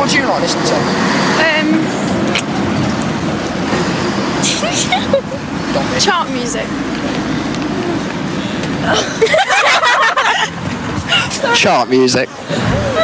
What do you like listening to? Um, chart music. Chart music.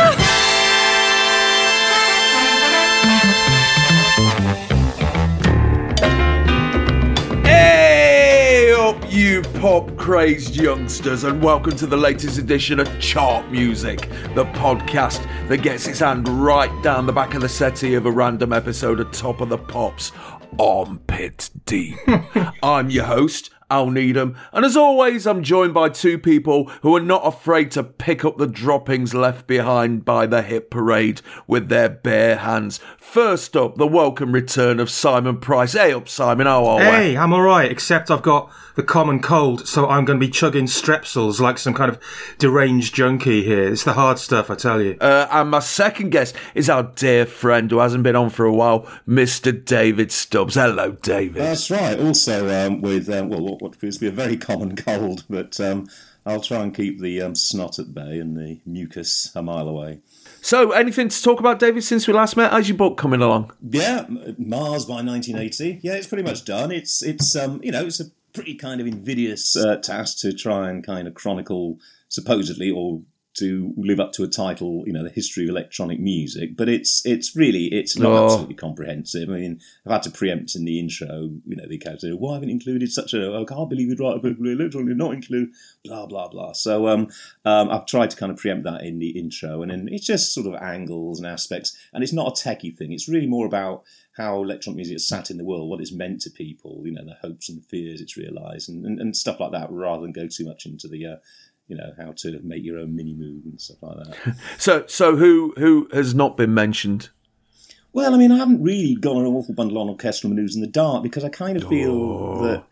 pop crazed youngsters, and welcome to the latest edition of Chart Music, the podcast that gets its hand right down the back of the settee of a random episode of Top of the Pops, armpit deep. I'm your host, Al Needham, and as always, I'm joined by two people who are not afraid to pick up the droppings left behind by the hit parade with their bare hands. First up, the welcome return of Simon Price. Hey up, Simon, how are we? Hey, I'm alright, except I've got the common cold, so I'm going to be chugging strepsils like some kind of deranged junkie here. It's the hard stuff, I tell you. Uh, and my second guest is our dear friend who hasn't been on for a while, Mr. David Stubbs. Hello, David. That's right. Also, um, with um, well, what, what appears to be a very common cold, but um, I'll try and keep the um, snot at bay and the mucus a mile away. so, anything to talk about, David, since we last met? How's your book coming along? Yeah, Mars by 1980. Yeah, it's pretty much done. It's it's um, you know it's a pretty kind of invidious uh, task to try and kind of chronicle supposedly or to live up to a title, you know, the history of electronic music. But it's it's really it's not Oh. absolutely comprehensive. I mean, I've had to preempt in the intro, you know, the character, why haven't included such a? I can't believe you'd write a book electronic, not include blah blah blah. So um, um, I've tried to kind of preempt that in the intro, and then it's just sort of angles and aspects, and it's not a techie thing. It's really more about how electronic music has sat in the world, what it's meant to people, you know, the hopes and fears it's realised, and, and, and stuff like that, rather than go too much into the, uh, you know, how to make your own Minimoog and stuff like that. So, so who who has not been mentioned? well, I mean, I haven't really gone on an awful bundle on orchestral manoeuvres in the dark because I kind of feel oh. that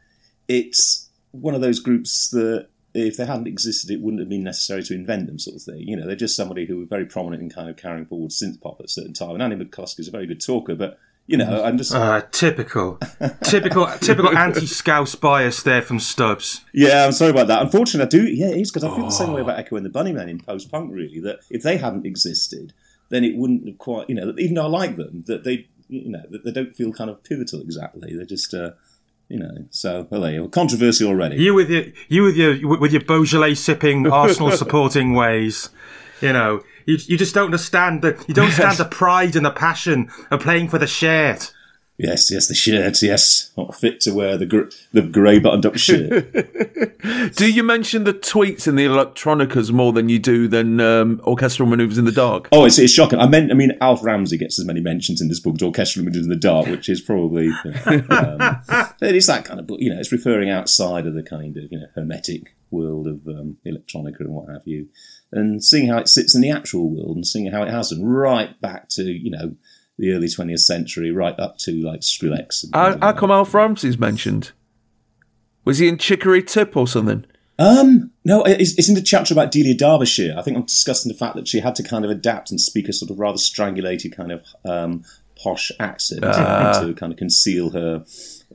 it's one of those groups that if they hadn't existed, it wouldn't have been necessary to invent them, sort of thing. You know, they're just somebody who were very prominent in kind of carrying forward synth pop at a certain time. And Andy McCluskey is a very good talker, but you know, I'm just Uh, typical, typical, typical anti-scouse bias there from Stubbs. Yeah, I'm sorry about that. Unfortunately, I do. Yeah, it is because I feel the same way about Echo and the Bunnymen in post punk. Really, that if they hadn't existed, then it wouldn't have quite. You know, even though I like them, that they, you know, that they don't feel kind of pivotal exactly. They're just, uh, you know. So well, there you go. Controversy already. You with your, you with your, with your Beaujolais sipping, Arsenal supporting ways. You know, you, you just don't understand the, you don't understand the pride and the passion of playing for the shirt. Yes, yes, the shirt. Yes, not fit to wear the gr- the grey buttoned up shirt. Do you mention the tweets in the electronicas more than you do than um, orchestral manoeuvres in the dark? Oh, it's, it's shocking. I meant, I mean, Alf Ramsey gets as many mentions in this book as Orchestral manoeuvres in the Dark, which is probably, you know, um, it's that kind of book. You know, it's referring outside of the kind of you know hermetic world of um, electronica and what have you, and seeing how it sits in the actual world and seeing how it has, and right back to you know the early 20th century, right up to like Skrillex. And How, how come. Alf Ramsey's mentioned? Was he in Chicory Tip or something? Um, no, it's, it's in the chapter about Delia Derbyshire. I think I'm discussing the fact that she had to kind of adapt and speak a sort of rather strangulated kind of um, posh accent to kind of conceal her,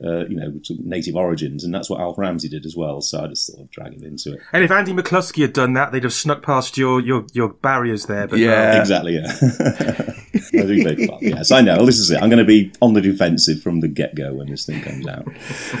uh, you know, sort of native origins, and that's what Alf Ramsey did as well. So I just sort I'd drag him into it. And if Andy McCluskey had done that, they'd have snuck past your, your, your barriers there. But Yeah. no. Exactly, yeah. I do beg your. Yes, I know. This is it. I'm going to be on the defensive from the get go when this thing comes out.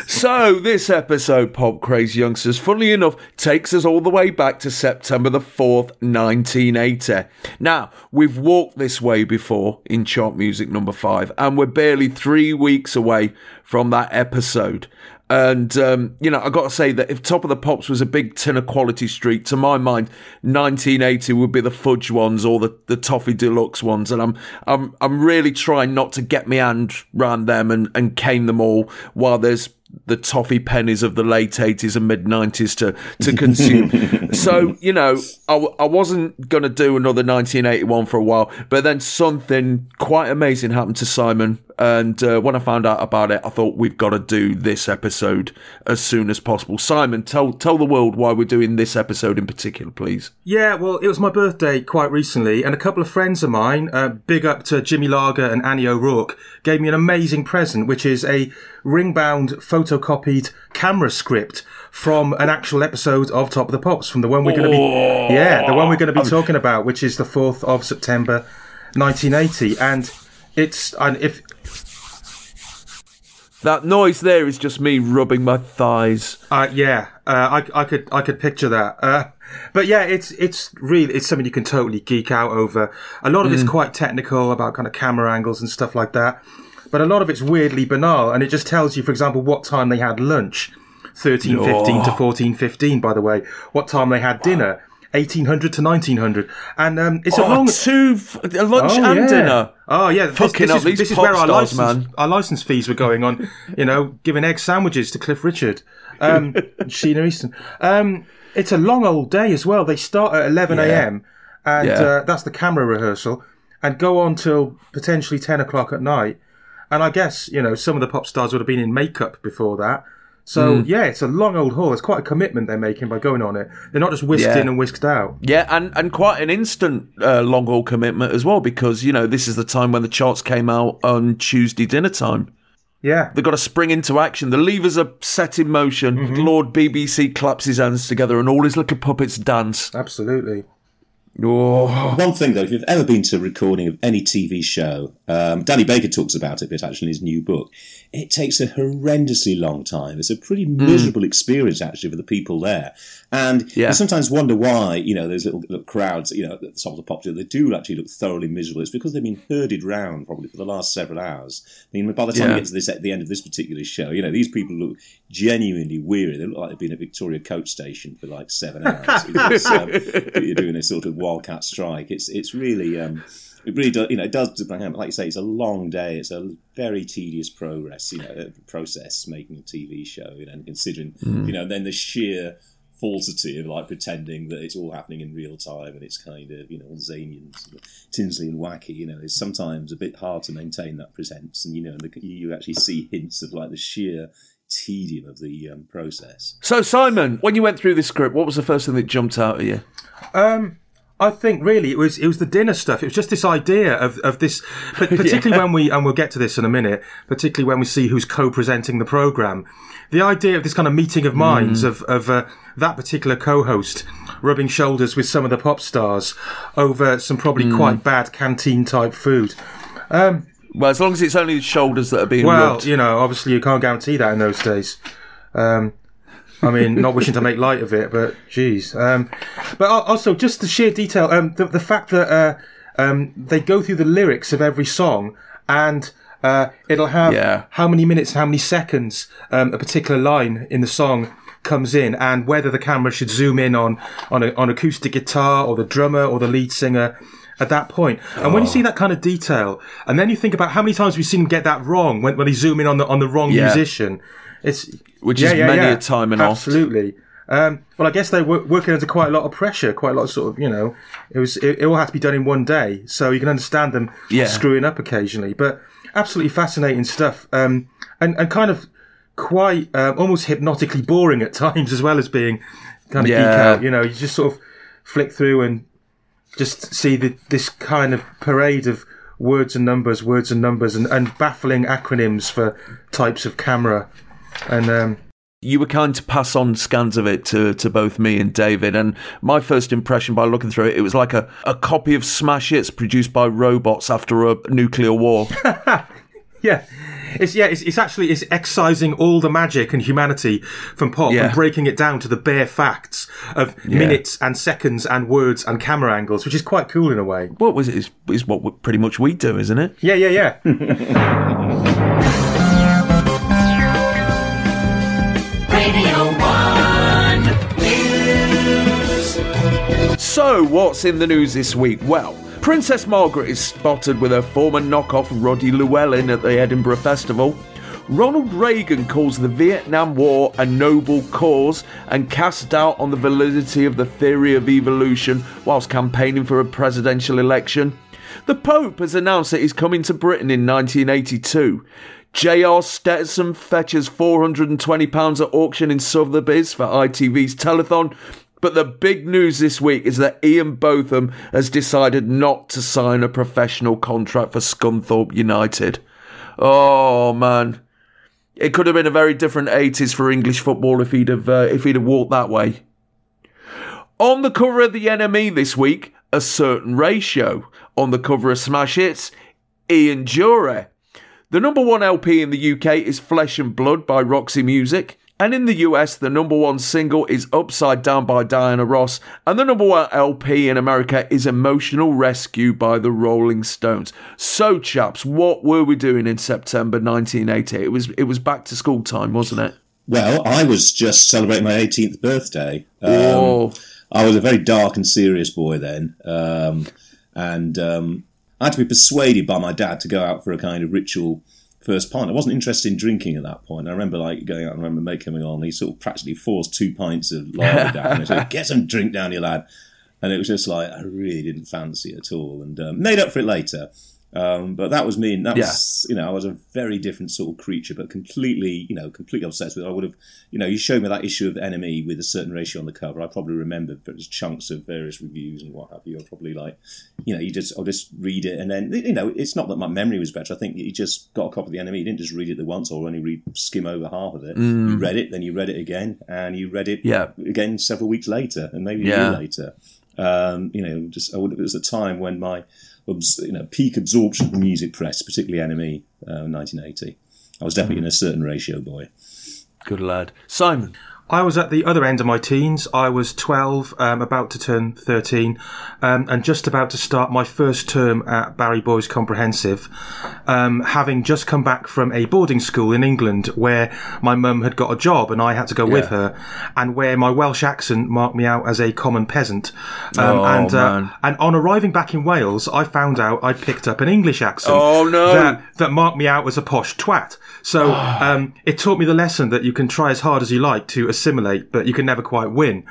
So, this episode, Pop Crazy Youngsters, funnily enough, takes us all the way back to September the 4th, 1980. Now, we've walked this way before in chart music number five, and we're barely three weeks away from that episode. And, um, you know, i got to say that if Top of the Pops was a big tin of quality street, to my mind, 1980 would be the fudge ones or the, the toffee deluxe ones. And I'm, I'm, I'm really trying not to get my hand round them and, and cane them all while there's the toffee pennies of the late 80s and mid 90s to, to consume. so, you know, I, I wasn't going to do another 1981 for a while, but then something quite amazing happened to Simon. And uh, when I found out about it, I thought we've got to do this episode as soon as possible. Simon, tell tell the world why we're doing this episode in particular, please. Yeah, well, it was my birthday quite recently, and a couple of friends of mine, uh, big up to Jimmy Lager and Annie O'Rourke, gave me an amazing present, which is a ring-bound, photocopied camera script from an actual episode of Top of the Pops, from the one we're going to be, yeah, the one we're going to be talking about, which is the fourth of September, 1980, and it's and if That noise there is just me rubbing my thighs. Uh, yeah, uh, I, I could I could picture that. Uh, but yeah, it's it's really it's something you can totally geek out over. A lot of it's quite technical about kind of camera angles and stuff like that. But a lot of it's weirdly banal, and it just tells you, for example, what time they had lunch. 1315 to 1415, by the way. What time they had dinner. 1800 to 1900. And um, it's a Oh, long... two a lunch Oh, and yeah. dinner. Oh yeah, this, Fucking this hell, is, this is where our stars, license, man. our license fees were going on. You know, giving egg sandwiches to Cliff Richard, um, Sheena Easton. Um, it's a long old day as well. They start at eleven a.m. and Yeah. uh, that's the camera rehearsal, and go on till potentially ten o'clock at night. And I guess you know some of the pop stars would have been in makeup before that. So Hmm. yeah, it's a long old haul. It's quite a commitment they're making by going on it. They're not just whisked Yeah. in and whisked out. Yeah, and, and quite an instant uh, long haul commitment as well, because, you know, this is the time when the charts came out on Tuesday dinner time. Yeah, They've got to spring into action. The levers are set in motion. Mm-hmm. Lord BBC claps his hands together and all his little puppets dance. absolutely. Oh, One thing though, if you've ever been to a recording of any TV show, um, Danny Baker talks about it, but actually in his new book, it takes a horrendously long time. It's a pretty miserable experience actually for the people there, and Yeah. you sometimes wonder why you know those little, little crowds, you know, at the top of the pop, they do actually look thoroughly miserable. It's because they've been herded round probably for the last several hours. I mean, by the time Yeah. you get to this at the end of this particular show, you know, these people look genuinely weary. They look like they've been at Victoria Coach Station for like seven hours. Um, you're doing a sort of wildcat strike. It's it's really um, it really does you know it does like you say it's a long day. It's a very tedious progress you know uh, process making a TV show you know, and considering you know then the sheer falsity of like pretending that it's all happening in real time and it's kind of you know all zany and Tinsley and wacky. You know, it's sometimes a bit hard to maintain that presence, and you know, the, you actually see hints of like the sheer tedium of the um, process. So, Simon, when you went through this script, what was the first thing that jumped out at you? Um, I think really it was it was the dinner stuff. It was just this idea of, of this, but particularly when we and we'll get to this in a minute. Particularly when we see who's co-presenting the program, the idea of this kind of meeting of minds of of uh, that particular co-host rubbing shoulders with some of the pop stars over some probably quite bad canteen type food. Well, as long as it's only the shoulders that are being Well, rubbed. you know, obviously you can't guarantee that in those days. Um, I mean, not wishing to make light of it, but geez. Um, but also, just the sheer detail, um, the, the fact that uh, um, they go through the lyrics of every song and uh, it'll have Yeah. how many minutes, how many seconds um, a particular line in the song comes in, and whether the camera should zoom in on on, a, on acoustic guitar or the drummer or the lead singer at that point. And when you see that kind of detail, and then you think about how many times we've seen them get that wrong when, when they zoom in on the on the wrong Yeah. musician, it's Which is many a time and absolutely. Um, well, I guess they were working under quite a lot of pressure, quite a lot of sort of, you know, it was it, it all had to be done in one day, so you can understand them Yeah. screwing up occasionally. But absolutely fascinating stuff, um, and and kind of quite um, almost hypnotically boring at times, as well as being kind of geek out. You know, you just sort of flick through and just see the, this kind of parade of words and numbers, words and numbers, and, and baffling acronyms for types of camera. And um, you were kind to pass on scans of it to, to both me and David. And my first impression by looking through it, it was like a, a copy of Smash Hits produced by robots after a nuclear war. yeah, it's yeah, it's, it's actually it's excising all the magic and humanity from pop Yeah. and breaking it down to the bare facts of minutes and seconds and words and camera angles, which is quite cool in a way. what was it? Is, is what pretty much we do, isn't it? Yeah, yeah, yeah. So, what's in the news this week? Well, Princess Margaret is spotted with her former knockoff Roddy Llewellyn at the Edinburgh Festival. Ronald Reagan calls the Vietnam War a noble cause and casts doubt on the validity of the theory of evolution whilst campaigning for a presidential election. The Pope has announced that he's coming to Britain in 1982. J.R. Stetson fetches £420 at auction in Sotheby's for ITV's telethon. But the big news this week is that Ian Botham has decided not to sign a professional contract for Scunthorpe United. Oh man, it could have been a very different 80s for English football if he'd have uh, if he'd have walked that way. On the cover of the NME this week, a certain ratio. On the cover of Smash Hits, Ian Dury. The number one LP in the UK is Flesh and Blood by Roxy Music. And in the US, the number one single is Upside Down by Diana Ross, and the number one LP in America is Emotional Rescue by the Rolling Stones. So, chaps, what were we doing in September 1980? It was it was back to school time, wasn't it? Well, I was just celebrating my 18th birthday. Um, oh. I was a very dark and serious boy then, um, and um, I had to be persuaded by my dad to go out for a kind of ritual first pint. I wasn't interested in drinking at that point. I remember like going out and I remember mate coming on. He sort of practically forced two pints of lager down. And he said, "Get some drink down, you lad." And it was just like I really didn't fancy it at all, and um, made up for it later. Um, but that was me. And that was, you know, I was a very different sort of creature, but completely, you know, completely obsessed with it. I would have, you know, you showed me that issue of NME with a certain ratio on the cover. I probably remember there's chunks of various reviews and what have you. I probably like, you know, you just, I'll just read it. And then, you know, it's not that my memory was better. I think you just got a copy of the NME. You didn't just read it the once or only read, skim over half of it. You read it, then you read it again, and you read it Yeah. again several weeks later, and maybe a year later. Um, you know, just I would, it was a time when my you know peak absorption of music press, particularly NME, uh, 1980. I was definitely in a certain ratio boy. Good lad. Simon. I was at the other end of my teens. I was 12, um, about to turn 13, um, and just about to start my first term at Barry Boys Comprehensive, um, having just come back from a boarding school in England where my mum had got a job and I had to go with her, and where my Welsh accent marked me out as a common peasant. Um, Oh, and, uh, and on arriving back in Wales, I found out I'd picked up an English accent. Oh, no. That, that marked me out as a posh twat. So um, it taught me the lesson that you can try as hard as you like to assimilate, but you can never quite win.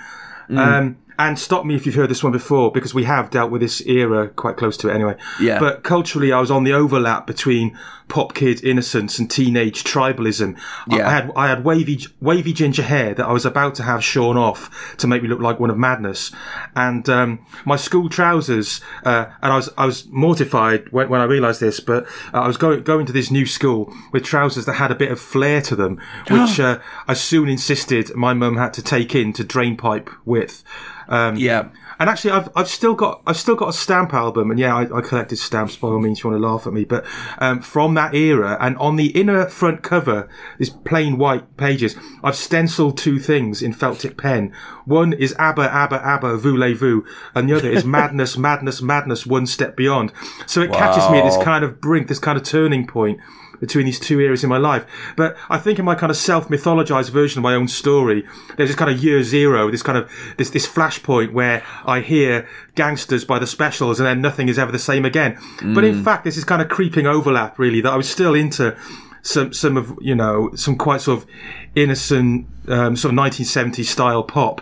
Um, and stop me if you've heard this one before, because we have dealt with this era quite close to it anyway. Yeah. But culturally, I was on the overlap between pop kid innocence and teenage tribalism. I- Yeah. I had I had wavy wavy ginger hair that I was about to have shorn off to make me look like one of madness, and um, my school trousers. Uh, and I was I was mortified when, when I realised this, but uh, I was going going to this new school with trousers that had a bit of flair to them, which uh, I soon insisted my mum had to take in to drain pipe width. Um, Yeah. And actually, I've I've still got I've still got a stamp album, and yeah, I, I collected stamps. By all means, if you want to laugh at me, but um, from that era, and on the inner front cover, these plain white pages, I've stenciled two things in felt tip pen. One is ABBA, ABBA, ABBA, voulez-vous, and the other is Madness, Madness, Madness, one step beyond. So it catches me at this kind of brink, this kind of turning point between these two eras in my life. But I think in my kind of self-mythologized version of my own story, there's this kind of year zero, this kind of this this flashpoint where I hear gangsters by the specials, and then nothing is ever the same again. But in fact, this is kind of creeping overlap, really, that I was still into some some of you know some quite sort of innocent um, sort of 1970s style pop,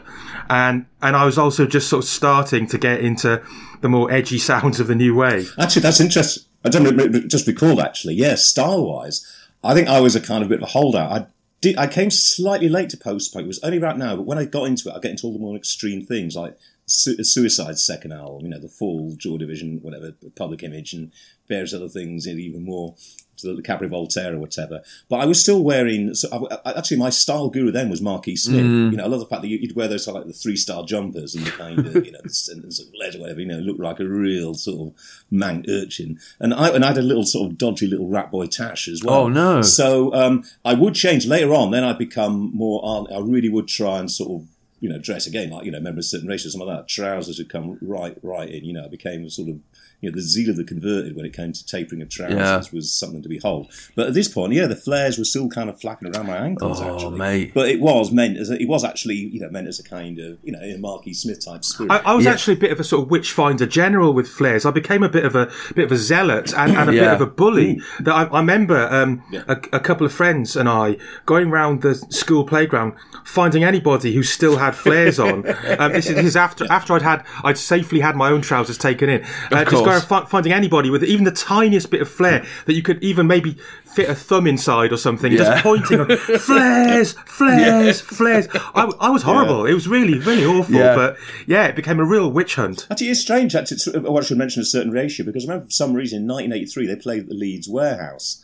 and and I was also just sort of starting to get into the more edgy sounds of the new wave. Actually, that's interesting. I don't just recalled actually. Yes, style wise, I think I was a kind of bit of a holdout. I did. I came slightly late to post punk. It was only right now, but when I got into it, I get into all the more extreme things like Su- Suicide's second album. You know, the Fall, Joy Division, whatever, Public Image, and various other things. and Even more. to The Cabaret Voltaire or whatever, but I was still wearing. So I, I- actually, my style guru then was Marquis Smith. You know, I love the fact that you- you'd wear those like the three star jumpers and the kind of you know, the sentence of lead or whatever. You know, look like a real sort of mank urchin. And I and I had a little sort of dodgy little rat boy tash as well. Oh, no. So um, I would change later on. Then I'd become more. I really would try and sort of you know, dress again, like you know, member of certain race or something like that. Trousers would come right, right in. You know, it became a sort of you know, the zeal of the converted when it came to tapering of trousers Yeah. was something to behold. But at this point, yeah, the flares were still kind of flapping around my ankles. Oh, actually, mate. But it was meant as a, it was actually you know meant as a kind of you know a Marquis Smith type spirit. I, I was Yeah. actually a bit of a sort of witchfinder general with flares. I became a bit of a bit of a zealot and, and a bit of a bully. That I, I remember um, Yeah. a, a couple of friends and I going round the school playground, finding anybody who still had flares on. Um, this, is, this is after after I'd had I'd safely had my own trousers taken in. Uh, just course. Going fi- finding anybody with even the tiniest bit of flare hmm. that you could even maybe fit a thumb inside or something, Yeah. just pointing on flares, flares, flares. I, I was horrible. It was really, really awful. Yeah. But yeah, it became a real witch hunt. Actually, it's strange. Actually, it's, uh, I should mention a certain ratio because I remember for some reason in 1983 they played at the Leeds warehouse,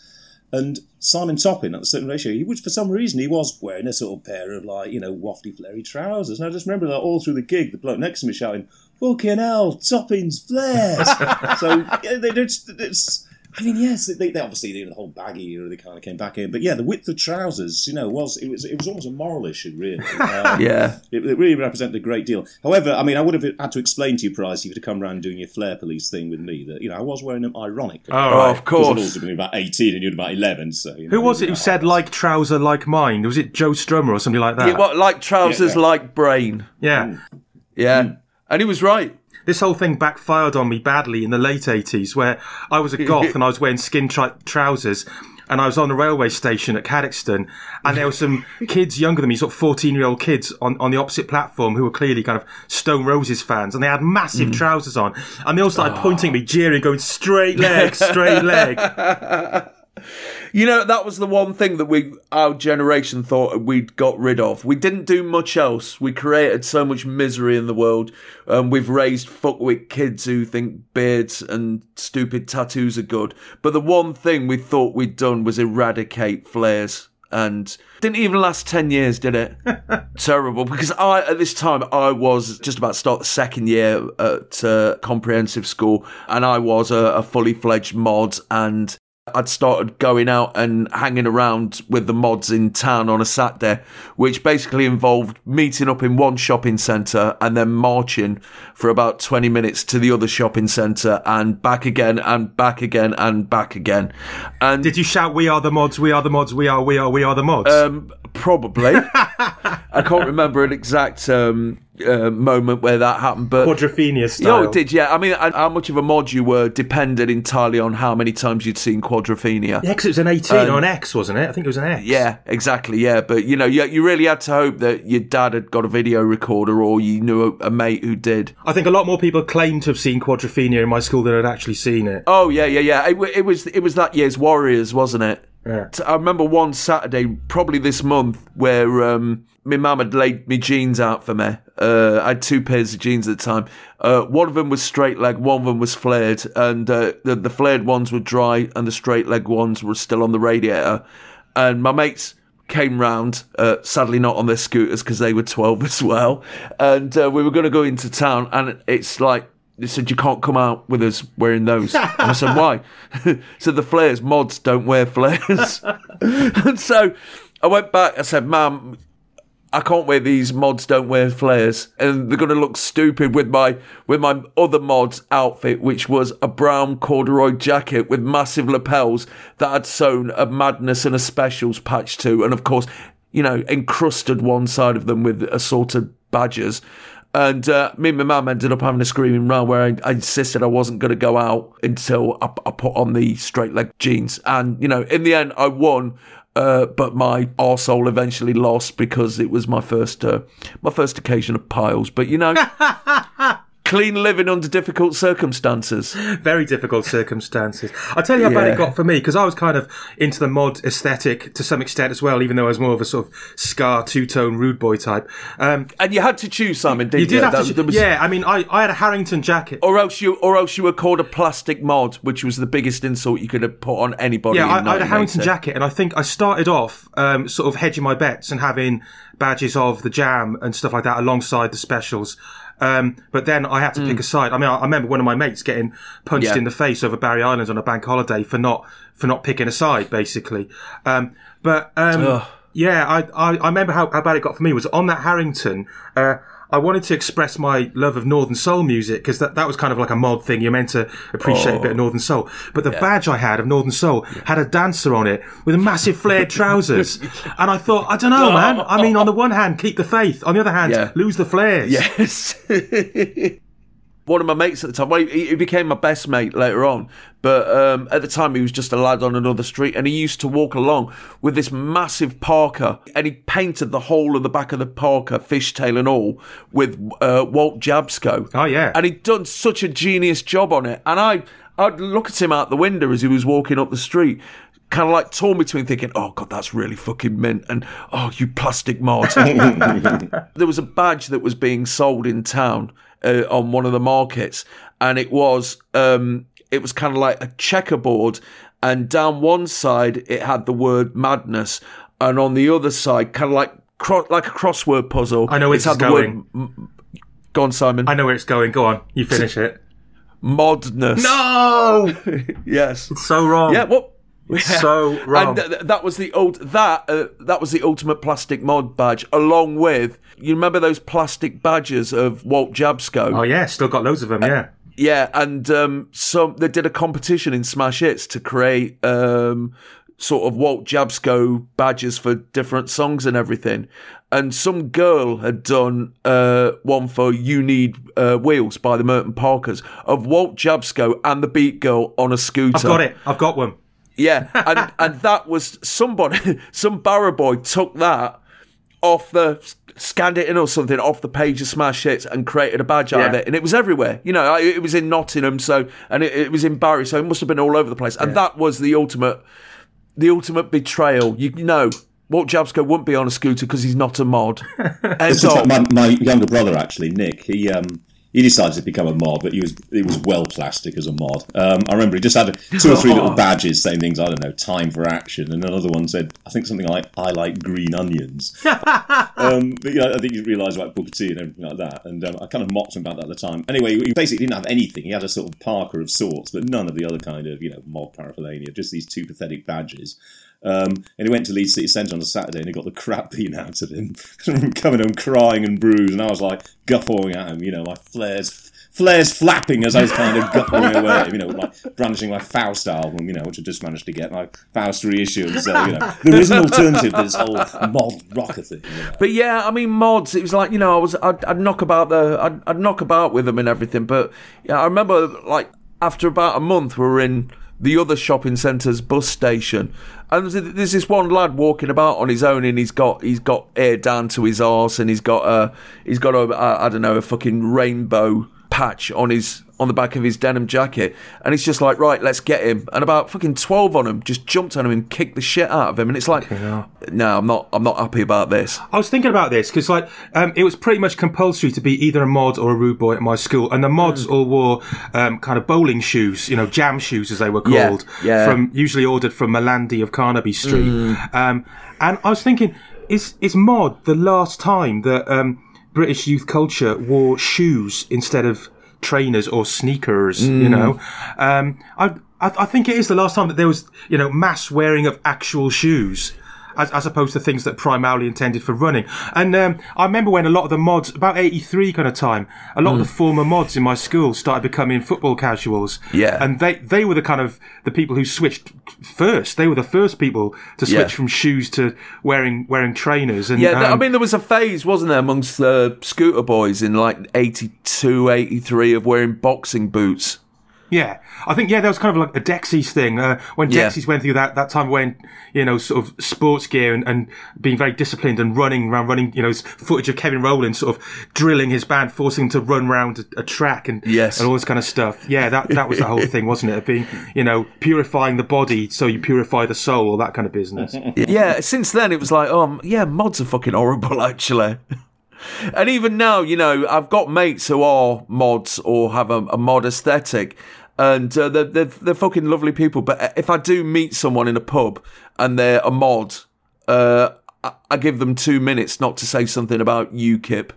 and Simon Topping at a certain ratio, he was for some reason he was wearing a sort of pair of like you know wafty flary trousers, and I just remember that all through the gig, the bloke next to me shouting, "Fucking hell, toppings, flares!" so yeah, they, it's, it's. I mean, yes, they, they obviously they, the whole baggy era they kind of came back in, but yeah, the width of trousers, you know, was it was it was almost a moral issue, really. Um, Yeah. it, it really represented a great deal. However, I mean, I would have had to explain to you, Price, if you'd have come around doing your flare Police thing with me, that, you know, I was wearing them ironically. Oh, Oh, right. of Because I'd course. also been about 18 and you'd about 11, so... You know, Who was it who said like trouser like mine? Was it Joe Strummer or somebody like that? Yeah, what, like trousers, Yeah. like brain. yeah. Yeah. And he was right. This whole thing backfired on me badly in the late 80s where I was a goth and I was wearing skin tri- trousers and I was on a railway station at Cadoxton and there were some kids younger than me, sort of 14 year old kids on, on the opposite platform who were clearly kind of Stone Roses fans and they had massive mm. trousers on and they all started ah. pointing at me, jeering, going straight leg, straight leg. You know, that was the one thing that we, our generation thought we'd got rid of. We didn't do much else. We created so much misery in the world. Um, we've raised fuckwit kids who think beards and stupid tattoos are good. But the one thing we thought we'd done was eradicate flares. And didn't even last 10 years, did it? Terrible. Because I, at this time, I was just about to start the second year at uh, comprehensive school. And I was a, a fully fledged mod. And I'd started going out and hanging around with the mods in town on a Saturday, which basically involved meeting up in one shopping centre and then marching for about 20 minutes to the other shopping centre and back again and back again and back again. And Did you shout, we are the mods, we are the mods, we are, we are, we are the mods? um, probably. I can't remember an exact um, uh, moment where that happened, but Quadrophenia style. Oh, it did, yeah. I mean, how much of a mod you were depended entirely on how many times you'd seen Quadrophenia. Yeah, 'cause it was an 18 Um, or an X, wasn't it? I think it was an X. Yeah, exactly. Yeah, but you know, you, you really had to hope that your dad had got a video recorder or you knew a, a mate who did. I think a lot more people claim to have seen Quadrophenia in my school than had actually seen it. Oh yeah, yeah, yeah. It, it was it was that year's Warriors, wasn't it? Yeah. I remember one Saturday, probably this month, where um, my mum had laid me jeans out for me. Uh, I had two pairs of jeans at the time. Uh, one of them was straight leg, one of them was flared, and uh, the, the flared ones were dry, and the straight leg ones were still on the radiator. And my mates came round, uh, sadly not on their scooters because they were 12 as well. And uh, we were going to go into town, and it's like, they said, You can't come out with us wearing those. And I said, Why? so the flares, mods don't wear flares. and so I went back, I said, Mum, I can't wear these mods don't wear flares and they're going to look stupid with my with my other mods outfit which was a brown corduroy jacket with massive lapels that had sewn a madness and a specials patch to and of course you know encrusted one side of them with assorted badges and uh, me and my mum ended up having a screaming row where I, I insisted I wasn't going to go out until I, I put on the straight leg jeans. And, you know, in the end, I won. Uh, but my arsehole eventually lost because it was my first uh, my first occasion of piles. But you know, clean living under difficult circumstances. Very difficult circumstances. I'll tell you how bad it got for me, because I was kind of into the mod aesthetic to some extent as well, even though I was more of a sort of scar, two tone, rude boy type. Um, And you had to choose, Simon, didn't you you? did have That- to. was- yeah, I mean, I, I had a Harrington jacket. Or else you, or else you were called a plastic mod, which was the biggest insult you could have put on anybody. Yeah, I, I had a Harrington jacket, and I think I started off um, sort of hedging my bets and having badges of the Jam and stuff like that alongside the specials. Um, but then I had to pick a side. I mean, I, I remember one of my mates getting punched Yeah. in the face over Barry Islands on a bank holiday for not for not picking a side, basically. Um, but um, Yeah, I, I, I remember how, how bad it got for me was on that Harrington. Uh, I wanted to express my love of Northern Soul music because that, that was kind of like a mod thing. You're meant to appreciate a bit of oh. Northern Soul. But the badge I had of Northern Soul had a dancer on it with massive flared trousers. and I thought, I don't know, man. I mean, on the one hand, keep the faith. On the other hand, Yeah. lose the flares. Yes. One of my mates at the time, well, he, he became my best mate later on, but um, at the time he was just a lad on another street and he used to walk along with this massive parka and he painted the whole of the back of the parka, fishtail and all, with uh, Walt Jabsco. Oh, yeah. And he'd done such a genius job on it. And I, I'd look at him out the window as he was walking up the street kind of like torn between thinking, oh god, that's really fucking mint, and oh, you plastic mod. there was a badge that was being sold in town uh, on one of the markets, and it was um, it was kind of like a checkerboard, and down one side it had the word madness, and on the other side, kind of like cro- like a crossword puzzle. I know where it's this had is the word. going. m- Go on, Simon. I know where it's going. Go on. You finish it. Modness. No! Yes. It's so wrong. Yeah. What? So wrong. And th- that was the ult- that uh, that was the ultimate plastic mod badge, along with you remember those plastic badges of Walt Jabsco. Oh, yeah. Still got loads of them, yeah. Yeah, and um, some they did a competition in Smash Hits to create um, sort of Walt Jabsco badges for different songs and everything. And some girl had done uh, one for "You Need uh, Wheels" by the Merton Parkas of Walt Jabsco and the Beat Girl on a scooter. I've got it. I've got one. Yeah, and and that was somebody, some barrow boy took that off the scanned it in or something off the page of Smash Hits and created a badge out of it, and it was everywhere. You know, it was in Nottingham, so and it, it was in Barry, so it must have been all over the place. And that was the ultimate, the ultimate betrayal. You know, Walt Jabsco wouldn't be on a scooter because he's not a mod. End It's just of. like my, my younger brother, actually, Nick. He um, he decided to become a mod, but he was he was well plastic as a mod. Um, I remember he just had two or three little badges saying things. I don't know, time for action, and another one said, I think something like "I like green onions." um, but yeah, I think he realised about Booker T and everything like that, and um, I kind of mocked him about that at the time. Anyway, he basically didn't have anything. He had a sort of Parker of sorts, but none of the other kind of you know mod paraphernalia. Just these two pathetic badges. Um, and he went to Leeds City Centre on a Saturday and he got the crap beaten out of him, coming home crying and bruised. And I was like guffawing at him, you know, my flares, flares flapping as I was kind of guffawing away you know, like brandishing my Faust album, you know, which I just managed to get my Faust reissue. And so, you know, there is an alternative to this whole mod rocker thing. You know. But yeah, I mean mods. It was like you know, I was I'd, I'd knock about the I'd, I'd knock about with them and everything. But yeah, I remember like after about a month, we were in the other shopping centre's bus station, and there's this one lad walking about on his own, and he's got he's got hair down to his arse, and he's got a he's got a I don't know a fucking rainbow patch on his on the back of his denim jacket and it's just like right let's get him. And about fucking 12 on him just jumped on him and kicked the shit out of him and it's like no i'm not i'm not happy about this. I was thinking about this because, like, um, it was pretty much compulsory to be either a mod or a rude boy at my school, and the mods all wore um, kind of bowling shoes, you know, jam shoes as they were called, yeah. from usually ordered from Malandi of Carnaby Street. Um, and I was thinking, is is mod the last time that um, British youth culture wore shoes instead of trainers or sneakers? You know, um, I, I I think it is the last time that there was you know mass wearing of actual shoes as, as opposed to things that primarily intended for running. And um, I remember when a lot of the mods, about 83 kind of time, a lot of the former mods in my school started becoming football casuals. Yeah. And they, they were the kind of, the people who switched first. They were the first people to switch Yeah. from shoes to wearing, wearing trainers. And, Yeah, th- I um, mean, there was a phase, wasn't there, amongst the scooter boys in like 82, 83 of wearing boxing boots. Yeah, I think yeah, that was kind of like a Dexys thing uh, when Yeah. Dexys went through that that time when you know sort of sports gear and, and being very disciplined and running around running you know s- footage of Kevin Rowland sort of drilling his band, forcing him to run around a, a track and Yes. and all this kind of stuff. Yeah, that that was the whole thing, wasn't it? Being you know purifying the body so you purify the soul, all that kind of business. Yeah, since then it was like, oh, yeah, mods are fucking horrible, actually. And even now, you know, I've got mates who are mods or have a, a mod aesthetic, and uh, they're, they're they're fucking lovely people. But if I do meet someone in a pub and they're a mod, uh, I, I give them two minutes not to say something about UKIP.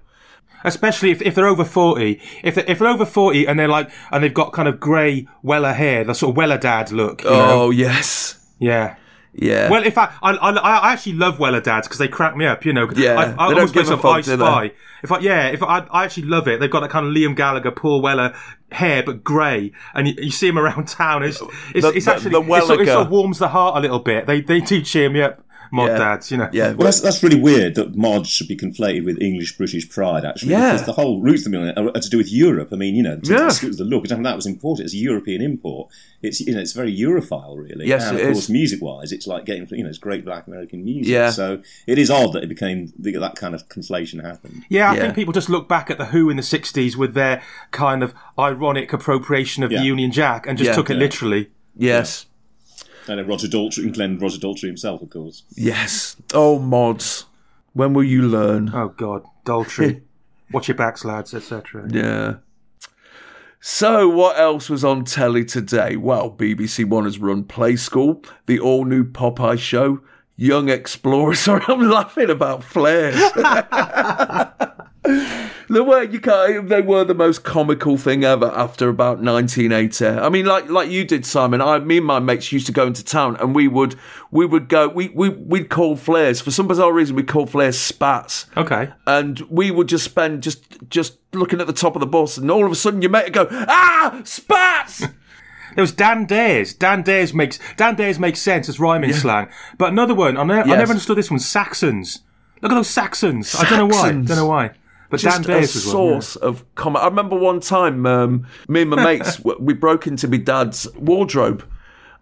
Especially if, if they're over forty, if they're, if they're over forty and they're like and they've got kind of grey Weller hair, the sort of Weller dad look. You know? Oh yes, Yeah. Yeah. Well, in fact, I, I, I actually love Weller dads because they crack me up. You know, Yeah, I, I they don't give a fuck, I do they? Spy. If I, yeah, if I, I actually love it. They've got that kind of Liam Gallagher, Paul Weller hair, but grey, and you, you see him around town. It's, it's, The- it's the- actually the it, sort, it sort of warms the heart a little bit. They they do cheer me up, mod Yeah. dads. You know. yeah. Well, that's, that's really weird that mods should be conflated with English British pride, actually. Yeah. Because the whole roots of the million are, are to do with Europe. I mean, you know, to, Yeah. to the look, and that was imported. It's a European import. It's you know, it's very Europhile, really. Yes, and it of course, music-wise, it's like getting you know, it's great Black American music. Yeah. So it is odd that it became that kind of conflation happened. Yeah, I Yeah. think people just look back at the Who in the '60s with their kind of ironic appropriation of Yeah. the Union Jack and just Yeah. took it literally. yes. And then Roger Daltrey and Glenn Roger Daltrey himself, of course. Yes. Oh, mods. When will you learn? Oh God, Daltrey, watch your backs, lads, etc. Yeah. So, what else was on telly today? Well, BBC One has run Play School, the all new Popeye show, Young Explorer. Sorry, I'm laughing about flares. the way you can't, they were the most comical thing ever after about 1980. I mean, like like you did, Simon. I, me and my mates used to go into town, and we would we would go. We we we'd call flares for some bizarre reason. We called flares spats Okay. and we would just spend just just looking at the top of the bus, and all of a sudden your mate would go, ah, spats. There was Dan Dares. Dan Dares makes Dan Dares makes sense as rhyming slang. But another one, I, ne- I never understood this one. Saxons. Look at those Saxons. I don't know why. Saxons. Don't know why. But just Dan a was one. yeah. source of comment. I remember one time, um, me and my mates, we broke into my dad's wardrobe,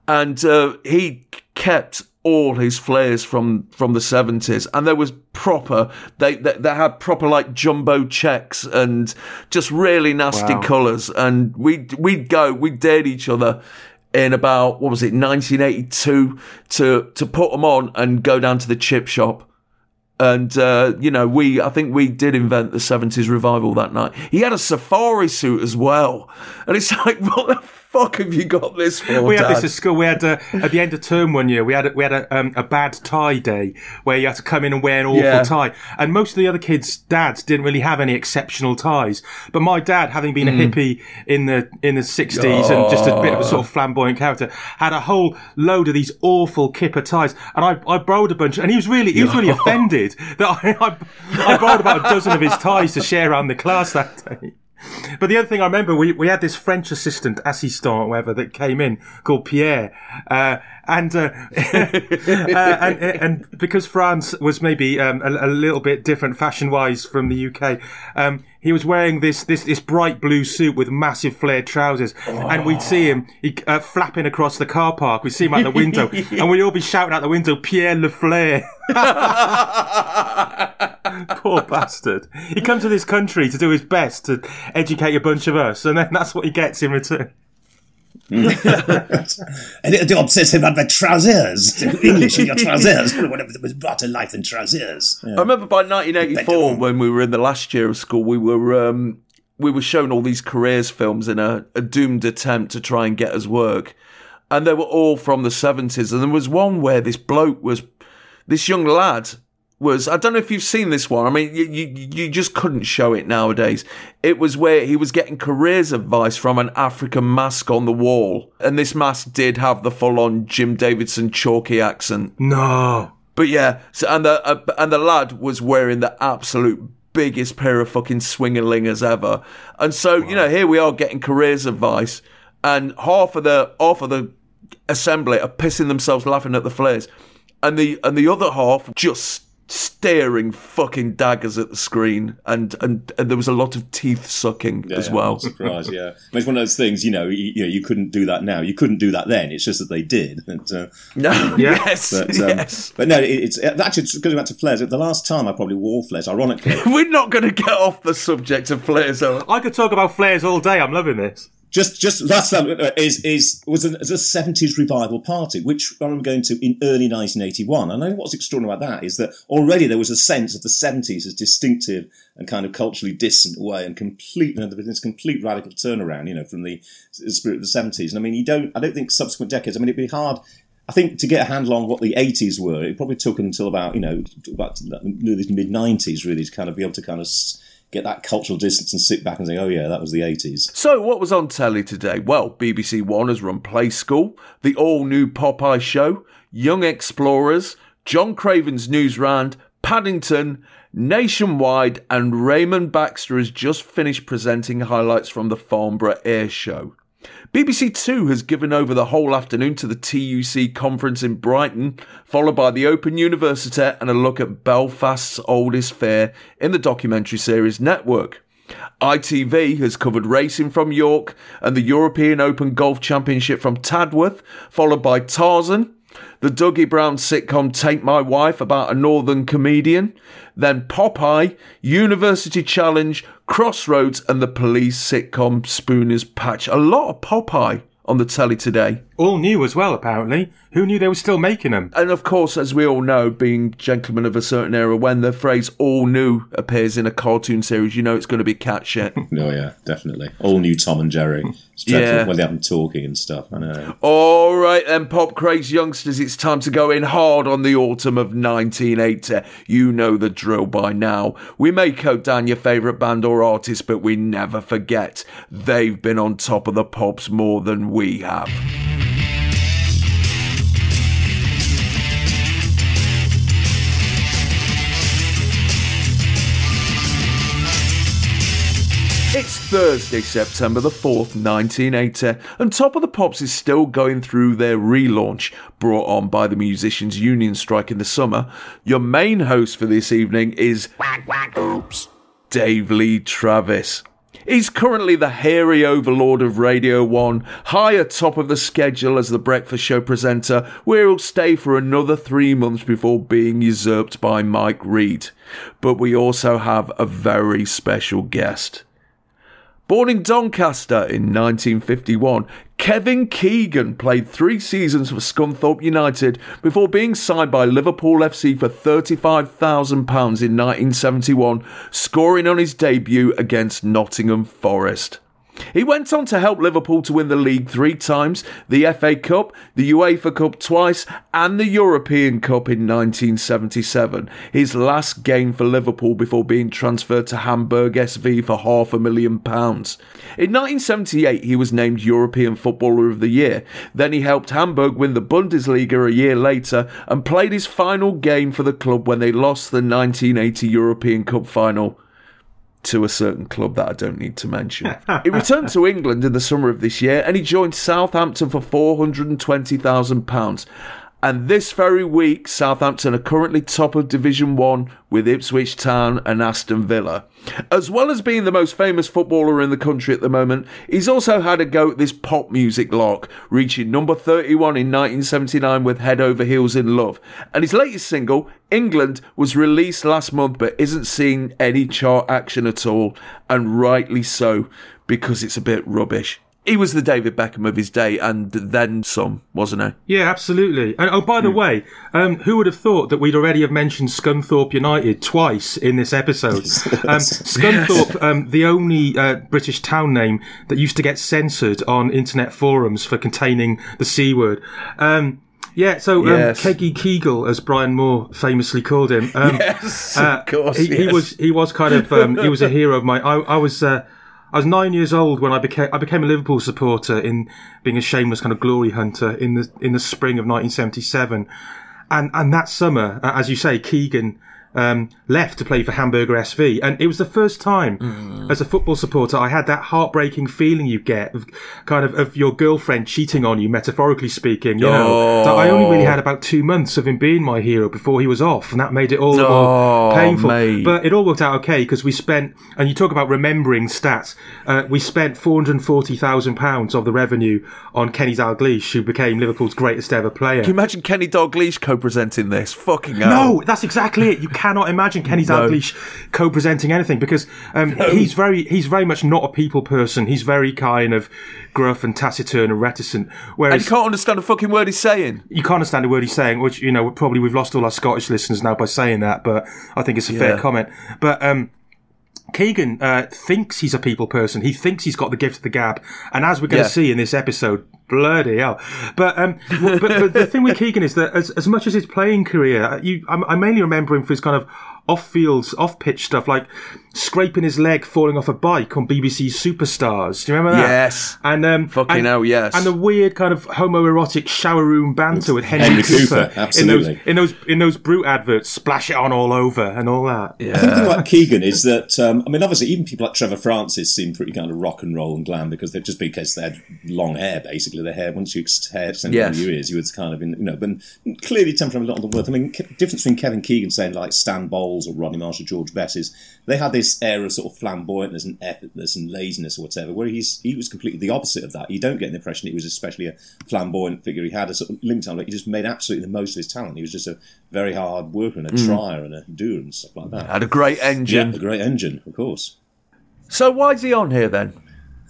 and uh, he kept all his flares from from the seventies, and there was proper. They, they they had proper like jumbo checks and just really nasty Wow. colours, and we we'd go, we dared each other. In about what was it, 1982, to to put them on and go down to the chip shop and uh, you know we i think we did invent the 70s revival that night. He had a safari suit as well. And it's like what the fuck have you got this for We had this at school. We had uh, at the end of term one year. We had a, we had a, um, a bad tie day where you had to come in and wear an awful Yeah. tie. And most of the other kids' dads didn't really have any exceptional ties. But my dad, having been Hmm. a hippie in the in the sixties and just a bit of a sort of flamboyant character, had a whole load of these awful kipper ties. And I, I borrowed a bunch, and he was really he was really offended that I, I I borrowed about a dozen of his ties to share around the class that day. But the other thing I remember, we, we had this French assistant, assistant, whatever, that came in called Pierre, uh, and, uh, uh, and and because France was maybe um, a, a little bit different fashion wise from the UK, um, he was wearing this this this bright blue suit with massive flared trousers, and we'd see him he, uh, flapping across the car park. We'd see him out the window, and we'd all be shouting out the window, Pierre Le Flair. Poor bastard. He comes to this country to do his best to educate a bunch of us, and then that's what he gets in return. And it do obsess about the trousers. English in your trousers. Whatever was brought to life in trousers. I remember by 1984 when we were in the last year of school, we were um, we were shown all these careers films in a, a doomed attempt to try and get us work, and they were all from the 70s. And there was one where this bloke was this young lad was I don't know if you've seen this one. I mean, you, you you just couldn't show it nowadays. It was where he was getting careers advice from an African mask on the wall, and this mask did have the full-on Jim Davidson chalky accent. No. But yeah, so and the uh, and the lad was wearing the absolute biggest pair of fucking swingerlingers ever, and so you know here we are getting careers advice, and half of the half of the assembly are pissing themselves laughing at the flares, and the and the other half just staring fucking daggers at the screen, and and, and there was a lot of teeth sucking as well. I'm yeah. It's one of those things, you know, you, you know, you couldn't do that now. You couldn't do that then. It's just that they did. And, uh, No, Yeah. yes, but, um, yes. but no, it, it's uh, actually going back to flares. The last time I probably wore flares, ironically, We're not going to get off the subject of flares, though. I could talk about flares all day. I'm loving this. Just just last time uh, is is was a, a seventies revival party, which I remember going to in early 1981. And I know what's extraordinary about that is that already there was a sense of the seventies as distinctive and kind of culturally distant way, and complete you know, this complete radical turnaround, you know, from the spirit of the seventies. And I mean, you don't, I don't think subsequent decades. I mean, it'd be hard. I think to get a handle on what the 80s were, it probably took until about, you know, about mid 90s really to kind of be able to kind of get that cultural distance and sit back and say, oh yeah, that was the 80s. So, what was on telly today? Well, BBC One has run Play School, the all new Popeye show, Young Explorers, John Craven's News Round, Paddington, Nationwide, and Raymond Baxter has just finished presenting highlights from the Farnborough Air Show. BBC Two has given over the whole afternoon to the TUC conference in Brighton, followed by the Open University and a look at Belfast's oldest fair in the documentary series Network. ITV has covered racing from York and the European Open Golf Championship from Tadworth, followed by Tarzan, the Duggie Brown sitcom Take My Wife about a northern comedian, then Popeye, University Challenge, Crossroads, and the police sitcom Spooner's Patch. A lot of Popeye on the telly today. All new as well, apparently. Who knew they were still making them? And of course, as we all know, being gentlemen of a certain era, when the phrase all new appears in a cartoon series, you know it's going to be cat shit. Oh yeah, definitely. All new Tom and Jerry. It's dreadful Yeah. when they have them talking and stuff. I know. All right, then, pop craze youngsters, it's time to go in hard on the autumn of 1980. You know the drill by now. We may coat down your favourite band or artist, but we never forget they've been on top of the pops more than we have. It's Thursday, September the 4th, 1980, and Top of the Pops is still going through their relaunch, brought on by the Musicians' Union strike in the summer. Your main host for this evening is Dave Lee Travis. He's currently the hairy overlord of Radio 1, high atop of the schedule as the breakfast show presenter, where he'll stay for another three months before being usurped by Mike Read. But we also have a very special guest. Born in Doncaster in 1951, Kevin Keegan played three seasons for Scunthorpe United before being signed by Liverpool FC for £35,000 in 1971, scoring on his debut against Nottingham Forest. He went on to help Liverpool to win the league three times, the FA Cup, the UEFA Cup twice, and the European Cup in 1977. His last game for Liverpool before being transferred to Hamburg SV for half a million pounds. In 1978, he was named European Footballer of the Year. Then he helped Hamburg win the Bundesliga a year later and played his final game for the club when they lost the 1980 European Cup final to a certain club that I don't need to mention. he returned to England in the summer of this year and he joined Southampton for £420,000. And this very week, Southampton are currently top of Division 1 with Ipswich Town and Aston Villa. As well as being the most famous footballer in the country at the moment, he's also had a go at this pop music lark, reaching number 31 in 1979 with Head Over Heels in Love. And his latest single, England, was released last month but isn't seeing any chart action at all, and rightly so, because it's a bit rubbish. He was the David Beckham of his day, and then some, wasn't he? Yeah, absolutely. And oh, by the way, um, who would have thought that we'd already have mentioned Scunthorpe United twice in this episode? Um, Scunthorpe, um, the only uh, British town name that used to get censored on internet forums for containing the c word. Um, yeah, so um, Yes. Keggy Kegel, as Brian Moore famously called him, um, Yes, uh, of course. he, he yes. was he was kind of um, he was a hero of mine. I, I was uh, I was nine years old when I became I became a Liverpool supporter in being a shameless kind of glory hunter in the in the spring of 1977, and and that summer, as you say, Keegan. Um, left to play for Hamburger SV, and it was the first time Mm. as a football supporter I had that heartbreaking feeling you get of kind of of your girlfriend cheating on you, metaphorically speaking. You know, that I only really had about two months of him being my hero before he was off, and that made it all the Oh, more painful. mate. But it all worked out okay because we spent, and you talk about remembering stats, uh, we spent £440,000 of the revenue on Kenny Dalglish, who became Liverpool's greatest ever player. Can you imagine Kenny Dalglish co-presenting this? Fucking hell. No, that's exactly it. You cannot imagine Kenny No. Dalglish co-presenting anything because um, he's very he's very much not a people person. He's very kind of gruff and taciturn and reticent. And you can't understand a fucking word he's saying. you can't understand a word he's saying, which you know probably we've lost all our Scottish listeners now by saying that, but I think it's a fair comment. But um, Keegan uh, thinks he's a people person. He thinks he's got the gift of the gab, and as we're going to Yeah. see in this episode, bloody hell! But um, but, but the thing with Keegan is that as, as much as his playing career, uh, you I, I mainly remember him for his kind of off fields, off pitch stuff. Like scraping his leg falling off a bike on BBC Superstars. Do you remember that? Yes. And um, Fucking and, hell, yes. And the weird kind of homoerotic shower room banter with Henry, Henry Cooper, Cooper, absolutely. in those in those in those Brut adverts, splash it on all over and all that. I think the thing about Keegan is that um, I mean, obviously, even people like Trevor Francis seem pretty kind of rock and roll and glam because they're just because they had long hair. Basically, their hair once you ex- hair Yes. your ears, you would kind of in, you know, but clearly temperament a lot of the work. I mean, ke- difference between Kevin Keegan saying like Stan Bowles or Rodney Marsh or George Best is they had this air of sort of flamboyantness and effortless and laziness or whatever, where he's he was completely the opposite of that. You don't get the impression he was especially a flamboyant figure. He had a sort of limit time, like he just made absolutely the most of his talent. He was just a very hard worker and a mm. trier and a doer and stuff like that. Had a great Yeah, engine. a great engine, of course. So why is he on here then?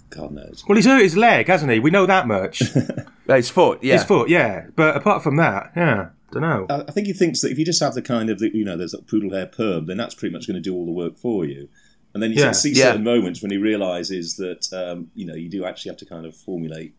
God knows. Well, he's hurt his leg, hasn't he? We know that much. His foot, yeah. His foot, yeah. But apart from that, yeah, don't know. I I think he thinks that if you just have the kind of, the, you know, there's that poodle hair perm, then that's pretty much going to do all the work for you. And then you sort Yeah. of see Yeah. certain moments when he realizes that, um, you know, you do actually have to kind of formulate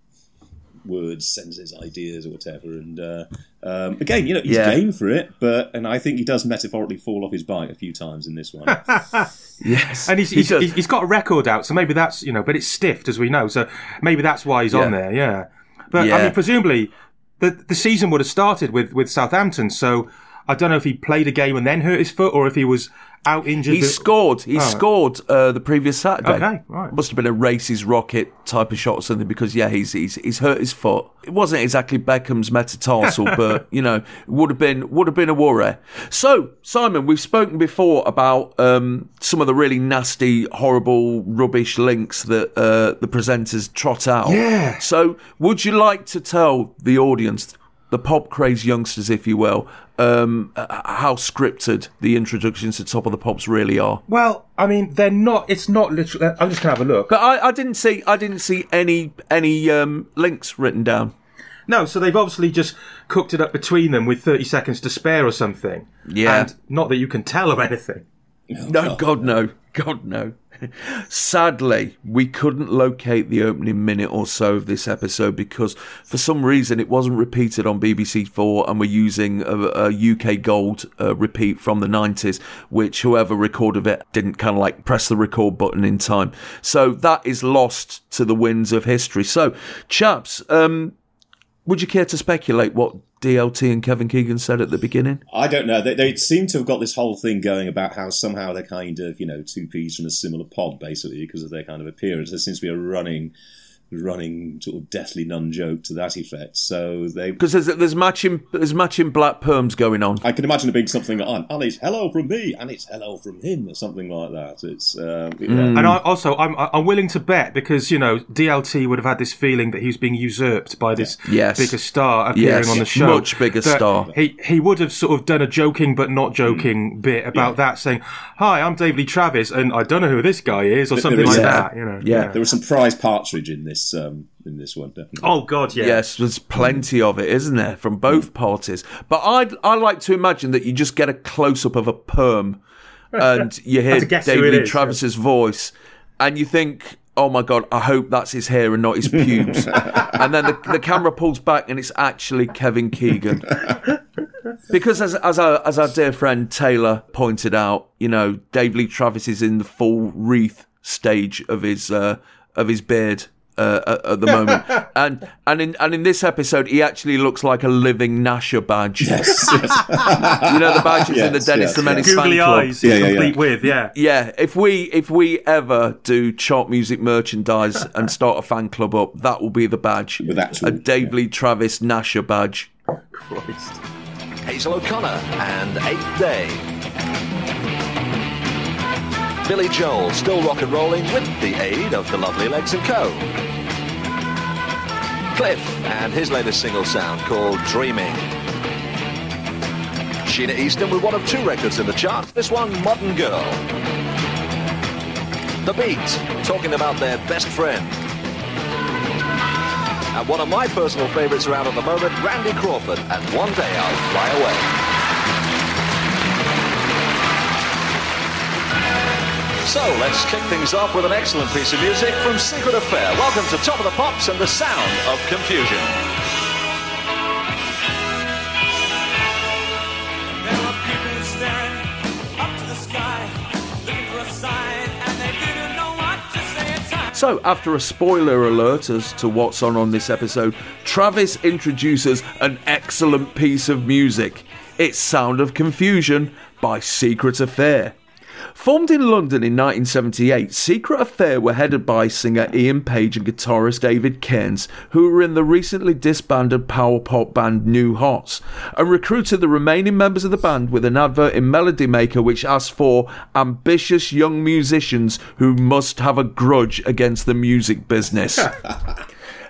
words, sentences, ideas, or whatever. And uh, um, again, you know, he's Yeah. game for it, but and I think he does metaphorically fall off his bike a few times in this one. Yes. And he's, He he's, does. he's, he's got a record out, so maybe that's, you know, but it's stiffed, as we know, so maybe that's why he's on there, yeah. But, Yeah. I mean, presumably, the, the season would have started with, with Southampton, so I don't know if he played a game and then hurt his foot, or if he was out injured. He scored. He Oh. scored uh, the previous Saturday. Okay, right. Must have been a Racey's Rocket type of shot or something because yeah, he's he's he's hurt his foot. It wasn't exactly Beckham's metatarsal, but you know, would have been would have been a worry. So Simon, we've spoken before about um, some of the really nasty, horrible, rubbish links that uh, the presenters trot out. Yeah. So would you like to tell the audience? The pop craze youngsters, if you will, um, how scripted the introductions to Top of the Pops really are. Well, I mean, they're not, it's not literally, I'm just to have a look. But I, I didn't see I didn't see any any um, links written down. No, so they've obviously just cooked it up between them with 30 seconds to spare or something. Yeah. And not that you can tell or anything. No, God no, God no. Sadly, we couldn't locate the opening minute or so of this episode because for some reason it wasn't repeated on BBC Four, and we're using a, a UK Gold uh, repeat from the nineties, which whoever recorded it didn't kind of like press the record button in time. So that is lost to the winds of history. So, chaps, um, would you care to speculate what DLT and Kevin Keegan said at the beginning? I don't know. They, they seem to have got this whole thing going about how somehow they're kind of, you know, two peas from a similar pod, basically, because of their kind of appearance. There seems to be a running, running sort of deathly nun joke to that effect. So they. Because there's there's matching there's matching black perms going on. I can imagine it being something like, and it's hello from me, and it's hello from him, or something like that. It's um, yeah. And I, also, I'm I'm willing to bet because you know DLT would have had this feeling that he was being usurped by this Yes. bigger star appearing Yes, on the show, much bigger star. He he would have sort of done a joking but not joking bit about that, saying, "Hi, I'm Dave Lee Travis, and I don't know who this guy is," or something there like is- that. You know, Yeah. There was some prize partridge in this um, in this one, definitely. Oh God, yeah. Yes, there's plenty of it, isn't there, from both parties? But I I like to imagine that you just get a close up of a perm, and you hear Have to guess David is, Travis's voice, and you think. Oh my god! I hope that's his hair and not his pubes. and then the, the camera pulls back, and it's actually Kevin Keegan. Because as as our as our dear friend Taylor pointed out, you know, Dave Lee Travis is in the full wreath stage of his uh, of his beard uh, at, at the moment, and and in and in this episode, he actually looks like a living Gnasher badge. Yes, yes. You know the badges in the Yes, Dennis yes, the Menace yes. fan Googly club. eyes, Yeah, yeah, complete yeah. with yeah. Yeah, if we if we ever do chart music merchandise and start a fan club up, that will be the badge. With actual- a Dave Lee Travis Gnasher badge. Christ. Hazel O'Connor and Eighth Day. Billy Joel still rock and rolling with the aid of the lovely Legs and Co. Cliff and his latest single sound called Dreaming. Sheena Easton with one of two records in the chart. This one, Modern Girl. The Beat, talking about their best friend. And one of my personal favorites around at the moment, Randy Crawford, and One Day I'll Fly Away. So let's kick things off with an excellent piece of music from Secret Affair. Welcome to Top of the Pops and the sound of confusion. There are people staring up to the sky, looking for a sign So, after a spoiler alert as to what's on on this episode, Travis introduces an excellent piece of music. It's Sound of Confusion by Secret Affair. Formed in London in 1978, Secret Affair were headed by singer Ian Page and guitarist David Cairns, who were in the recently disbanded power pop band New Hearts, and recruited the remaining members of the band with an advert in Melody Maker which asked for ambitious young musicians who must have a grudge against the music business.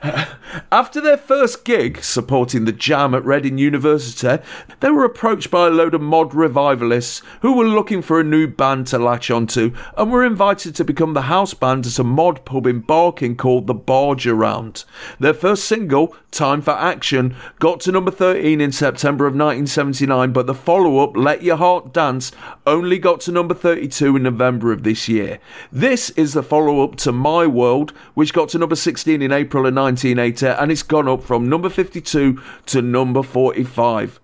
After their first gig supporting the Jam at Reading University, they were approached by a load of mod revivalists who were looking for a new band to latch onto and were invited to become the house band at a mod pub in Barking called the Barge Around. Their first single, Time for Action, got to number 13 in September of 1979, but the follow up, Let Your Heart Dance, only got to number 32 in November of this year. This is the follow up to My World, which got to number 16 in April of 1980 and it's gone up from number 52 to number 45.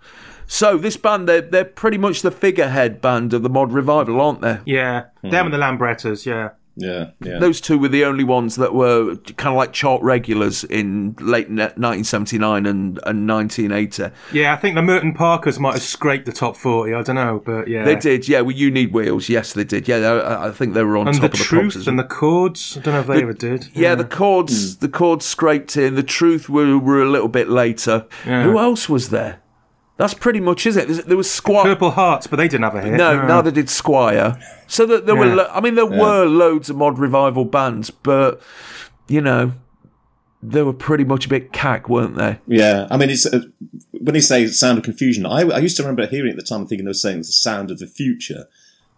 So this band, they're, they're pretty much the figurehead band of the mod revival, aren't they? Yeah, them hmm. and the Lambrettas, yeah. Yeah, yeah. Those two were the only ones that were kind of like chart regulars in late 1979 and, and 1980. Yeah, I think the Merton Parkas might have scraped the top 40, I don't know, but yeah. They did, yeah. Well, you need wheels. Yes, they did. Yeah, I, I think they were on And top the of the Truth pops. and the Chords, I don't know if they ever did. Yeah, the chords, hmm. the chords scraped in. The truth were, were a little bit later. Yeah. Who else was there? That's pretty much is it. There's- There was Squire. Purple Hearts, but they didn't have a hit. No, neither did Squire. So that there were, lo- I mean, there were loads of mod revival bands, but you know, they were pretty much a bit cack, weren't they? Yeah, I mean, it's uh, when they say "sound of confusion." I, I used to remember hearing it at the time, thinking they were saying it's the sound of the future.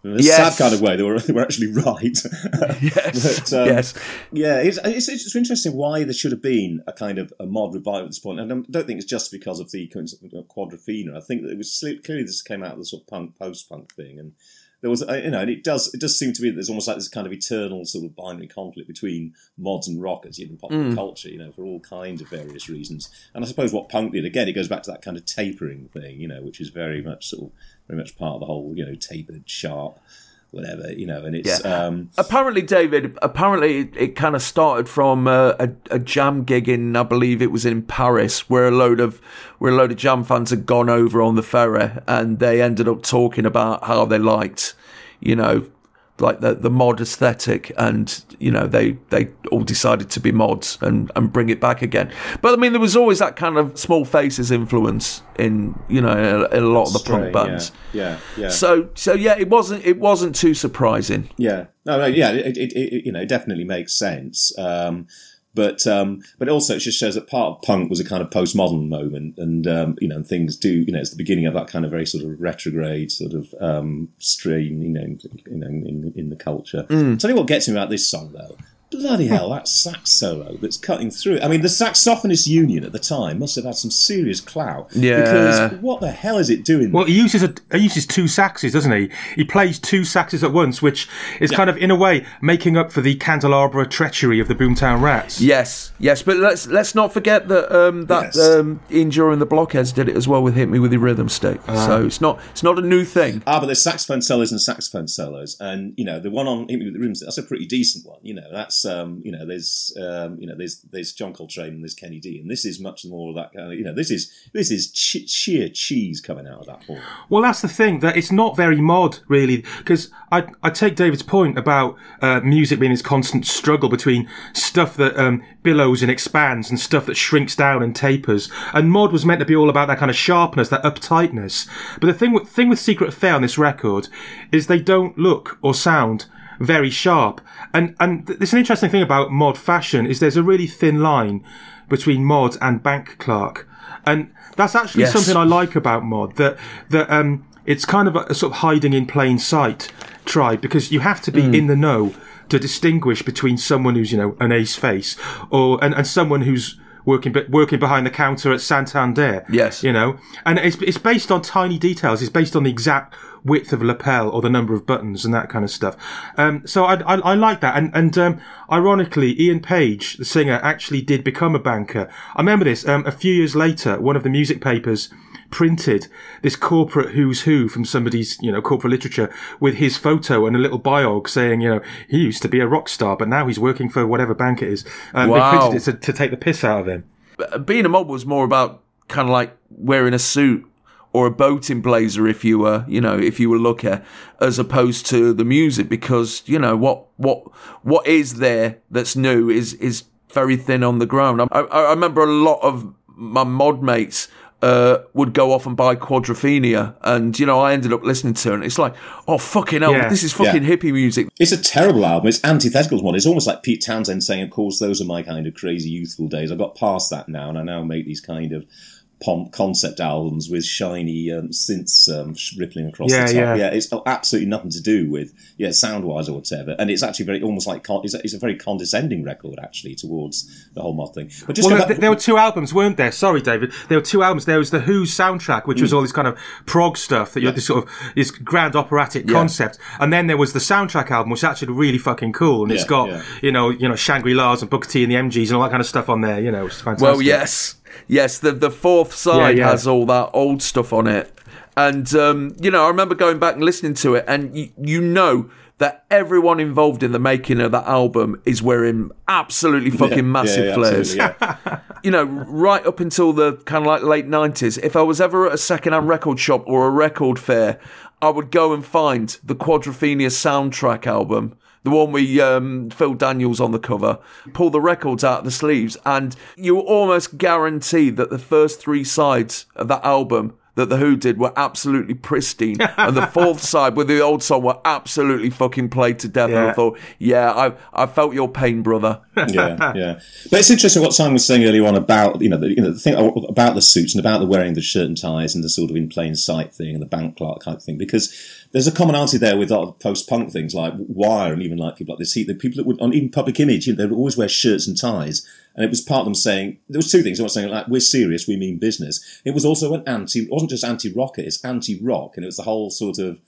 In a Yes. sad kind of way, they were they were actually right. Yes, But, um, yes. Yeah, it's, it's, it's interesting why there should have been a kind of a mod revival at this point. And I don't think it's just because of the Quadrophenia. I think that it was clearly this came out of the sort of punk post punk thing, and there was uh, you know, and it does it does seem to be that there's almost like this kind of eternal sort of binary conflict between mods and rockers in popular culture, you know, for all kinds of various reasons. And I suppose what punk did again, it goes back to that kind of tapering thing, you know, which is very much sort of very much part of the whole you know tapered sharp. Whatever you know, and it's Yeah. um, Apparently, David. Apparently, it, it kind of started from uh, a, a jam gig in, I believe it was in Paris, where a load of where a load of jam fans had gone over on the ferry, and they ended up talking about how they liked, you know, like the the mod aesthetic, and you know they they all decided to be mods and and bring it back again. But I mean, there was always that kind of small faces influence in you know in a, in a lot of the punk bands. Yeah, yeah, yeah. So so yeah, it wasn't it wasn't too surprising. Yeah, no, no, yeah, it, it, it you know, it definitely makes sense. Um, but um, but also it just shows that part of punk was a kind of postmodern moment, and um, you know, things do you know, it's the beginning of that kind of very sort of retrograde sort of um, strain, you know, in, you know, in, in the culture. Tell you what gets me about this song though. Bloody hell, that sax solo that's cutting through. I mean, the saxophonist union at the time must have had some serious clout. Yeah. Because what the hell is it doing? Well, he uses a, he uses two saxes, doesn't he? He plays two saxes at once, which is kind of in a way making up for the candelabra treachery of the Boomtown Rats. Yes, yes, but let's let's not forget that um, that Yes. um, Ian Dury and the Blockheads did it as well with "Hit Me with Your Rhythm Stick." so it's not it's not a new thing. Ah, but there's saxophone solos and saxophone solos, and you know the one on Hit Me with the Rhythm Stick, that's a pretty decent one. You know, that's um, you know there's um, you know there's there's John Coltrane and there's Kenny G, and this is much more of that kind of you know this is this is ch- sheer cheese coming out of that. Well, that's the thing that it's not very mod, really, because I I take David's point about uh, music being this constant struggle between stuff that um, billows and expands and stuff that shrinks down and tapers. And mod was meant to be all about that kind of sharpness, that uptightness. But the thing with, thing with Secret Affair on this record is they don't look or sound very sharp. And and th- there's an interesting thing about mod fashion is there's a really thin line between mod and bank clerk. And that's actually Yes. something I like about mod that that um it's kind of a, a sort of hiding in plain sight tribe because you have to be in the know to distinguish between someone who's you know an ace face or and, and someone who's working working behind the counter at Santander. Yes. you know, and it's it's based on tiny details. It's based on the exact width of lapel or the number of buttons and that kind of stuff. Um, so I, I, I like that. And, and um, ironically, Ian Page, the singer, actually did become a banker. I remember this. Um, a few years later, one of the music papers printed this corporate who's who from somebody's, you know, corporate literature with his photo and a little biog saying, you know, he used to be a rock star, but now he's working for whatever bank it is. And Wow. they printed it to, to take the piss out of him. being a mob was more about kind of like wearing a suit or a boating blazer if you were, you know, if you were looker, as opposed to the music because you know what what what is there that's new is is very thin on the ground. I, I I remember a lot of my mod mates. Uh, would go off and buy Quadrophenia, and you know I ended up listening to it. And it's like, oh fucking hell, Yeah. this is fucking Yeah. hippie music. It's a terrible album. It's antithetical to one. It's almost like Pete Townshend saying, "Of course, those are my kind of crazy youthful days. I got past that now, and I now make these kind of pomp concept albums with shiny um, synths um, rippling across Yeah, the top. yeah. yeah, it's absolutely nothing to do with yeah sound wise or whatever. And it's actually very almost like con- it's, a, it's a very condescending record actually towards the whole mod thing. But just Well, there, back- there were two albums, weren't there? Sorry, David. There were two albums. There was the Who's soundtrack, which was Mm. all this kind of prog stuff that you had this sort of this grand operatic concept, and then there was the soundtrack album, which is actually really fucking cool, and it's got yeah. you know you know Shangri La's and Booker T and the MGs and all that kind of stuff on there. You know, it's fantastic. Well, yes, yes. The the fourth side Yeah, yeah. has all that old stuff on it, and um, you know, I remember going back and listening to it, and you, you know that everyone involved in the making of that album is wearing absolutely fucking Yeah, massive yeah, flares. yeah. You know, right up until the kind of like late nineties. If I was ever at a second-hand record shop or a record fair, I would go and find the Quadrophenia soundtrack album. The one with um, Phil Daniels on the cover, pull the records out of the sleeves, and you almost guarantee that the first three sides of that album that the Who did were absolutely pristine, and the fourth side with the old song were absolutely fucking played to death. And I Yeah. thought, yeah, I I felt your pain, brother. yeah, yeah. But it's interesting what Simon was saying earlier on about you know the, you know the thing about the suits and about the wearing the shirt and ties and the sort of in plain sight thing and the bank clerk type thing because there's a commonality there with a lot of post punk things like Wire and even like people like this. The people that would on even Public Image, you know, they would always wear shirts and ties. And it was part of them saying there was two things. I was saying like we're serious, we mean business. It was also an anti. It wasn't just anti rocker, it's anti rock, and it was the whole sort of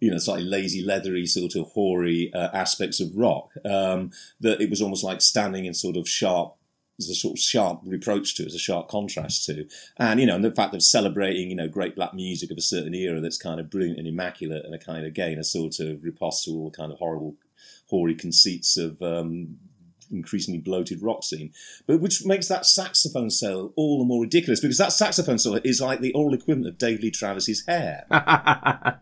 you know, slightly lazy, leathery, sort of hoary uh, aspects of rock. Um, that it was almost like standing in sort of sharp, as a sort of sharp reproach to, as a sharp contrast to, and you know, and the fact of celebrating, you know, great black music of a certain era that's kind of brilliant and immaculate, and a kind of again a sort of riposte to all kind of horrible, hoary conceits of. Um, increasingly bloated rock scene, but which makes that saxophone solo all the more ridiculous because that saxophone solo is like the oral equivalent of Dave Lee Travis's hair.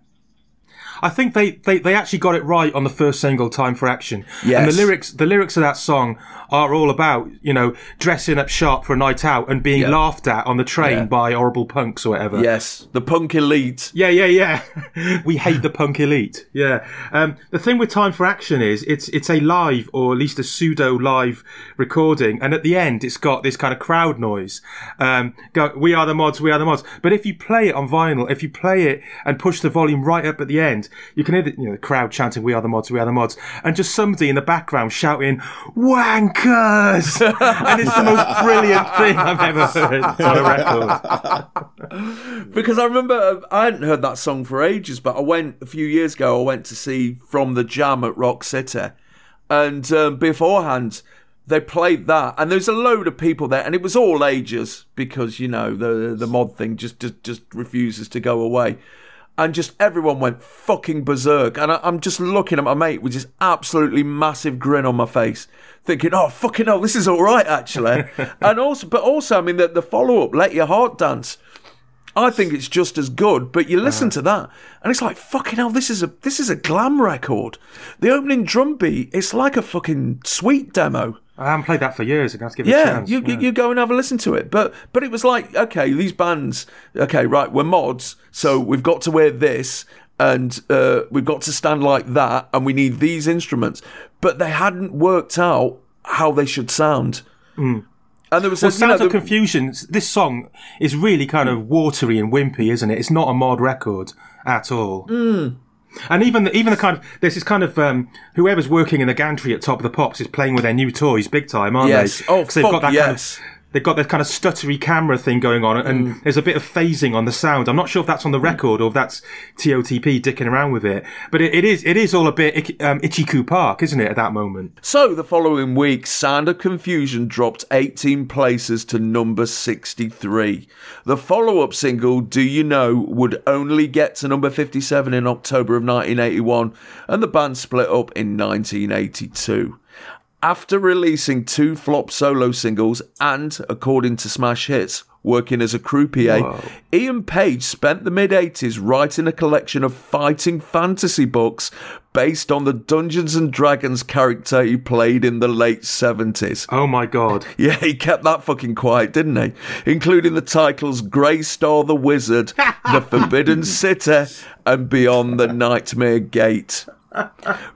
I think they, they, they actually got it right on the first single, "Time for Action." Yes. And the lyrics the lyrics of that song are all about you know dressing up sharp for a night out and being Yeah. laughed at on the train Yeah. by horrible punks or whatever. Yes, the punk elite. Yeah, yeah, yeah. we hate the punk elite. Yeah. Um, the thing with Time for Action is it's it's a live or at least a pseudo live recording, and at the end it's got this kind of crowd noise. Um, go, we are the mods, we are the mods. But if you play it on vinyl, if you play it and push the volume right up at the end, you can hear the, you know, the crowd chanting "We are the mods, we are the mods," and just somebody in the background shouting "Wankers," and it's the most brilliant thing I've ever heard on a record. Because I remember uh, I hadn't heard that song for ages, but I went a few years ago. I went to see From the Jam at Rock City, and um, beforehand they played that, and there's a load of people there, and it was all ages because you know the the mod thing just just, just refuses to go away. And just everyone went fucking berserk. And I, I'm just looking at my mate with this absolutely massive grin on my face, thinking, oh, fucking hell, this is all right, actually. and also, but also, I mean, the, the follow up, Let Your Heart Dance, I think it's just as good, but you listen uh-huh. to that and it's like fucking hell. This is a this is a glam record. The opening drum beat, it's like a fucking sweet demo. I haven't played that for years. I'm going to give it a Yeah, chance. you, you you go and have a listen to it. But but it was like okay, these bands, okay, right, we're mods, so we've got to wear this and uh, we've got to stand like that, and we need these instruments. But they hadn't worked out how they should sound. And there was Well, a, you know, of the- Confusion, this song is really kind of watery and wimpy, isn't it? It's not a mod record at all. Hmm. And even the, even the kind of there's this kind of um, whoever's working in the gantry at Top of the Pops is playing with their new toys big time, aren't Yes. they? Oh, 'Cause they've fuck got that yes. kind of they've got that kind of stuttery camera thing going on, and Mm. there's a bit of phasing on the sound. I'm not sure if that's on the record or if that's TOTP dicking around with it, but it, it is it is all a bit um, Itchycoo Park, isn't it? At that moment. So the following week, Sound of Confusion dropped 18 places to number 63. The follow up single, Do You Know, would only get to number 57 in October of 1981, and the band split up in 1982. After releasing two flop solo singles and, according to Smash Hits, working as a croupier, Ian Page spent the mid 80s writing a collection of fighting fantasy books based on the Dungeons and Dragons character he played in the late 70s. Oh my god! Yeah, he kept that fucking quiet, didn't he? Including the titles Grey Star the Wizard, The Forbidden City, and Beyond the Nightmare Gate.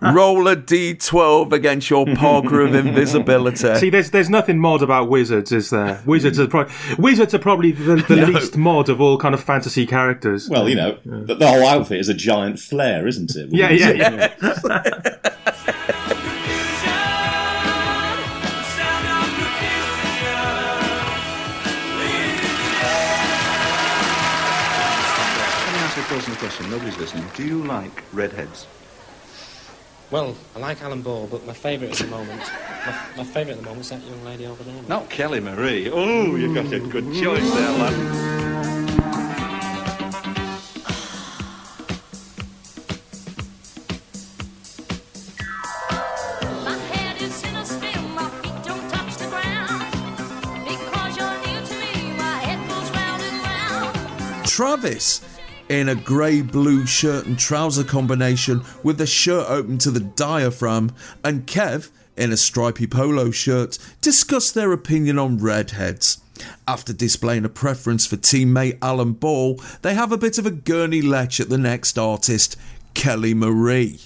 Roll a d12 against your Parker of Invisibility. See, there's there's nothing mod about wizards, is there? Wizards are pro- wizards are probably the, the least mod of all kind of fantasy characters. Well, you know, the, the whole outfit is a giant flare, isn't it? yeah, yeah, yeah. Let me ask a personal question. Nobody's listening. Do you like redheads? Well, I like Alan Ball, but my favourite at the moment, my, my favourite at the moment is that young lady over there. Not Kelly Marie. Oh, you've got a good mm. choice there, lad. My head is in a spin, my feet don't touch the ground. Because you're near to me, my head goes round and round. Travis in a grey blue shirt and trouser combination with the shirt open to the diaphragm, and Kev in a stripy polo shirt discuss their opinion on redheads. After displaying a preference for teammate Alan Ball, they have a bit of a gurney lech at the next artist, Kelly Marie.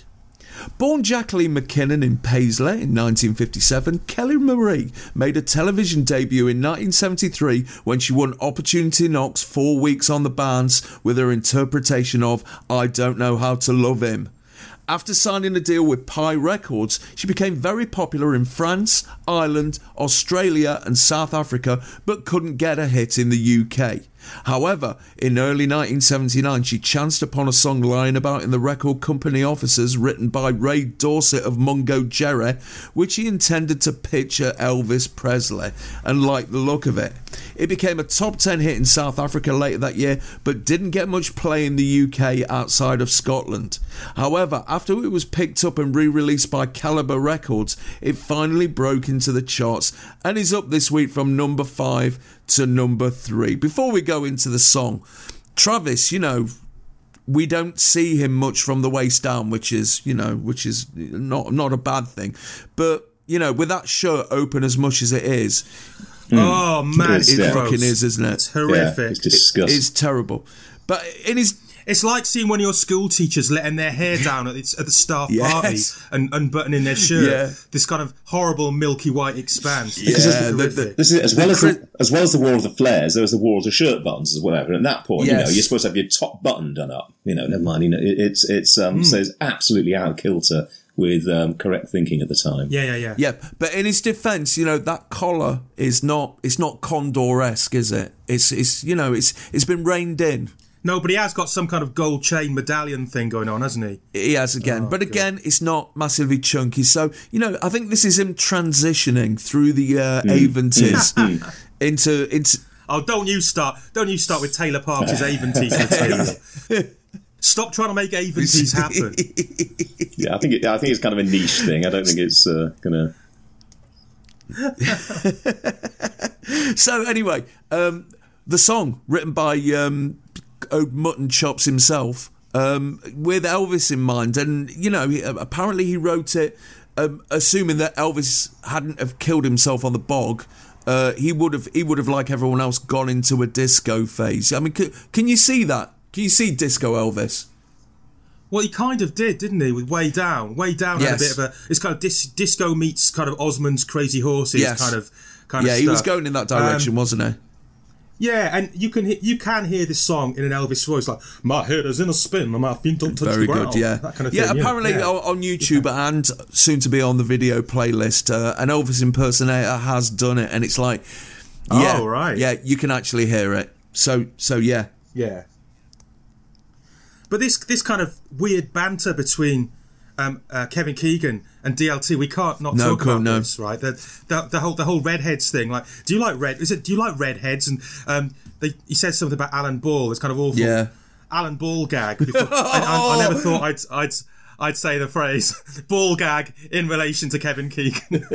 Born Jacqueline McKinnon in Paisley in 1957, Kelly Marie made a television debut in 1973 when she won Opportunity Knocks four weeks on the bands with her interpretation of I Don't Know How to Love Him. After signing a deal with Pye Records, she became very popular in France, Ireland, Australia, and South Africa, but couldn't get a hit in the UK. However, in early 1979, she chanced upon a song lying about in the record company offices written by Ray Dorset of Mungo Jerry, which he intended to at Elvis Presley and liked the look of it. It became a top 10 hit in South Africa later that year, but didn't get much play in the UK outside of Scotland. However, after it was picked up and re released by Calibre Records, it finally broke into the charts and is up this week from number 5 to number 3. Before we go into the song, Travis, you know, we don't see him much from the waist down, which is, you know, which is not not a bad thing. But, you know, with that shirt open as much as it is, hmm. Oh man, It's, it's it yeah. fucking is, isn't it? It's horrific. Yeah, it's disgusting. It's terrible. But in his It's like seeing one of your school teachers letting their hair down at, its, at the staff Yes. party and unbuttoning their shirt. Yeah. This kind of horrible milky white expanse. Yeah, It's the- the- This is, as well as the, as well as the war of the flares, there was the war of the shirt buttons as well. And at that point, you know, you're supposed to have your top button done up. You know, never mind. You know, it, it's it's um, Hmm. so it's absolutely out of kilter with um, correct thinking at the time. yeah, yeah, yeah. Yeah, but in his defence, you know that collar is not it's not Condor esque, is it? It's it's you know it's it's been reined in. No, but he has got some kind of gold chain medallion thing going on, hasn't he? He has again, but again, it's not massively chunky. So you know, I think this is him transitioning through the uh, Aventies into into. Oh, don't you start! Don't you start with Taylor Parkes' Aventies material. Stop trying to make Aventies happen. Yeah, I think it, I think it's kind of a niche thing. I don't think it's uh, gonna. So anyway, um, the song written by um, Old Mutton Chops himself, um, with Elvis in mind, and you know, he, apparently he wrote it um, assuming that Elvis hadn't have killed himself on the bog. Uh, he would have, he would have, like everyone else, gone into a disco phase. I mean, can, can you see that? Can you see disco Elvis? Well, he kind of did, didn't he? With Way Down. Way Down had a bit of a. It's kind of dis, disco meets kind of Osmond's Crazy Horses Yes. kind of. Kind Yeah, of he was going in that direction, Um, wasn't he? Yeah, and you can you can hear this song in an Elvis voice, like "My head is in a spin, and my feet don't touch Very the ground." good, yeah. that kind of yeah, thing. apparently yeah. on YouTube and soon to be on the video playlist, uh, an Elvis impersonator has done it, and it's like Yeah, Oh, right. Yeah, you can actually hear it. So, so yeah, Yeah. But this this kind of weird banter between um, uh, Kevin Keegan and DLT, we can't not No, talk about no. this, right? The, the the whole the whole redheads thing. Like, do you like red? Is it? Do you like redheads? And um, they, he said something about Alan Ball. It's kind of awful. Yeah. Alan Ball gag. Before, I, I, I never thought I'd I'd. I'd say the phrase "ball gag" in relation to Kevin Keegan,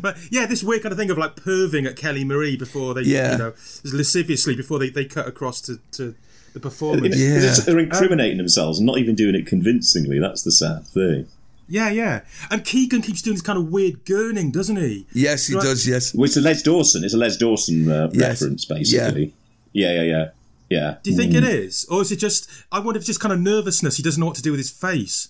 but yeah, this weird kind of thing of like perving at Kelly Marie before they, Yeah. you know, lasciviously before they, they cut across to, to the performance. It- it's- they're incriminating themselves and not even doing it convincingly. That's the sad thing. Yeah, yeah. And Keegan keeps doing this kind of weird gurning, doesn't he? yes, he Right. does. Yes, Well, it's a Les Dawson. It's a Les Dawson uh, Yes. reference, basically. Yeah, yeah, yeah, yeah. Do you think it is, or is it just? I wonder if it's just kind of nervousness. He doesn't know what to do with his face.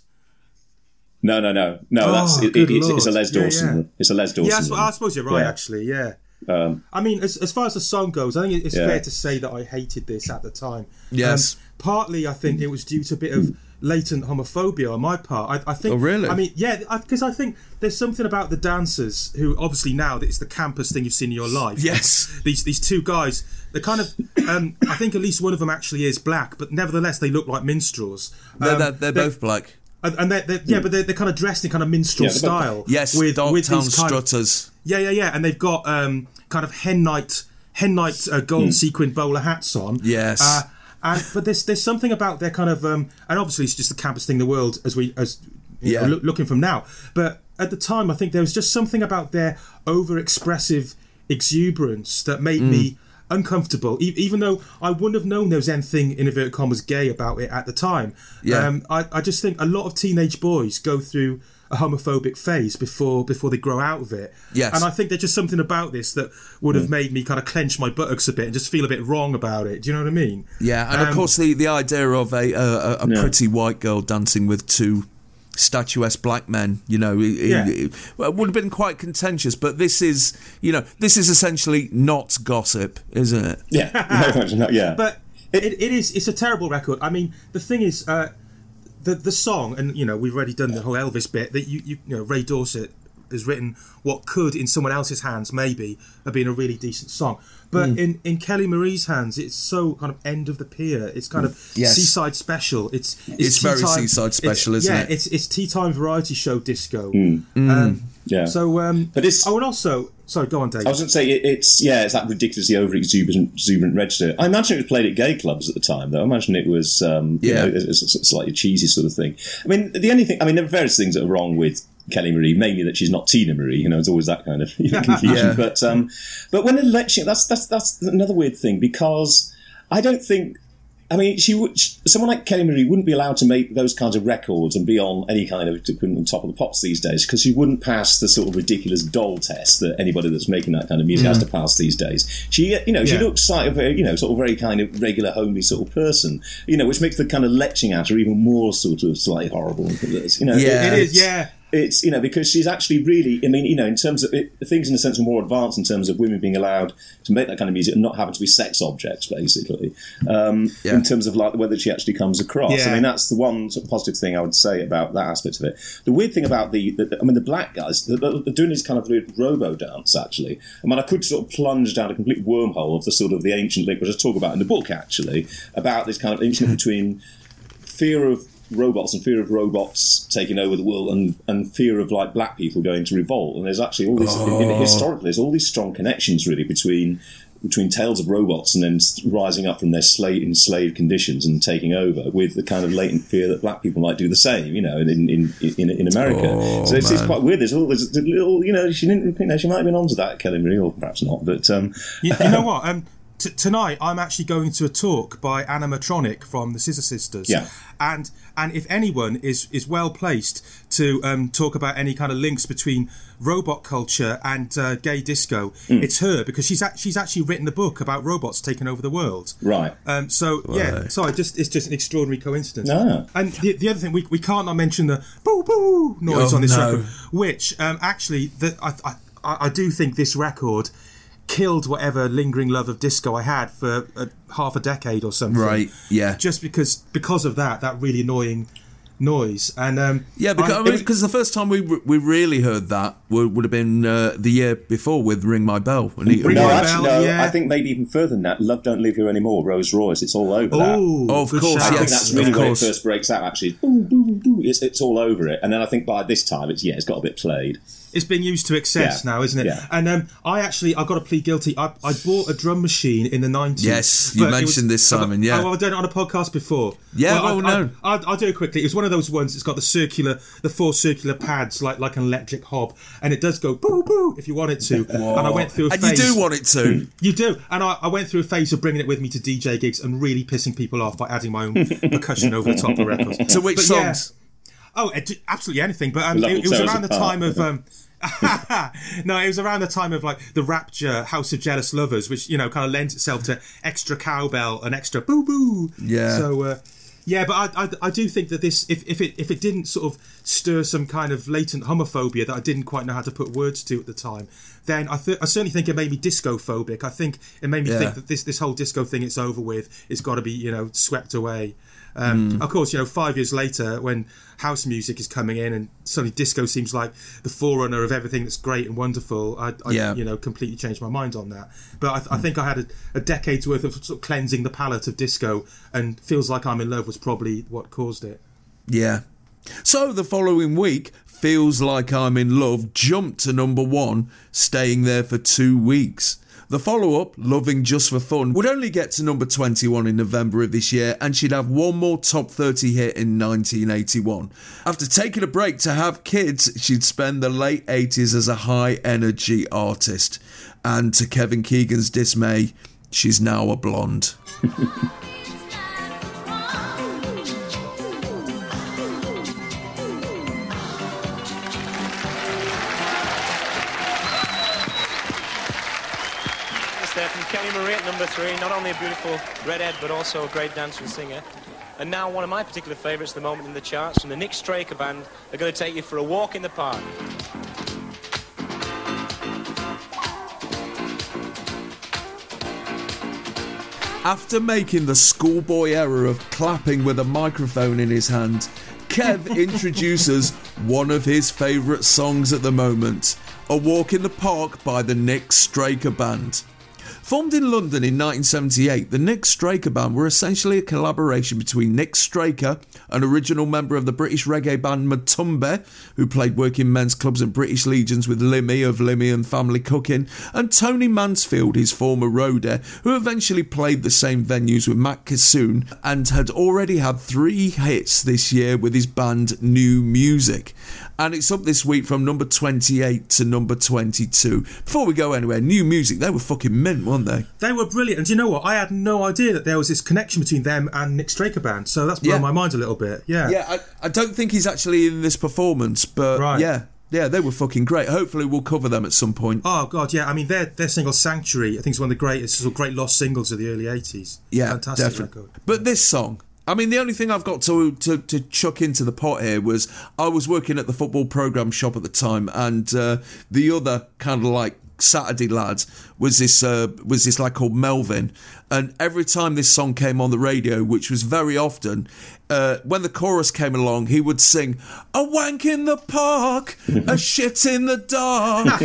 No, no, no, no. Oh, that's it, it, it's, it's a lord. Les Yeah, Dawson. yeah. It's a Les Dawson. yeah, I, sp- I suppose you're right. Yeah. Actually, yeah. Um, I mean, as, as far as the song goes, I think it's Yeah. fair to say that I hated this at the time. Yes. Um, partly, I think it was due to a bit of latent homophobia on my part. I, I think. Oh, really? I mean, yeah, because I, think there's something about the dancers who, obviously, now that it's the campus thing you've seen in your life. Yes. These these two guys, they're kind of. Um, I think at least one of them actually is black, but nevertheless, they look like minstrels. they're, Um, they're, they're both black. and, and they're, they're, yeah, but they're, they're kind of dressed in kind of minstrel Yeah, style. Yes, with Dark with Town these kind of- Strutters. Yeah, yeah, yeah, and they've got um, kind of hen night, hen night uh, gold sequin bowler hats on. Yes. uh, and but there's there's something about their kind of um, and obviously it's just the campus thing, in the world as we as you know, Yeah. looking from now. But at the time, I think there was just something about their over-expressive exuberance that made me uncomfortable. E- even though I wouldn't have known there was anything in inverted commas gay about it at the time. Yeah. Um, I, I just think a lot of teenage boys go through a homophobic phase before before they grow out of it. Yes. And I think there's just something about this that would have made me kind of clench my buttocks a bit and just feel a bit wrong about it. Do you know what I mean? Yeah, and of Um, course the, the idea of a a, a, a Yeah. pretty white girl dancing with two statuesque black men, you know, it, it- Yeah. it would have been quite contentious. But this is, you know, this is essentially not gossip, isn't it? yeah, no, no, yeah. But it, it is it's a terrible record. I mean, the thing is, uh, the the song, and you know, we've already done the whole Elvis bit. That you you, you know, Ray Dorset has written what could, in someone else's hands, maybe have been a really decent song. But Hmm. in, in Kelly Marie's hands, it's so kind of end of the pier. It's kind of Yes. seaside special. It's It's tea very time- seaside it's- special, isn't yeah, it? it's it's tea time variety show disco. Hmm. Um, yeah. So, um, But it's- oh, and also, sorry, go on, Dave. I was going to say it, it's yeah, it's that ridiculously over exuberant, exuberant register. I imagine it was played at gay clubs at the time, though. I imagine it was um, you Yeah. know, it's, it's a slightly cheesy sort of thing. I mean, the only thing I mean, there are various things that are wrong with Kelly Marie, mainly that she's not Teena Marie. You know, it's always that kind of you know, confusion. Yeah. But um, but when election, that's that's that's another weird thing because I don't think. I mean, she would. Someone like Kelly Marie wouldn't be allowed to make those kinds of records and be on any kind of top of the pops these days because she wouldn't pass the sort of ridiculous doll test that anybody that's making that kind of music has to mm. pass these days. She, uh, you know, she Yeah. looks like a very, you know, sort of very kind of regular, homely sort of person. You know, which makes the kind of leching at her even more sort of slightly horrible. You know, Yeah. it is, it's- yeah. It's you know because she's actually really I mean you know in terms of it, things in a sense are more advanced in terms of women being allowed to make that kind of music and not having to be sex objects basically um, Yeah. in terms of like whether she actually comes across Yeah. I mean that's the one sort of positive thing I would say about that aspect of it the weird thing about the, the I mean the black guys they're, they're doing this kind of weird robo dance actually I mean I could sort of plunge down a complete wormhole of the sort of the ancient link which I talk about in the book actually about this kind of ancient between fear of robots and fear of robots taking over the world and, and fear of like black people going to revolt. And there's actually all this in, in, historically there's all these strong connections really between between tales of robots and then rising up from their slave enslaved conditions and taking over with the kind of latent fear that black people might do the same you know in in in, in America. Oh, so it's, it's quite weird. There's all there's a little you know she didn't you know she might have been onto that Kelly Marie or perhaps not but um You, you know what? Um, t- tonight I'm actually going to a talk by Ana Matronic from the Scissor Sisters. Yeah. And and if anyone is is well placed to um, talk about any kind of links between robot culture and uh, gay disco, Hmm. it's her because she's act- she's actually written a book about robots taking over the world. right Um, so yeah, sorry, just it's just an extraordinary coincidence. Ah. And the, the other thing we, we can't not mention the boo boo noise Oh, on this no. record, which um, actually the, I, I I do think this record killed whatever lingering love of disco I had for a, half a decade or something. Right, yeah. Just because because of that that really annoying noise. And um, Yeah, because, I it mean, was- the first time we we really heard that would, would have been uh, the year before with "Ring My Bell." And Ring No, My actually, Bell, no. yeah. I think maybe even further than that. Love don't live here anymore. Rose Royce. It's all over that. oh, of good course, I think that's really of when it first breaks out. Actually. It's, it's all over it. And then I think by this time, it's yeah, it's got a bit played. It's being used to excess Yeah. now, isn't it? Yeah. And um, I actually, I've got to plead guilty. I, I bought a drum machine in the nineties. Yes, you mentioned this, Simon, yeah. oh, I've done it on a podcast before. Yeah, Well, oh, I, no. I, I'll, I'll do it quickly. It was one of those ones. It's got the circular, the four circular pads, like like an electric hob, and it does go boo boo if you want it to. And I went through a and you do want it to. You do, and I, I went through a phase of bringing it with me to DJ gigs and really pissing people off by adding my own percussion over the top of the records. To which But yeah. Songs? Oh, absolutely anything. But um, it, it was around the apart. time of. Um, no, it was around the time of like the Rapture House of Jealous Lovers, which you know kind of lends itself to extra cowbell and extra boo boo. Yeah. So uh, yeah, but I, I I do think that this if if it if it didn't sort of stir some kind of latent homophobia that I didn't quite know how to put words to at the time, then I th- I certainly think it made me disco phobic. I think it made me Yeah. think that this this whole disco thing it's over with. It's got to be you know swept away. Um, Of course, you know, five years later, when house music is coming in and suddenly disco seems like the forerunner of everything that's great and wonderful, I, I Yeah. you know, completely changed my mind on that. But I, I think I had a, a decade's worth of, sort of cleansing the palate of disco, and feels like I'm in love was probably what caused it. Yeah. So the following week, Feels Like I'm in Love jumped to number one, staying there for two weeks. The follow up, Loving Just for Fun, would only get to number 21 in November of this year, and she'd have one more top 30 hit in 1981. After taking a break to have kids, she'd spend the late 80s as a high energy artist. And to Kevin Keegan's dismay, she's now a blonde. Marie at number three. Not only a beautiful redhead, but also a great dancer and singer. And now one of my particular favourites at the moment in the charts from the Nick Straker Band. They're going to take you for a walk in the park. After making the schoolboy error of clapping with a microphone in his hand, Kev introduces one of his favourite songs at the moment A Walk in the Park by the Nick Straker Band. Formed in London in 1978, the Nick Straker Band were essentially a collaboration between Nick Straker, an original member of the British reggae band Matumbi, who played working men's clubs and British legions with Limmy of Limmy and Family Cooking, and Tony Mansfield, his former roader, who eventually played the same venues with Mac Kissoon and had already had three hits this year with his band New Musik. And it's up this week from number 28 to number 22. Before we go anywhere, New Musik, they were fucking mint, weren't they? They were brilliant, and do you know what? I had no idea that there was this connection between them and Nick Straker Band. So that's blown Yeah. my mind a little bit. Yeah. Yeah, I, I don't think he's actually in this performance, but Right. yeah, yeah, they were fucking great. Hopefully, we'll cover them at some point. Oh god, yeah. I mean, their their single "Sanctuary" I think is one of the greatest, sort of great lost singles of the early '80s. Yeah, fantastic definitely. record. But this song, I mean, the only thing I've got to, to to chuck into the pot here was I was working at the football program shop at the time, and uh, the other kind of like Saturday lad was this uh, was this lad called Melvin, and every time this song came on the radio, which was very often. Uh, when the chorus came along, he would sing "A wank in the park, a shit in the dark,"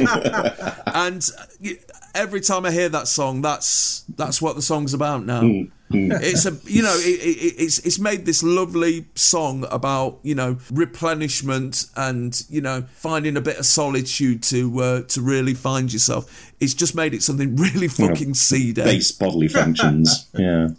and uh, every time I hear that song, that's that's what the song's about now. It's a you know it, it, it's it's made this lovely song about you know replenishment and you know finding a bit of solitude to uh, to really find yourself. It's just made it something really fucking seedy. Base bodily functions. yeah.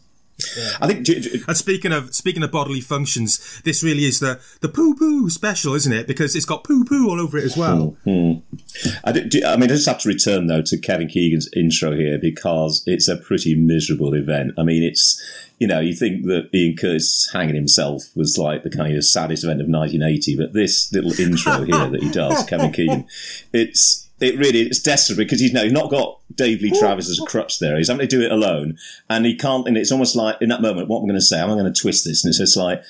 I think. And speaking of speaking of bodily functions, this really is the the poo poo special, isn't it? Because it's got poo poo all over it as well. Hmm, hmm. I, do- do- I mean, I just have to return though to Kevin Keegan's intro here because it's a pretty miserable event. I mean, it's you know you think that Ian Curtis hanging himself was like the kind of saddest event of 1980, but this little intro here that he does, Kevin Keegan, it's it really it's desperate because he's, no, he's not got Dave Lee Travis as a crutch there. He's having to do it alone, and he can't. And it's almost like in that moment, what am I'm going to say, I'm going to twist this, and it's just like.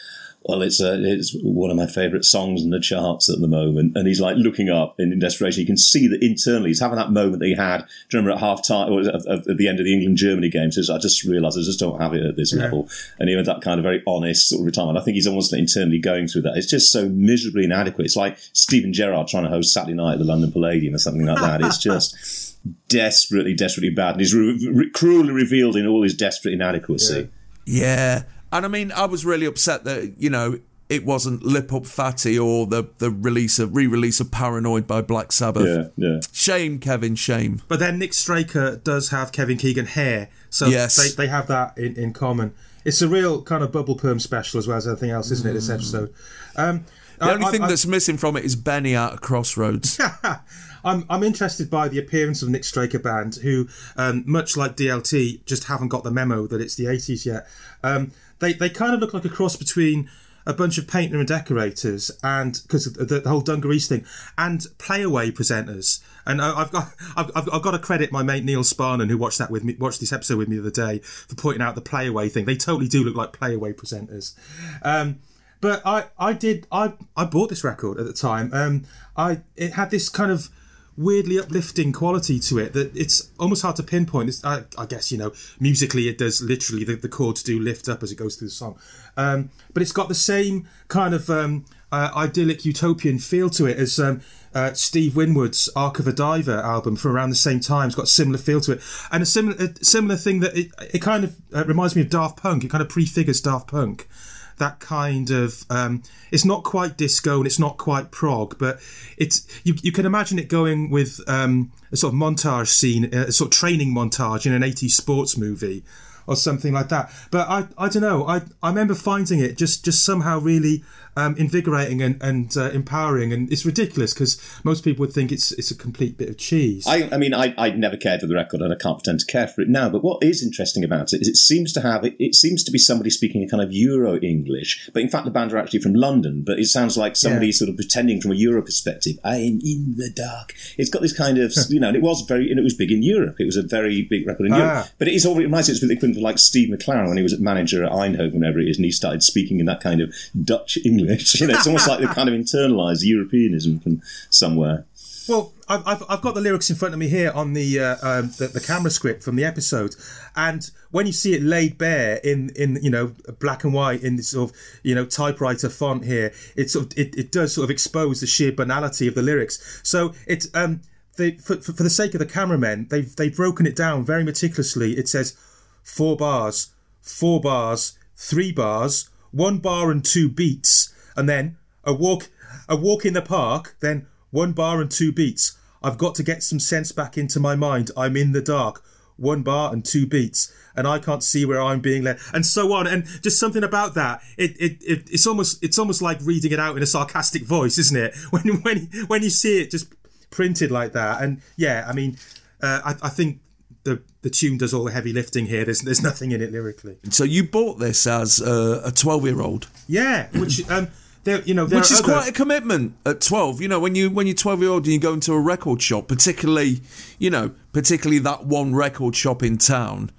Well, it's uh, it's one of my favourite songs in the charts at the moment, and he's like looking up in, desperation. You can see that internally he's having that moment that he had. Do you remember at half time or at, at, at the end of the England Germany game? Says, "I just realised I just don't have it at this Yeah. level," and he had that kind of very honest sort of retirement. I think he's almost internally going through that. It's just so miserably inadequate. It's like Steven Gerrard trying to host Saturday night at the London Palladium or something like that. It's just desperately, desperately bad, and he's re- re- cruelly revealed in all his desperate inadequacy. Yeah. And I mean, I was really upset that, you know, it wasn't Lip Up Fatty or the, the release of re-release of Paranoid by Black Sabbath. Yeah, yeah. Shame, Kevin, shame. But then Nick Straker does have Kevin Keegan hair, so Yes. they, they have that in, in common. It's a real kind of bubble perm special as well as anything else, isn't it? This episode. Um, The I- only I- thing I- that's missing from it is Benny out of Crossroads. I'm I'm interested by the appearance of Nick Straker Band, who, um, much like DLT, just haven't got the memo that it's the 80s yet. Um, they they kind of look like a cross between a bunch of painter and decorators, and because the, the whole dungarees thing, and playaway presenters. And I, I've got I've, I've got to credit my mate Neil Sparnan, who watched that with me, watched this episode with me the other day, for pointing out the playaway thing. They totally do look like playaway presenters. Um, but I, I did I, I bought this record at the time. Um, I it had this kind of weirdly uplifting quality to it that it's almost hard to pinpoint. It's, I, I guess you know musically it does literally the, the chords do lift up as it goes through the song, um, but it's got the same kind of um, uh, idyllic utopian feel to it as um, uh, Steve Winwood's Arc of a Diver album from around the same time. It's got a similar feel to it, and a similar a similar thing that it, it kind of uh, reminds me of Daft Punk. It kind of prefigures Daft Punk that kind of um, it's not quite disco and it's not quite prog, but it's you, you can imagine it going with um, a sort of montage scene, a sort of training montage in an 80s sports movie or something like that. But I I don't know. I I remember finding it just just somehow really um, invigorating and and uh, empowering, and it's ridiculous because most people would think it's it's a complete bit of cheese. I, I mean, I, I never cared for the record, and I can't pretend to care for it now. But what is interesting about it is it seems to have it, it seems to be somebody speaking a kind of Euro English, but in fact the band are actually from London. But it sounds like somebody Yeah. sort of pretending from a Euro perspective. I am in the dark. It's got this kind of you know, and it was very, and it was big in Europe. It was a very big record in Europe. Ah. But it is all it reminds me it's with the equivalent of like Steve McClaren when he was manager at Eindhoven, whenever it is, and he started speaking in that kind of Dutch English. You know, it's almost like the kind of internalized Europeanism from somewhere. Well, I've, I've, got the lyrics in front of me here on the, uh, um, the the camera script from the episode, and when you see it laid bare in in you know black and white in this sort of you know typewriter font here, it sort of it, it does sort of expose the sheer banality of the lyrics. So it's um they for, for, for the sake of the cameramen, they've they've broken it down very meticulously. It says four bars, four bars, three bars, one bar and two beats, and then a walk a walk in the park, then one bar and two beats. I've got to get some sense back into my mind. I'm in the dark. One bar and two beats, and I can't see where I'm being led, and so on. And just something about that. It, it, it it's almost it's almost like reading it out in a sarcastic voice, isn't it? When when when you see it just printed like that, and yeah, I mean, uh, I, I think the the tune does all the heavy lifting here. There's there's nothing in it lyrically. So you bought this as a 12 year old. Yeah, which um, there you know, there Which is other- quite a commitment at 12. You know, when you when you're 12 year old and you go into a record shop, particularly, you know, particularly that one record shop in town.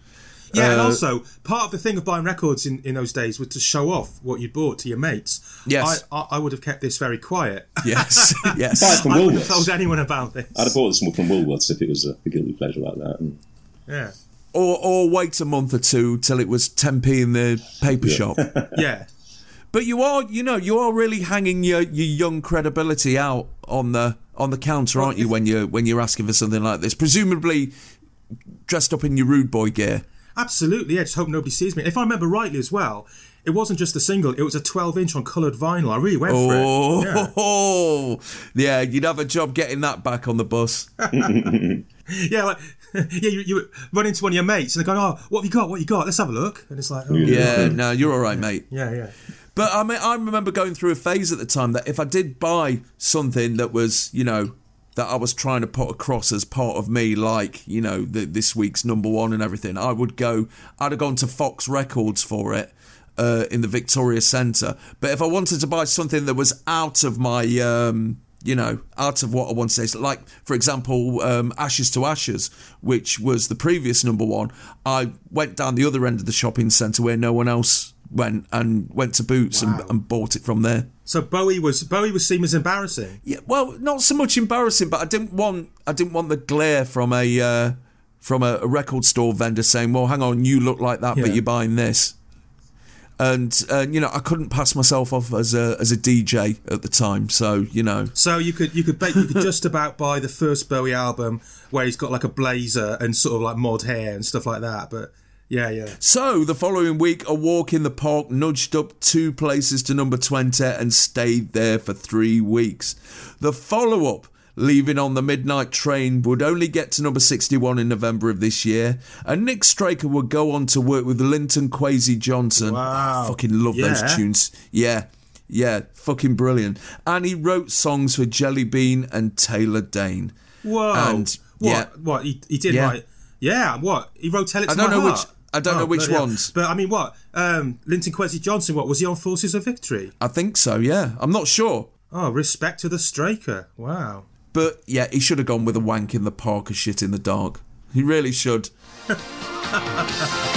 Yeah, and Uh, also part of the thing of buying records in, in those days was to show off what you'd bought to your mates. Yes. I, I, I would have kept this very quiet. Yes, yes. Buy it from I wouldn't have Woolworths. told anyone about this. I'd have bought some from Woolworths if it was a, a guilty pleasure like that. And Yeah, Or or wait a month or two till it was 10p in the paper shop. yeah, But you are, you know, you are really hanging your, your young credibility out on the on the counter, aren't you? When you when you're asking for something like this, presumably dressed up in your rude boy gear. absolutely. Yeah, just hope nobody sees me. If I remember rightly as well, it wasn't just a single; it was a 12 inch on coloured vinyl. I really went for Oh, it. Yeah. yeah, you'd have a job getting that back on the bus. Yeah, like yeah, you, you run into one of your mates and they go, "Oh, what have you got? What have you got? Let's have a look." And it's like, oh, Yeah, no, you're all right, mate. yeah, yeah. But I mean, I remember going through a phase at the time that if I did buy something that was, you know, that I was trying to put across as part of me, like you know, the, this week's number one and everything, I would go. I'd have gone to Fox Records for it. Uh, in the Victoria Centre, but if I wanted to buy something that was out of my, um, you know, out of what I wanted to say, like for example, um, Ashes to Ashes, which was the previous number one, I went down the other end of the shopping centre where no one else went and went to Boots and, and bought it from there. So Bowie was Bowie was seen as embarrassing. Yeah, well, not so much embarrassing, but I didn't want I didn't want the glare from a uh, from a, a record store vendor saying, "Well, hang on, you look like that, Yeah. but you're buying this." And uh, you know, I couldn't pass myself off as a as a DJ at the time, so you know. So you could you could you could just about buy the first Bowie album where he's got like a blazer and sort of like mod hair and stuff like that. But yeah, yeah. So the following week, A Walk in the Park nudged up two places to number 20 and stayed there for three weeks. The follow up, Leaving on the Midnight Train, would only get to number 61 in November of this year, and Nick Straker would go on to work with Linton Kwesi Johnson. Wow. I fucking love Yeah. those tunes. Yeah. Yeah, fucking brilliant. And he wrote songs for Jellybean and Taylor Dayne. Whoa. And what? yeah, What he, he did Yeah. write? Yeah. What he wrote? Tell it to I don't know heart. which- I don't know which bloody hell. ones. But I mean, what? Um, Linton Kwesi Johnson. What was he on Forces of Victory? I think so, yeah. I'm not sure. Oh, respect to the Straker. Wow. But yeah, he should have gone with a wank in the park or shit in the dark. He really should.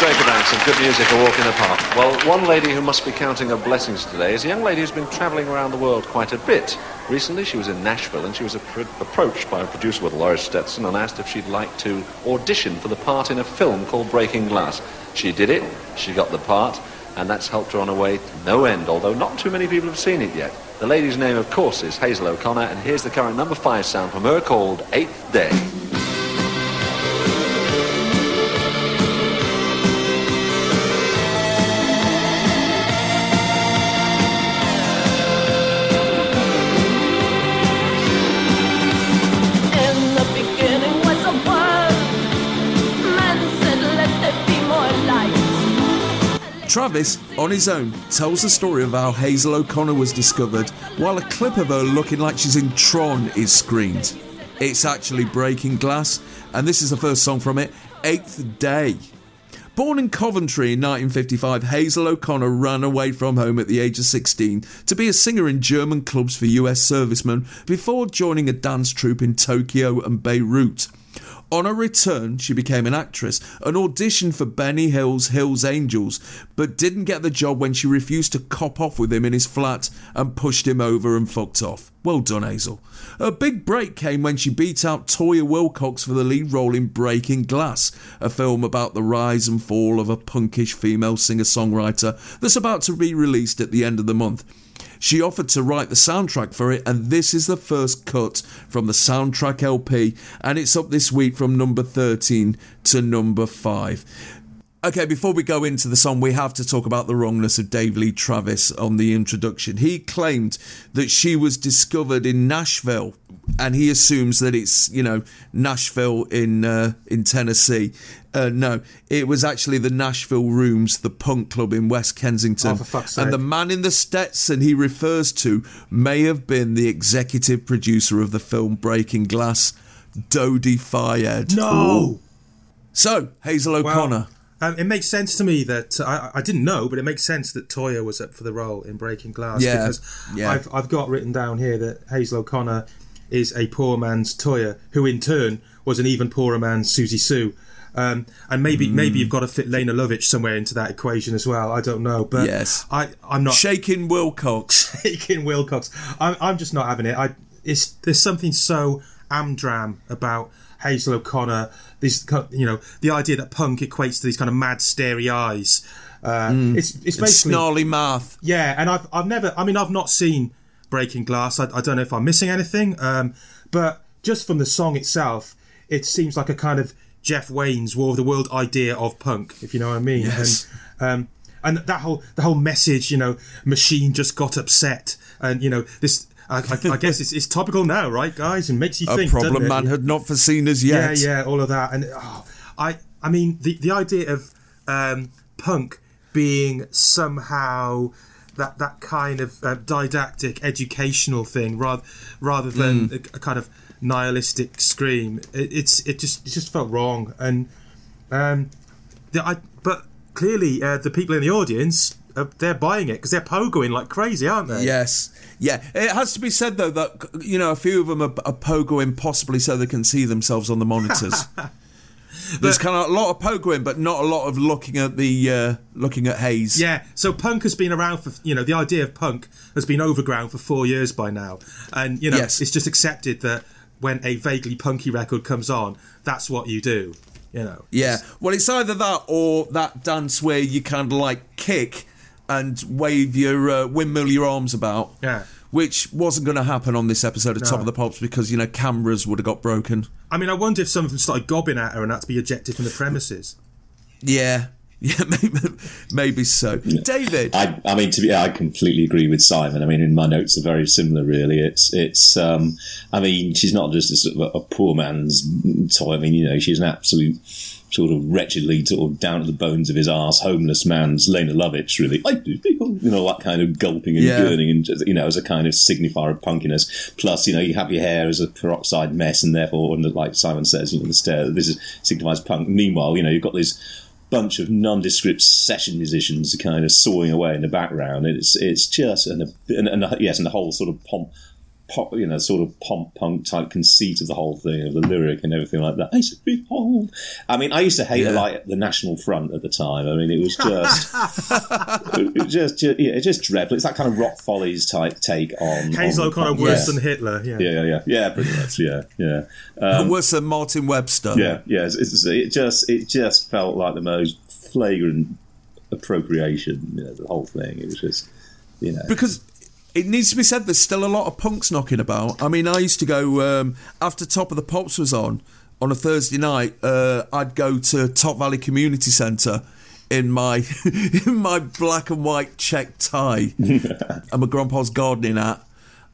Band, some good music, A Walk in the Park. Well, one lady who must be counting her blessings today is a young lady who's been travelling around the world quite a bit. Recently, she was in Nashville and she was appro- approached by a producer with Laura Stetson and asked if she'd like to audition for the part in a film called Breaking Glass. She did it, she got the part, and that's helped her on her way to no end, although not too many people have seen it yet. The lady's name, of course, is Hazel O'Connor, and here's the current number five sound from her called Eighth Day. On his own, tells the story of how Hazel O'Connor was discovered while a clip of her looking like she's in Tron is screened. It's actually Breaking Glass, and this is the first song from it, Eighth Day. Born in Coventry in 1955, Hazel O'Connor ran away from home at the age of 16 to be a singer in German clubs for US servicemen before joining a dance troupe in Tokyo and Beirut. On her return, she became an actress and auditioned for Benny Hill's Hill's Angels, but didn't get the job when she refused to cop off with him in his flat and pushed him over and fucked off. Well done, Hazel. Her big break came when she beat out Toyah Willcox for the lead role in Breaking Glass, a film about the rise and fall of a punkish female singer songwriter that's about to be released at the end of the month. She offered to write the soundtrack for it, and this is the first cut from the soundtrack LP, and it's up this week from number 13 to number 5. Okay, before we go into the song, we have to talk about the wrongness of Dave Lee Travis on the introduction. He claimed that she was discovered in Nashville, and he assumes that it's you know Nashville in uh, in Tennessee. Uh, no, it was actually the Nashville Rooms, the punk club in West Kensington. Oh, for fuck's and the man in the Stetson he refers to may have been the executive producer of the film Breaking Glass, Dodi Fayed. No. So Hazel O'Connor. Um, it makes sense to me that I, I didn't know, but it makes sense that Toyah was up for the role in Breaking Glass Yeah, because yeah. I've I've got written down here that Hazel O'Connor is a poor man's Toyah, who in turn was an even poorer man's Siouxsie Sioux. Um, and maybe Mm. maybe you've got to fit Lene Lovich somewhere into that equation as well. I don't know, but Yes. I I'm not Shaking Wilcox. shaking Wilcox. I'm, I'm just not having it. I it's there's something so amdram about Hazel O'Connor. This you know the idea that punk equates to these kind of mad starey eyes. Uh, It's it's It's basically snarly mouth. yeah, and I've I've never. I mean, I've not seen Breaking Glass. I, I don't know if I'm missing anything. Um, but just from the song itself, it seems like a kind of Jeff Wayne's War of the World idea of punk, if you know what I mean. Yes. And, um, and that whole the whole message, you know, machine just got upset, and you know this. I, I, I guess it's, it's topical now, right, guys? And makes you A think. problem doesn't it? man had not foreseen as yet. yeah, yeah, all of that, and oh, I, I mean, the the idea of um, punk being somehow that that kind of uh, didactic, educational thing, rather rather than a, a kind of nihilistic scream. It, it's it just it just felt wrong, and um, the, I, but clearly uh, the people in the audience they're buying it because they're pogoing like crazy, aren't they? Yes. Yeah. It has to be said, though, that, you know, a few of them are, are pogoing possibly so they can see themselves on the monitors. There's kind of a lot of pogoing, but not a lot of looking at the uh, looking at Hayes. Yeah, so punk has been around for you know the idea of punk has been overground for four years by now, and you know Yes. it's just accepted that when a vaguely punky record comes on, that's what you do. You know. Yeah. Well, it's either that or that dance where you kind of like kick and wave your uh, windmill your arms about. Yeah. Which wasn't going to happen on this episode of No. Top of the Pops because you know cameras would have got broken. I mean, I wonder if some of them started gobbing at her and had to be ejected from the premises. Yeah. Yeah. Maybe, maybe so. David. I, I mean, to be, I completely agree with Simon. I mean, in my notes are very similar. Really, it's it's. Um, I mean, she's not just a, sort of a, a poor man's toy. I mean, you know, she's an absolute sort of wretchedly sort of down to the bones of his ass, homeless man's Lene Lovich. Really, I do, people, you know, that kind of gulping and Yeah. gurning, and just, you know, as a kind of signifier of punkiness. Plus, you know, you have your hair as a peroxide mess, and therefore, and like Simon says, you know, the stare. This is signifies punk. Meanwhile, you know, you've got this bunch of nondescript session musicians kind of sawing away in the background. It's it's just and, and, and yes, and the whole sort of pomp, pop, you know, sort of pomp punk type conceit of the whole thing of the lyric and everything like that. I said, behold. I mean, I used to hate Yeah. like the National Front at the time. I mean, it was just, it was just, just yeah, it's just dreadful. It's that kind of rock follies type take on Hazel on kind of punk. worse Yeah. than Hitler. Yeah. Yeah, yeah, yeah, yeah, pretty much, yeah, yeah. Um, worse than Martin Webster. yeah, yeah. It's, it's, it just it just felt like the most flagrant appropriation. You know, the whole thing. It was just, you know, because it needs to be said there's still a lot of punks knocking about. I mean, I used to go um, after Top of the Pops was on on a Thursday night. Uh, I'd go to Top Valley Community Centre in my in my black and white check tie and my grandpa's gardening hat,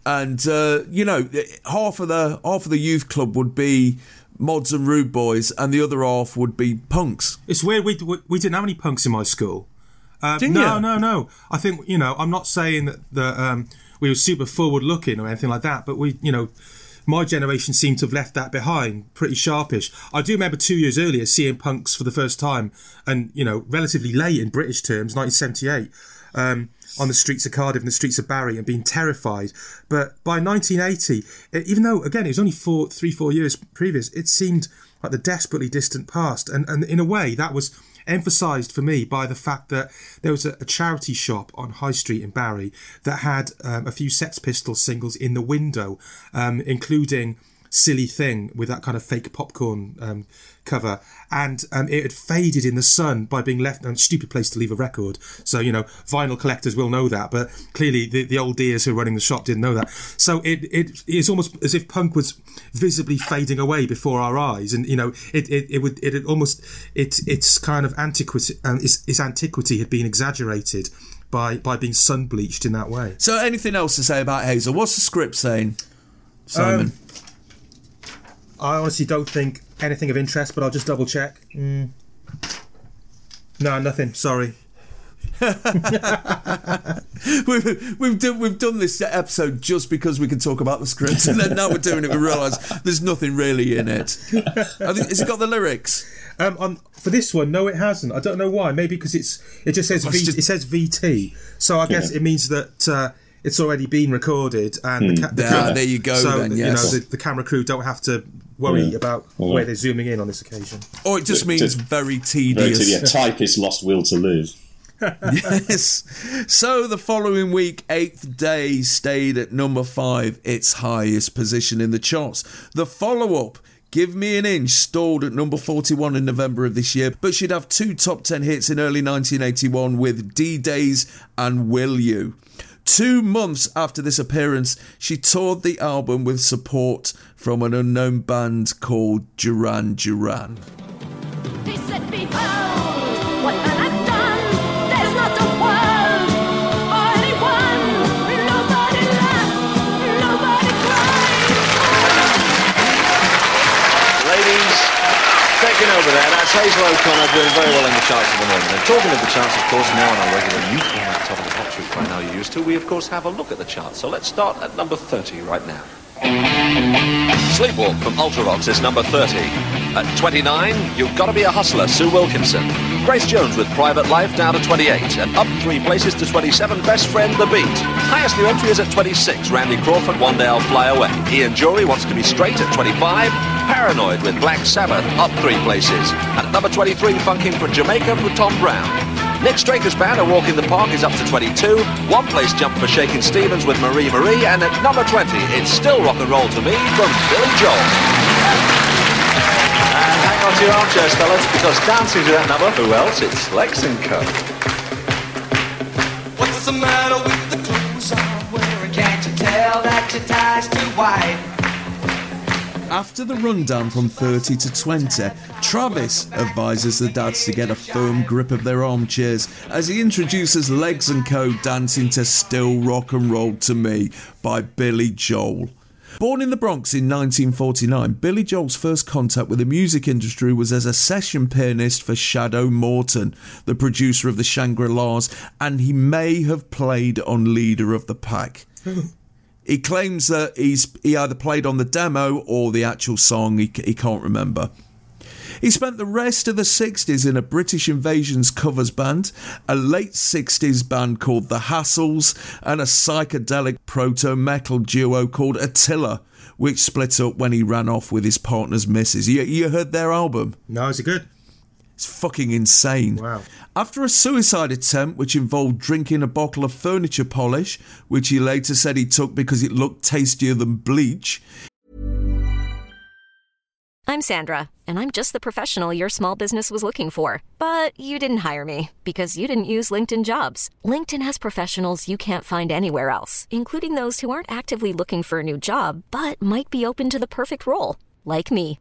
and uh, you know half of the half of the youth club would be mods and rude boys, and the other half would be punks. It's weird. We, we we didn't have any punks in my school. Um, Didn't no, you? no, no. I think you know. I'm not saying that that um, we were super forward looking or anything like that, but we, you know, my generation seemed to have left that behind pretty sharpish. I do remember two years earlier seeing punks for the first time, and you know, relatively late in British terms, 1978. Um, on the streets of Cardiff and the streets of Barry and being terrified. But by 1980, e- even though again it was only four, three, four years previous, it seemed like the desperately distant past. And and in a way, that was emphasised for me by the fact that there was a, a charity shop on High Street in Barry that had um, a few Sex Pistols singles in the window, um, including silly thing with that kind of fake popcorn um, cover, and um, it had faded in the sun by being left. In a stupid place to leave a record. So you know, vinyl collectors will know that, but clearly the, the old dears who were running the shop didn't know that. So it it is almost as if punk was visibly fading away before our eyes, and you know, it it, it would it had almost it its kind of antiquity um, its, its antiquity had been exaggerated. By, by being sun bleached in that way. So, anything else to say about Hazel? What's the script saying, Simon? Um, I honestly don't think anything of interest, but I'll just double check. Mm. No, nothing. Sorry. we've we've done we've done this episode just because we can talk about the script, and then now we're doing it. We realise there's nothing really in it. I think, has it got the lyrics? Um, on, for this one, no, it hasn't. I don't know why. Maybe because it's it just says v, just- it says VT, so I guess Yeah. it means that uh, it's already been recorded, and the, ca- the Ah, camera- there you go So then, you know the, the camera crew don't have to worry Yeah. about Yeah. where they're zooming in on this occasion. Or it just Ju- means just- very very tedious. to, yeah, typist lost will to live. yes. So the following week, Eighth Day stayed at number five, its highest position in the charts. The follow up, Give Me an Inch, stalled at number 41 in November of this year, but she'd have two top 10 hits in early 1981 with D Days and Will You. Two months after this appearance, she toured the album with support from an unknown band called Duran Duran. He said, Behold, what I have done. There's not a world or anyone. Nobody laughed, nobody cried. Ladies, taking over there. That's Hazel O'Connor doing very well in the charts at the moment. And talking of the charts, of course, now on our regular new format, Top of the Pops, which by now you're used to, we of course have a look at the charts. So let's start at number 30 right now. Sleepwalk from Ultravox is number 30. At 29, You've Gotta Be a Hustler, Sue Wilkinson. Grace Jones with Private Life down to 28, and up three places to 27, Best Friend The Beat. Highest new entry is at 26, Randy Crawford, One Day I'll Fly Away. Ian Dury wants to be straight at 25, Paranoid with Black Sabbath, up three places. And at number 23, Funking from Jamaica for Tom Browne. Nick Straker's band, A Walk in the Park, is up to 22. One place jump for Shakin' Stevens with Marie Marie. And at number 20, it's still rock and roll to me from Billy Joel. And hang on to your armchairs, fellas, because dancing to that number, who else? It's Legs and Co. What's the matter with the clothes I'm wearing? Can't you tell that your tie's too wide? After the rundown from 30 to 20, Travis advises the dads to get a firm grip of their armchairs as he introduces Legs and Co. dancing to Still Rock and Roll to Me by Billy Joel. Born in the Bronx in 1949, Billy Joel's first contact with the music industry was as a session pianist for Shadow Morton, the producer of the Shangri La's, and he may have played on Leader of the Pack. He claims that he's he either played on the demo or the actual song. He, he can't remember. He spent the rest of the 60s in a British Invasions covers band, a late 60s band called The Hassles, and a psychedelic proto metal duo called Attila, which split up when he ran off with his partner's missus. You, you heard their album? No, it good? It's fucking insane. Wow. After a suicide attempt, which involved drinking a bottle of furniture polish, which he later said he took because it looked tastier than bleach, I'm Sandra, and I'm just the professional your small business was looking for. But you didn't hire me because you didn't use LinkedIn jobs. LinkedIn has professionals you can't find anywhere else, including those who aren't actively looking for a new job but might be open to the perfect role, like me.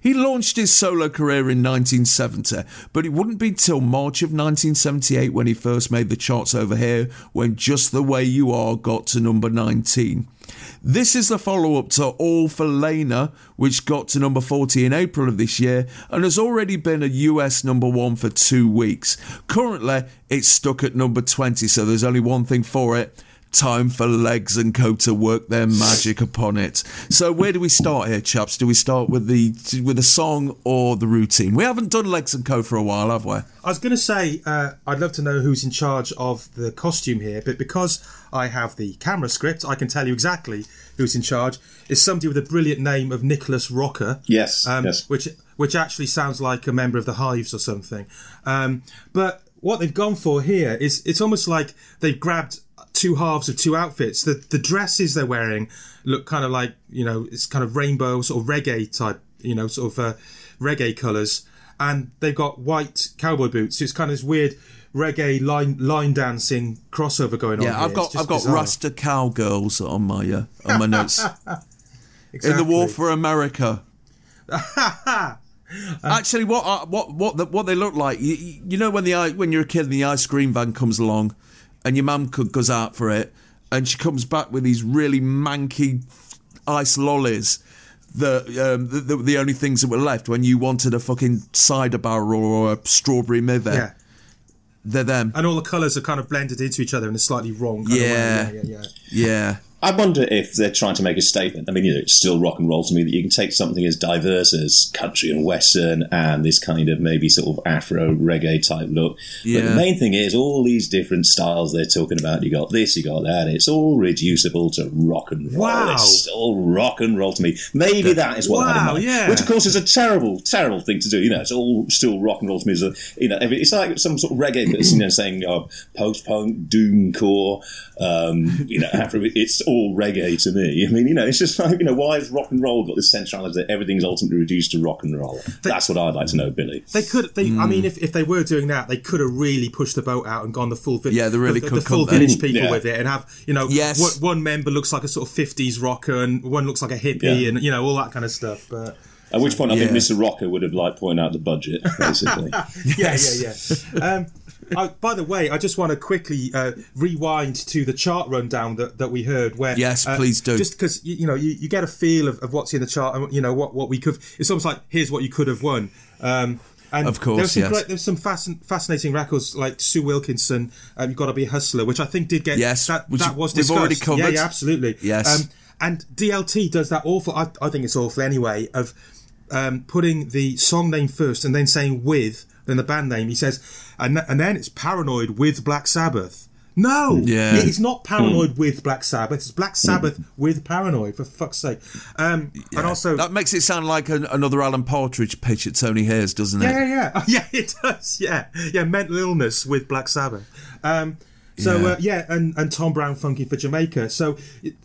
He launched his solo career in 1970, but it wouldn't be till March of 1978 when he first made the charts over here, when Just the Way You Are got to number 19. This is the follow up to All for Leyna, which got to number 40 in April of this year and has already been a US number one for two weeks. Currently, it's stuck at number 20, so there's only one thing for it time for legs and co to work their magic upon it. So where do we start here, chaps? Do we start with the with the song or the routine? We haven't done legs and co for a while, have we? I was going to say, uh, I'd love to know who's in charge of the costume here, but because I have the camera script, I can tell you exactly who's in charge. It's somebody with a brilliant name of Nicholas Rocker. Yes, um, yes. Which which actually sounds like a member of the Hives or something. Um, but what they've gone for here is it's almost like they've grabbed two halves of two outfits. The the dresses they're wearing look kind of like you know it's kind of rainbow sort of reggae type you know sort of uh, reggae colours, and they've got white cowboy boots. It's kind of this weird reggae line line dancing crossover going on. Yeah. I've got I've got bizarre. Rasta cowgirls on my uh, on my notes. In the war for America. Actually, what uh, what what the, what they look like? You, you know when the when you're a kid and the ice cream van comes along, and your mum goes out for it, and she comes back with these really manky ice lollies. The, um, the, the the only things that were left when you wanted a fucking cider barrel or a strawberry Mivvi. Yeah. They're them. And all the colours are kind of blended into each other in a slightly wrong kind Yeah. of way. Yeah, yeah, yeah. Yeah. I wonder if they're trying to make a statement. I mean, you know, it's still rock and roll to me that you can take something as diverse as country and western and this kind of maybe sort of Afro reggae type look. But the main thing is all these different styles they're talking about. You got this, you got that. It's all reducible to rock and roll. Wow. It's all rock and roll to me. Maybe that is what I had in mind. yeah. Which, of course, is a terrible, terrible thing to do. You know, it's all still rock and roll to me. So, you know, it's like some sort of reggae that's you know saying uh, post punk, doomcore, um, you know, Afro. It's all reggae to me. I mean, you know, it's just like you know, why has rock and roll got this centrality that everything's ultimately reduced to rock and roll? That's what I'd like to know, Billy. They could. They, Hmm. I mean, if, if they were doing that, they could have really pushed the boat out and gone the full. vi- Yeah, they really the, could, the full couldn't they? village people Yeah. with it and have you know. Yes. One, one member looks like a sort of fifties rocker and one looks like a hippie Yeah. and you know all that kind of stuff. But At which point, I think Mr. Rocker would have like pointed out the budget, basically. yeah, yeah, yeah. Um, I, by the way, I just want to quickly uh, rewind to the chart rundown that, that we heard. Where Yes, uh, please do. Just because you, you know you, you get a feel of, of what's in the chart, and you know what, what we could. It's almost like here's what you could have won. Um, and Of course, there's some yes. great, there's some fascin- fascinating records like Sue Wilkinson. Um, You've got to be a hustler, which I think did get Yes, that, that was we've discussed. already covered. Yeah, yeah, absolutely. Yes. Um, and DLT does that awful. I, I think it's awful anyway. Of um, putting the song name first and then saying with then the band name. He says, and, and then it's Paranoid with Black Sabbath. No, Yeah. it's not Paranoid with Black Sabbath. It's Black Sabbath with Paranoid. For fuck's sake. Um, And also, that makes it sound like an, another Alan Partridge pitch at Tony Hayers, doesn't it? yeah, yeah, yeah, Oh, yeah, it does. Yeah, yeah, mental illness with Black Sabbath. Um, so Yeah. uh, yeah, and, and Tom Browne funking for Jamaica. So,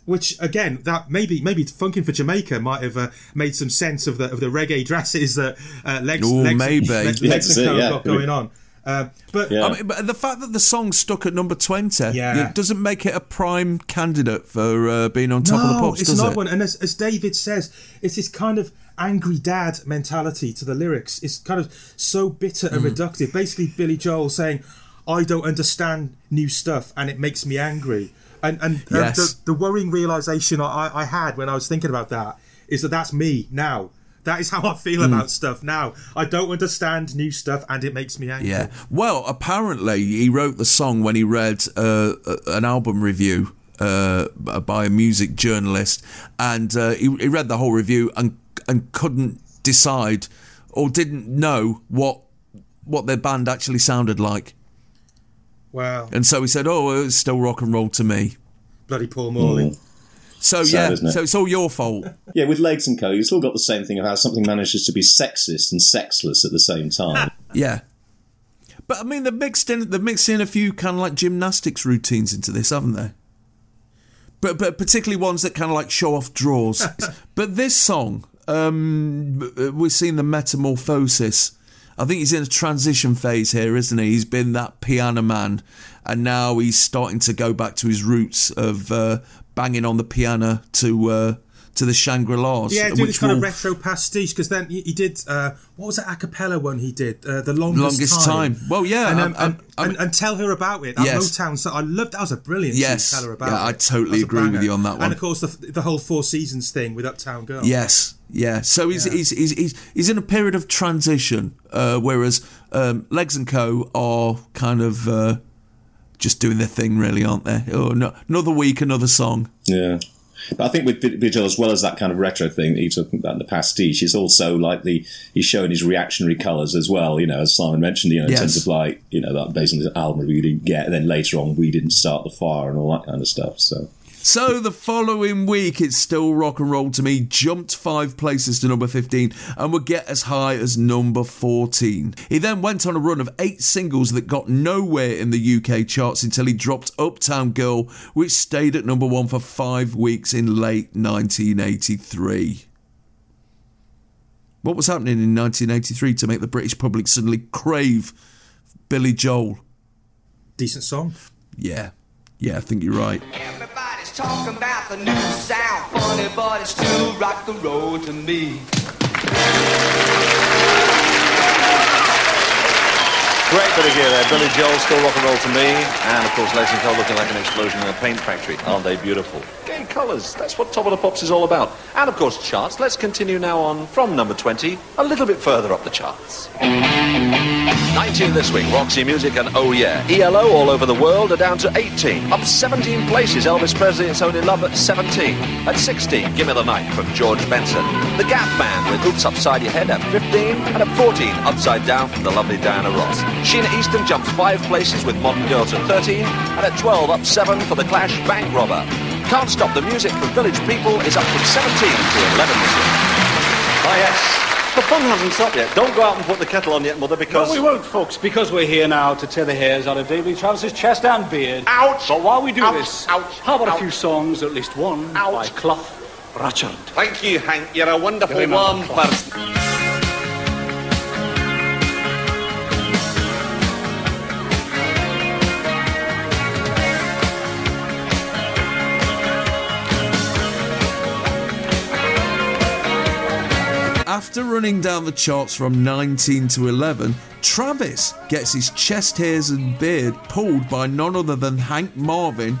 which again, that maybe maybe funking for Jamaica might have uh, made some sense of the of the reggae dresses that uh, Lex, Ooh, Lex, maybe. Lex, Lex that's and it, yeah. got going on. Uh, but Yeah. I mean, but the fact that the song stuck at number 20 Yeah. it doesn't make it a prime candidate for uh, being on top of the pops, it's does an it? one. And as, as David says, it's this kind of angry dad mentality to the lyrics. It's kind of so bitter and Hmm. reductive. Basically, Billy Joel saying, "I don't understand new stuff, and it makes me angry." And and uh, the, the worrying realization I, I had when I was thinking about that is that that's me now. That is how I feel Hmm. about stuff now. I don't understand new stuff, and it makes me angry. Yeah. Well, apparently he wrote the song when he read uh, an album review uh, by a music journalist, and uh, he, he read the whole review and and couldn't decide or didn't know what what their band actually sounded like, Wow, and so he said, "Oh, it's still rock and roll to me." bloody Paul Morley. So Sad, yeah, it? so it's all your fault. Yeah, with Legs and Co, you've still got the same thing of how something manages to be sexist and sexless at the same time. Yeah. But I mean, they've mixed in they've mixed in a few kind of like gymnastics routines into this, haven't they? But but particularly ones that kind of like show off draws. but this song, um, we're seeing the metamorphosis. I think he's in a transition phase here, isn't he? He's been that piano man, and now he's starting to go back to his roots of uh, banging on the piano to uh, to the Shangri La's. Yeah, do this kind of retro pastiche because then he, he did uh, what was that a cappella one he did uh, the longest, Longest Time. Well, yeah, and, I'm- um, I'm- and, and, and tell her about it. That Yes. Motown song, I loved. That was a brilliant. Yes. tell her about Yeah, it. I totally That was agree with you on that one. And of course, the the whole Four Seasons thing with Uptown Girl. Yes, yeah. So he's he's, he's he's he's in a period of transition, uh, whereas um, Legs and Co are kind of uh, just doing their thing, really, aren't they? Oh, no, another week, another song. Yeah. But I think with Vigil, as well as that kind of retro thing that you're talking about, in the pastiche, he's also like the he's showing his reactionary colours as well. You know, as Simon mentioned, you know, in Yes. terms of like you know that based on the album review you didn't get, and then later on we didn't start the fire and all that kind of stuff. So So the following week, it's still rock and roll to me. Jumped five places to number 15 and would get as high as number 14. He then went on a run of eight singles that got nowhere in the UK charts until he dropped Uptown Girl, which stayed at number one for five weeks in late 1983. What was happening in 1983 to make the British public suddenly crave Billy Joel? Decent song. Yeah, yeah, I think you're right. Talking about the new sound. Funny, but it's still rock and roll to me. Great bit of gear there. Billy Joel, still rock and roll to me. And, of course, Legs and Co. looking like an explosion in a paint factory. Aren't they beautiful? Gay colours. That's what Top of the Pops is all about. And, of course, charts. Let's continue now on from number 20, a little bit further up the charts. 19 this week, Roxy Music and Oh Yeah. ELO all over the world are down to 18. Up 17 places, Elvis Presley and Tony Love at 17. At 16, Gimme the Night from George Benson. The Gap Band with Oops Upside Your Head at 15. And at 14, Upside Down from the lovely Diana Ross. Sheena Easton jumps 5 places with Modern Girls at 13. And at 12, up 7 for The Clash Bank Robber. Can't Stop the Music for Village People is up from 17 to 11 this week. Ah, yes. The fun hasn't stopped yet. Don't go out and put the kettle on yet, Mother, because... No, we won't, folks, because we're here now to tear the hairs out of David Travis's chest and beard. Ouch! But while we do Ouch, this, ouch, how about ouch. a few songs, at least one, ouch. by Cliff Richard? Thank you, Hank. You're a wonderful, warm person. After running down the charts from 19 to 11, Travis gets his chest hairs and beard pulled by none other than Hank Marvin,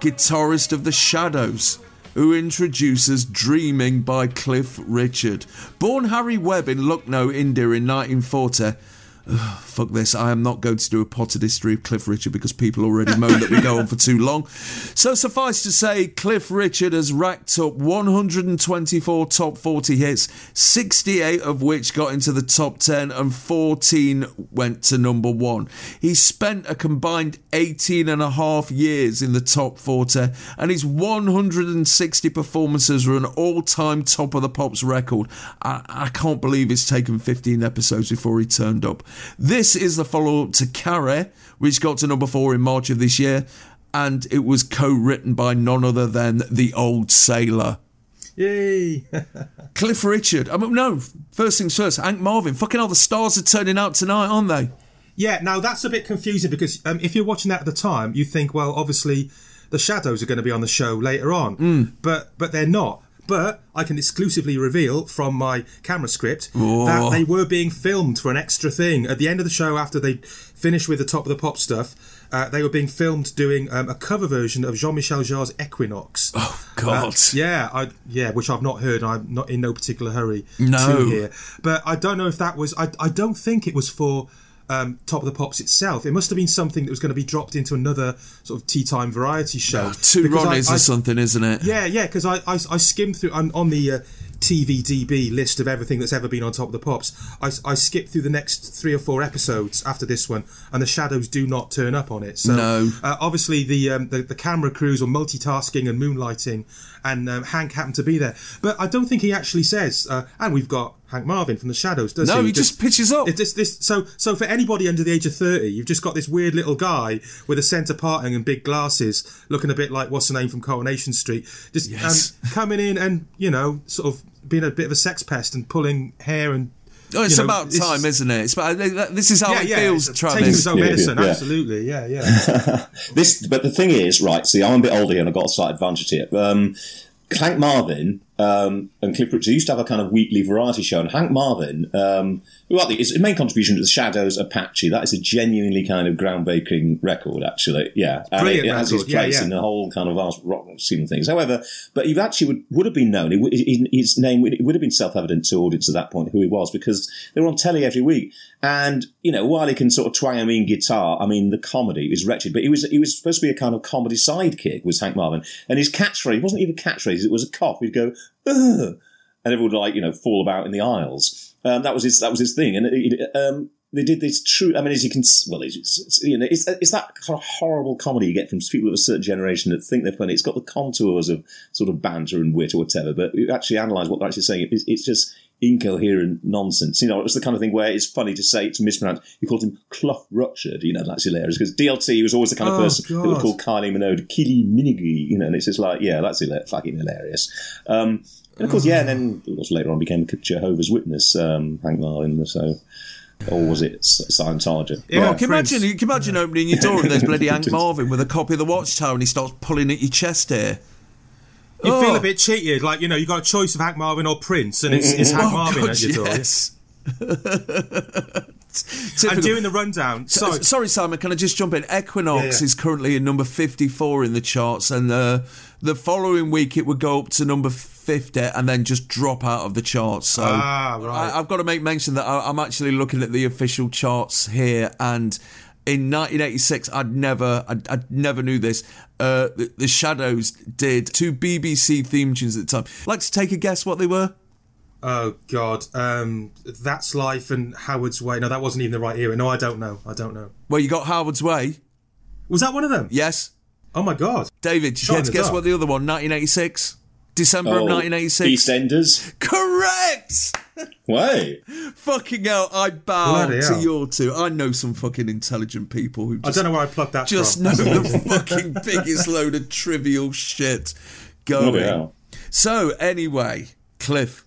guitarist of the Shadows, who introduces Dreaming by Cliff Richard. Born Harry Webb in Lucknow, India in 1940. Fuck this. I am not going to do a potted history of Cliff Richard because people already moan that we go on for too long. So suffice to say, Cliff Richard has racked up 124 top 40 hits, 68 of which got into the top 10 and 14 went to number one. He spent a combined 18 and a half years in the top 40 and his 160 performances are an all-time top of the pops record. I, I can't believe it's taken 15 episodes before he turned up. This is the follow-up to Carrie, which got to number four in March of this year, and it was co-written by none other than the old sailor. Yay! Cliff Richard. I mean, no, first things first, Hank Marvin. Fucking all the stars are turning out tonight, aren't they? Yeah, now that's a bit confusing because um, if you're watching that at the time, you think, well, obviously the Shadows are going to be on the show later on, Mm. but but they're not. But I can exclusively reveal from my camera script that they were being filmed for an extra thing at the end of the show after they finished with the top of the pop stuff. Uh, they were being filmed doing um, a cover version of Jean-Michel Jarre's Equinox. Oh God! Uh, yeah, I yeah, which I've not heard. I'm not in no particular hurry No. to hear. But I don't know if that was. I I don't think it was for. Um, Top of the Pops itself. It must have been something that was going to be dropped into another sort of tea time variety show. Two Because I- Ronnies I- or something, isn't it? Yeah, yeah, because I, I I skimmed through on, on the uh, TVDB list of everything that's ever been on Top of the Pops. I, I skipped through the next three or four episodes after this one, and the shadows do not turn up on it. So No. uh, obviously the, um, the the camera crews are multitasking and moonlighting, and um, Hank happened to be there. But I don't think he actually says. Uh, and we've got Hank Marvin from the Shadows, does No, he? No, he just pitches up. It's this, this, so, so for anybody under the age of thirty, you've just got this weird little guy with a centre parting and big glasses, looking a bit like what's the name from Coronation Street, just Yes. um, coming in and you know, sort of being a bit of a sex pest and pulling hair and. Oh, it's you know, about time, isn't it? It's about, this is how yeah, it yeah, feels, Travis. Taking his own Yeah, yeah, medicine, yeah. absolutely, yeah, yeah. this, but the thing is, right? See, I'm a bit older here and I've got a slight advantage here. Um, Hank Marvin um, and Cliff Richard used to have a kind of weekly variety show, and Hank Marvin, um, well, his main contribution to the Shadows Apache. That is a genuinely kind of groundbreaking record, actually. Yeah, and Brilliant it, it has his record, yeah, place yeah. in the whole kind of vast rock scene of things. However, but he actually would, would have been known. It, his- name would, it would have been self-evident to audience at that point who he was because they were on telly every week. And you know, while he can sort of twang a mean guitar, I mean, the comedy is wretched. But he was he was supposed to be a kind of comedy sidekick, was Hank Marvin, and his catchphrase wasn't even catchphrase; it was a cough. He'd go, Ugh, and everyone would like you know fall about in the aisles. Um, that was his that was his thing, and it, um, they did this true. I mean, as you can, well, it's, it's, you know, it's, it's that kind of horrible comedy you get from people of a certain generation that think they're funny. It's got the contours of sort of banter and wit or whatever, but you actually analyse what they're actually saying. It's, it's just incoherent nonsense. You know, it's the kind of thing where it's funny to say it's mispronounced. You called him Clough Rutchard. You know, that's hilarious because DLT was always the kind of Oh, person that would call Kylie Minogue Killy Minigi. You know, and it's just like, yeah, that's hila- fucking hilarious. Um, and of course, yeah, and then of course, later on became a Jehovah's Witness, um, Hank Marvin. So, or was it S- Scientology? Oh, can you imagine? You can imagine opening your door and there's bloody Hank Marvin with a copy of the Watchtower and he starts pulling at your chest here. You Oh. feel a bit cheated, like you know, you got a choice of Hank Marvin or Prince, and it's, it's Hank Oh, Marvin God, at your door. yes. And doing the rundown. So, Sorry, sorry, Simon. Can I just jump in? Equinox Yeah, yeah. is currently in number fifty-four in the charts, and uh, the following week it would go up to number fifty and then just drop out of the charts. So Ah, right. I, I've got to make mention that I, I'm actually looking at the official charts here, and in 1986, I'd never, I'd, I'd never knew this. Uh, the, the Shadows did two BBC theme tunes at the time. Like to take a guess what they were? Oh God, um, that's life and Howard's Way. No, that wasn't even the right era. No, I don't know. I don't know. Well, you got Howard's Way. Was that one of them? Yes. Oh my God, David, you Shot in care to guess dark. what the other one? 1986, December of Oh, 1986. EastEnders. Correct. Way. fucking hell! I bow Bloody to hell. your two. I know some fucking intelligent people who I just, don't know where I plugged that just from. know the fucking biggest load of trivial shit Bloody going. So anyway, Cliff.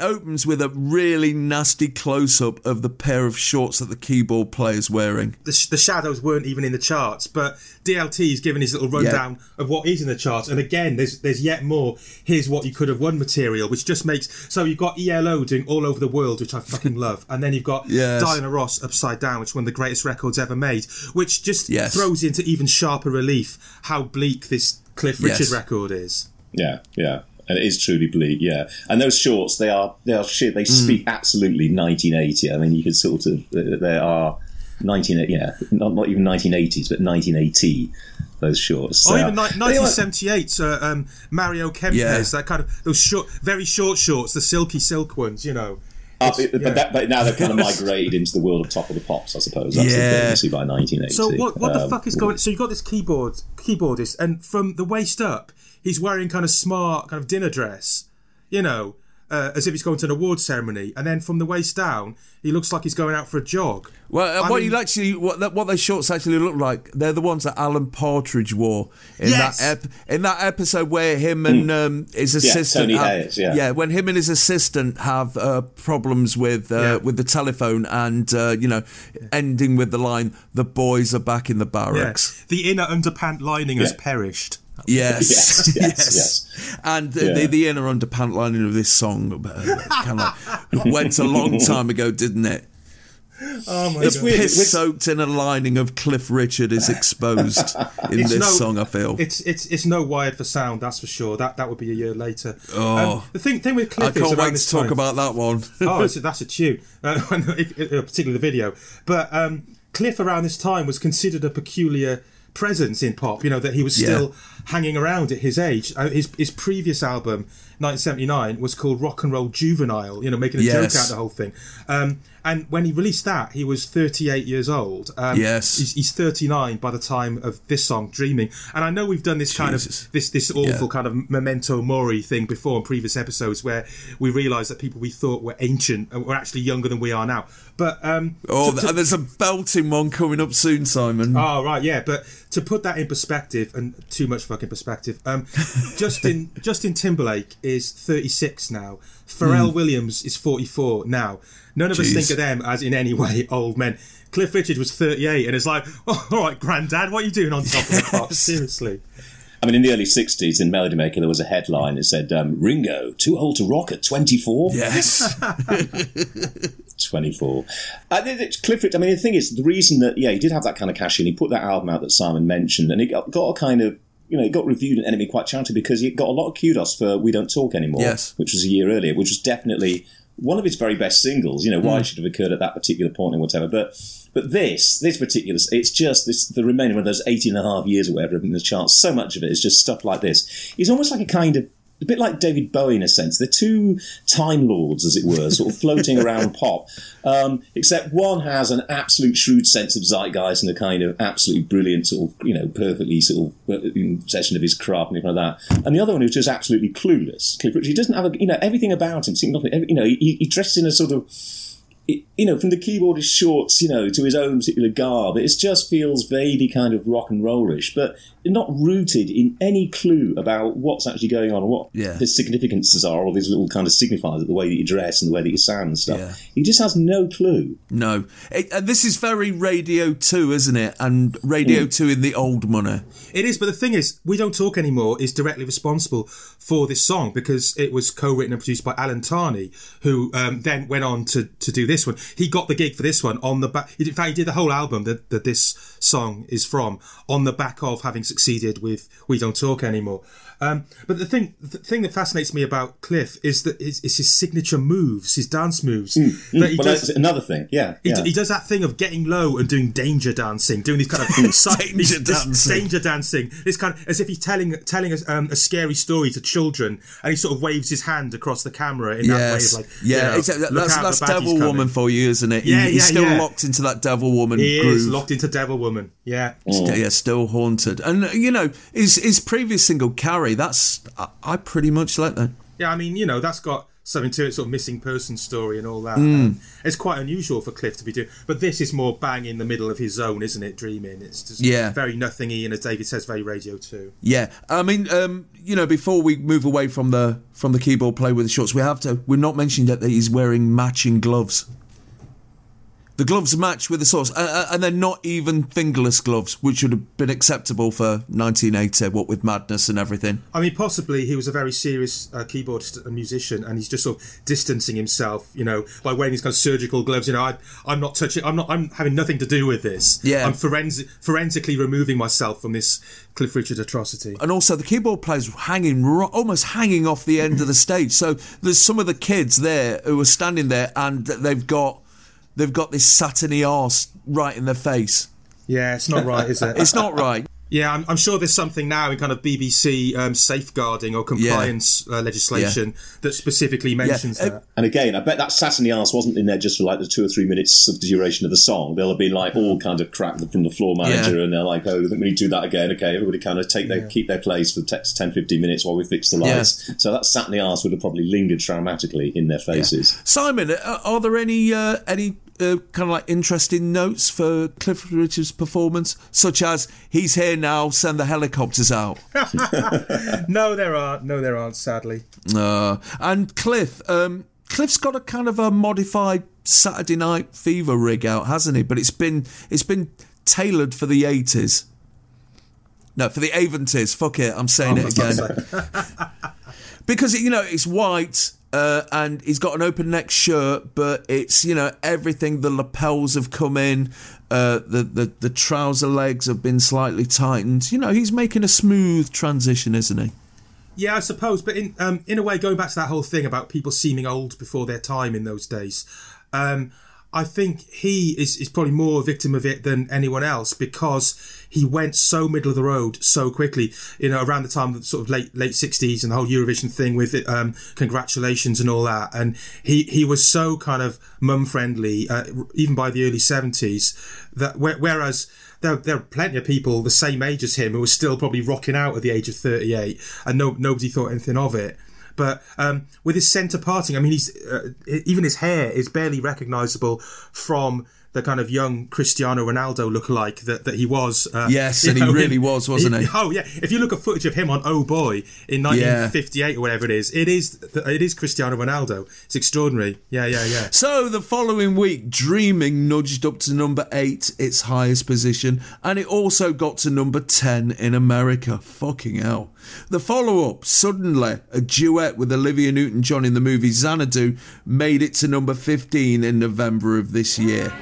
Opens with a really nasty close up of the pair of shorts that the keyboard player is wearing. The, sh- the shadows weren't even in the charts, but DLT's given his little rundown of what is in the charts. And again, there's there's yet more. Here's what you could have won material, which just makes so you've got ELO doing all over the world, which I fucking love, and then you've got Yes. Diana Ross Upside Down, which one of the greatest records ever made, which just Yes. throws into even sharper relief how bleak this Cliff Yes. Richard record is. Yeah, yeah. And it is truly bleak, yeah. And those shorts, they are they are shit. They Mm. speak absolutely 1980. I mean, you could sort of uh, they are 19 yeah, not not even 1980s, but 1980. Those shorts. Or even are- ni- 1978, uh, um, Mario Kempes, Yeah. that kind of those short, very short shorts, the silky silk ones, you know. Uh, but, but that, but now they've kind of migrated into the world of Top of the Pops, I suppose. That's Yeah. the thing you see by 1980. So what? What the Um, fuck is going? So you've got this keyboard keyboardist, and from the waist up, he's wearing kind of smart kind of dinner dress, you know, uh, as if he's going to an award ceremony, and then from the waist down, he looks like he's going out for a jog. Well, uh, what mean- you actually what that, what those shorts actually look like? They're the ones that Alan Partridge wore in Yes! that ep- in that episode where him and um, his. Yeah, assistant Tony have, Hayes, yeah. when him and his assistant have uh, problems with uh, with the telephone and uh, you know ending with the line "the boys are back in the barracks." Yeah. The inner underpant lining has perished. Yes, Yes, yes, yes, And uh, Yeah. the, the inner underpant lining of this song uh, kind of went a long time ago, didn't it? Oh my The god! piss soaked inner lining of Cliff Richard is exposed in this no- song. I feel. it's it's it's no wired for sound. That's for sure. That that would be a year later. Oh. Um, the thing thing with Cliff I can't wait to talk time- about that one. oh, it's, that's a tune, uh, if, if- particularly the video. But um, Cliff around this time was considered a peculiar presence in pop. You know that he was Yeah. Hanging around at his age. Uh, his his previous album, 1979, was called Rock and Roll Juvenile. You know, making a Yes. joke out of the whole thing. Um, and when he released that, he was 38 years old. Um, Yes. he's, he's 39 by the time of this song, Dreaming. And I know we've done this kind Jesus. of this this awful Yeah. kind of memento mori thing before in previous episodes where we realised that people we thought were ancient uh, were actually younger than we are now. But um, Oh, to- to- there's a belting one coming up soon, Simon. Oh right, yeah, but to put that in perspective, and too much fucking perspective, um, Justin Justin Timberlake is 36 now. Pharrell Hmm. Williams is 44 now. None of us think of them as in any way old men. Cliff Richard was 38, and it's like, oh, all right, Granddad, what are you doing on top of the pops? Seriously. I mean, in the early 60s, in Melody Maker, there was a headline that said, um, Ringo, too old to rock at 24? Yes. 24. I think that Cliff Richard, I mean, the thing is, the reason that, yeah, he did have that kind of cash in, he put that album out that Simon mentioned, and it got, got a kind of, you know, it got reviewed in NME quite charitably because it got a lot of kudos for We Don't Talk Anymore, Yes. which was a year earlier, which was definitely one of his very best singles. You know, why Mm. it should have occurred at that particular point and whatever. But but this, this particular, it's just this the remaining of those 18 and a half years or whatever in the charts. So much of it is just stuff like this. He's almost like a kind of a bit like David Bowie in a sense. They're two time lords, as it were, sort of floating around pop. Um, except one has an absolute shrewd sense of zeitgeist and a kind of absolutely brilliant, sort of, you know, perfectly sort of uh, possession of his craft and everything like that. And the other one who's just absolutely clueless. Cliff Richard, he doesn't have, a, you know, everything about him. seems Nothing, you know, he, he dresses in a sort of you know, from the keyboardist shorts, you know, to his own particular garb, it just feels vaguely kind of rock and rollish, but not rooted in any clue about what's actually going on, or what Yeah. the significances are, or these little kind of signifiers, of the way that you dress and the way that you sound and stuff. Yeah. He just has no clue. No, it, and this is very Radio Two, isn't it? And Radio Mm. Two in the old money. It is, but the thing is, We Don't Talk Anymore is directly responsible for this song because it was co-written and produced by Alan Tarney, who um, then went on to, to do this one. He got the gig for this one on the back. In fact, he did the whole album that, that this song is from on the back of having succeeded with We Don't Talk Anymore. Um, but the thing, the thing that fascinates me about Cliff is that is, is his signature moves, his dance moves. Mm, that he well, does- that's another thing, yeah. he, yeah. he does that thing of getting low and doing danger dancing, doing these kind of side- Danger this dancing. danger dancing. This kind of as if he's telling telling us um, a scary story to children, and he sort of waves his hand across the camera in that way Yes, of like, yeah, you know, exactly. That's that's the baddie's Devil coming. Woman for you, isn't it? He- Yeah, he's yeah, still yeah. locked into that Devil Woman He groove. is locked into Devil Woman. Yeah, St- yeah, still haunted. And uh, you know, his his previous single That's I, I pretty much like that. yeah. I mean, you know, that's got something to it, sort of missing person story and all that. Mm. It's quite unusual for Cliff to be doing, but this is more bang in the middle of his zone, isn't it? Dreaming. It's just Yeah. very nothingy, and as David says, very radio too. Yeah, I mean, um, you know, before we move away from the from the keyboard play with the shorts, we have to. We've not mentioned yet that he's wearing matching gloves. The gloves match with the shorts, uh, and they're not even fingerless gloves, which would have been acceptable for 1980. What with Madness and everything. I mean, possibly he was a very serious uh, keyboardist and musician, and he's just sort of distancing himself, you know, by wearing these kind of surgical gloves. You know, I, I'm not touching. I'm not. I'm having nothing to do with this. Yeah. I'm forensic, forensically removing myself from this Cliff Richard atrocity. And also, the keyboard player's hanging, ro- almost hanging off the end of the stage. So there's some of the kids there who are standing there, and they've got they've got this satiny arse right in their face. Yeah, it's not right, is it? It's not right. Yeah, I'm, I'm sure there's something now in kind of BBC um, safeguarding or compliance uh, legislation that specifically mentions that. And again, I bet that satiny arse wasn't in there just for like the two or three minutes of the duration of the song. There'll have been like all kind of crap from the floor manager, Yeah. and they're like, "Oh, I think we need to do that again." Okay, everybody kind of take their keep their place for the next 10, 15 minutes while we fix the Yeah. lights. So that satiny arse would have probably lingered traumatically in their faces. Simon, uh, are there any uh, any uh, kind of like interesting notes for Cliff Richard's performance, such as he's here now, send the helicopters out? no, there aren't. No, there aren't. Sadly. Uh, and Cliff, um, Cliff's got a kind of a modified Saturday Night Fever rig out, hasn't he? But it's been it's been tailored for the eighties. No, for the Aventies. Fuck it, I'm saying Oh, it again. because you know it's white uh, and he's got an open neck shirt, but it's you know everything. The lapels have come in, uh, the the the trouser legs have been slightly tightened. You know he's making a smooth transition, isn't he? Yeah, I suppose, but in um, in a way, going back to that whole thing about people seeming old before their time in those days, um, I think he is, is probably more a victim of it than anyone else because he went so middle of the road so quickly. You know, around the time of sort of late late sixties and the whole Eurovision thing with it, um, congratulations and all that, and he he was so kind of mum friendly, uh, even by the early seventies. That whe- whereas there, there are plenty of people the same age as him who were still probably rocking out at the age of 38 and no, nobody thought anything of it. But um, with his centre parting, I mean, he's uh, even his hair is barely recognisable from the kind of young Cristiano Ronaldo lookalike that, that he was. Uh, Yes, and he really in- was, wasn't he? Oh yeah, if you look at footage of him on Oh Boy in 1958 or whatever it is, it is it is Cristiano Ronaldo. It's extraordinary. Yeah, yeah, yeah. So the following week, Dreaming nudged up to number eight, its highest position, and it also got to number 10 in America. Fucking hell. The follow up, Suddenly, a duet with Olivia Newton John in the movie Xanadu, made it to number 15 in November of this year.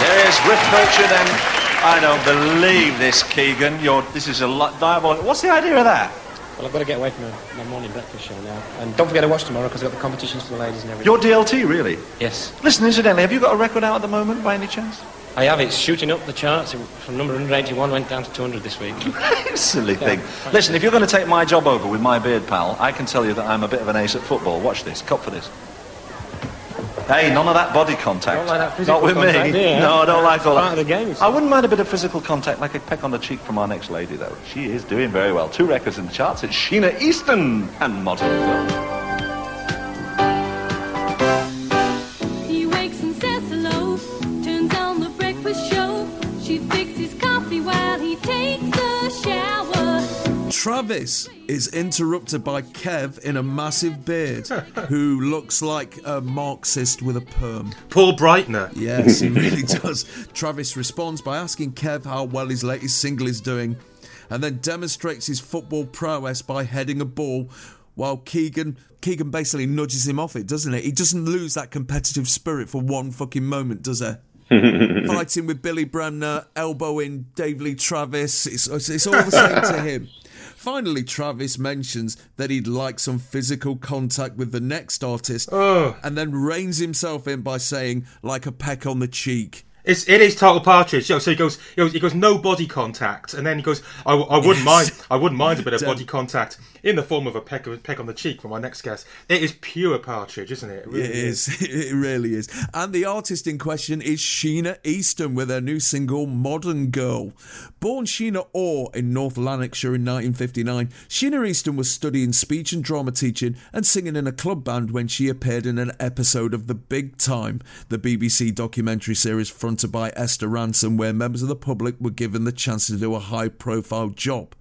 There is Riff Pilchard and I don't believe this, Keegan. You're, this is a lot diabolical. What's the idea of that? Well, I've got to get away from my morning breakfast show now. And don't forget to watch tomorrow because I've got the competitions for the ladies and everything. You're DLT, really? Yes. Listen, incidentally, have you got a record out at the moment by any chance? I have. It's shooting up the charts. It- From number 181 went down to 200 this week. Silly thing. Yeah. Listen, if you're going to take my job over with my beard pal, I can tell you that I'm a bit of an ace at football. Watch this. Cut for this. Hey, none of that body contact. Don't like that physical Not with contact, me. No, I don't like all Part that. of the game, see. I wouldn't mind a bit of physical contact, like a peck on the cheek from our next lady, though. She is doing very well. Two records in the charts. It's Sheena Easton and Modern Film. Travis is interrupted by Kev in a massive beard who looks like a Marxist with a perm. Paul Breitner. Yes, he really does. Travis responds by asking Kev how well his latest single is doing and then demonstrates his football prowess by heading a ball while Keegan Keegan basically nudges him off it, doesn't he? He doesn't lose that competitive spirit for one fucking moment, does he? Fighting with Billy Bremner, elbowing Dave Lee Travis, it's, it's, it's all the same to him. Finally, Travis mentions that he'd like some physical contact with the next artist and then reins himself in by saying, like a peck on the cheek. It's it is total partridge. So he goes, he goes, he goes, no body contact, and then he goes, I, I wouldn't mind, I wouldn't mind a bit of body contact in the form of a peck of peck on the cheek from my next guest. It is pure partridge, isn't it? It really It is. It really is. And the artist in question is Sheena Easton with her new single Modern Girl. Born Sheena Orr in North Lanarkshire in 1959, Sheena Easton was studying speech and drama teaching and singing in a club band when she appeared in an episode of The Big Time, the BBC documentary series fronted by Esther Rantzen, where members of the public were given the chance to do a high profile job.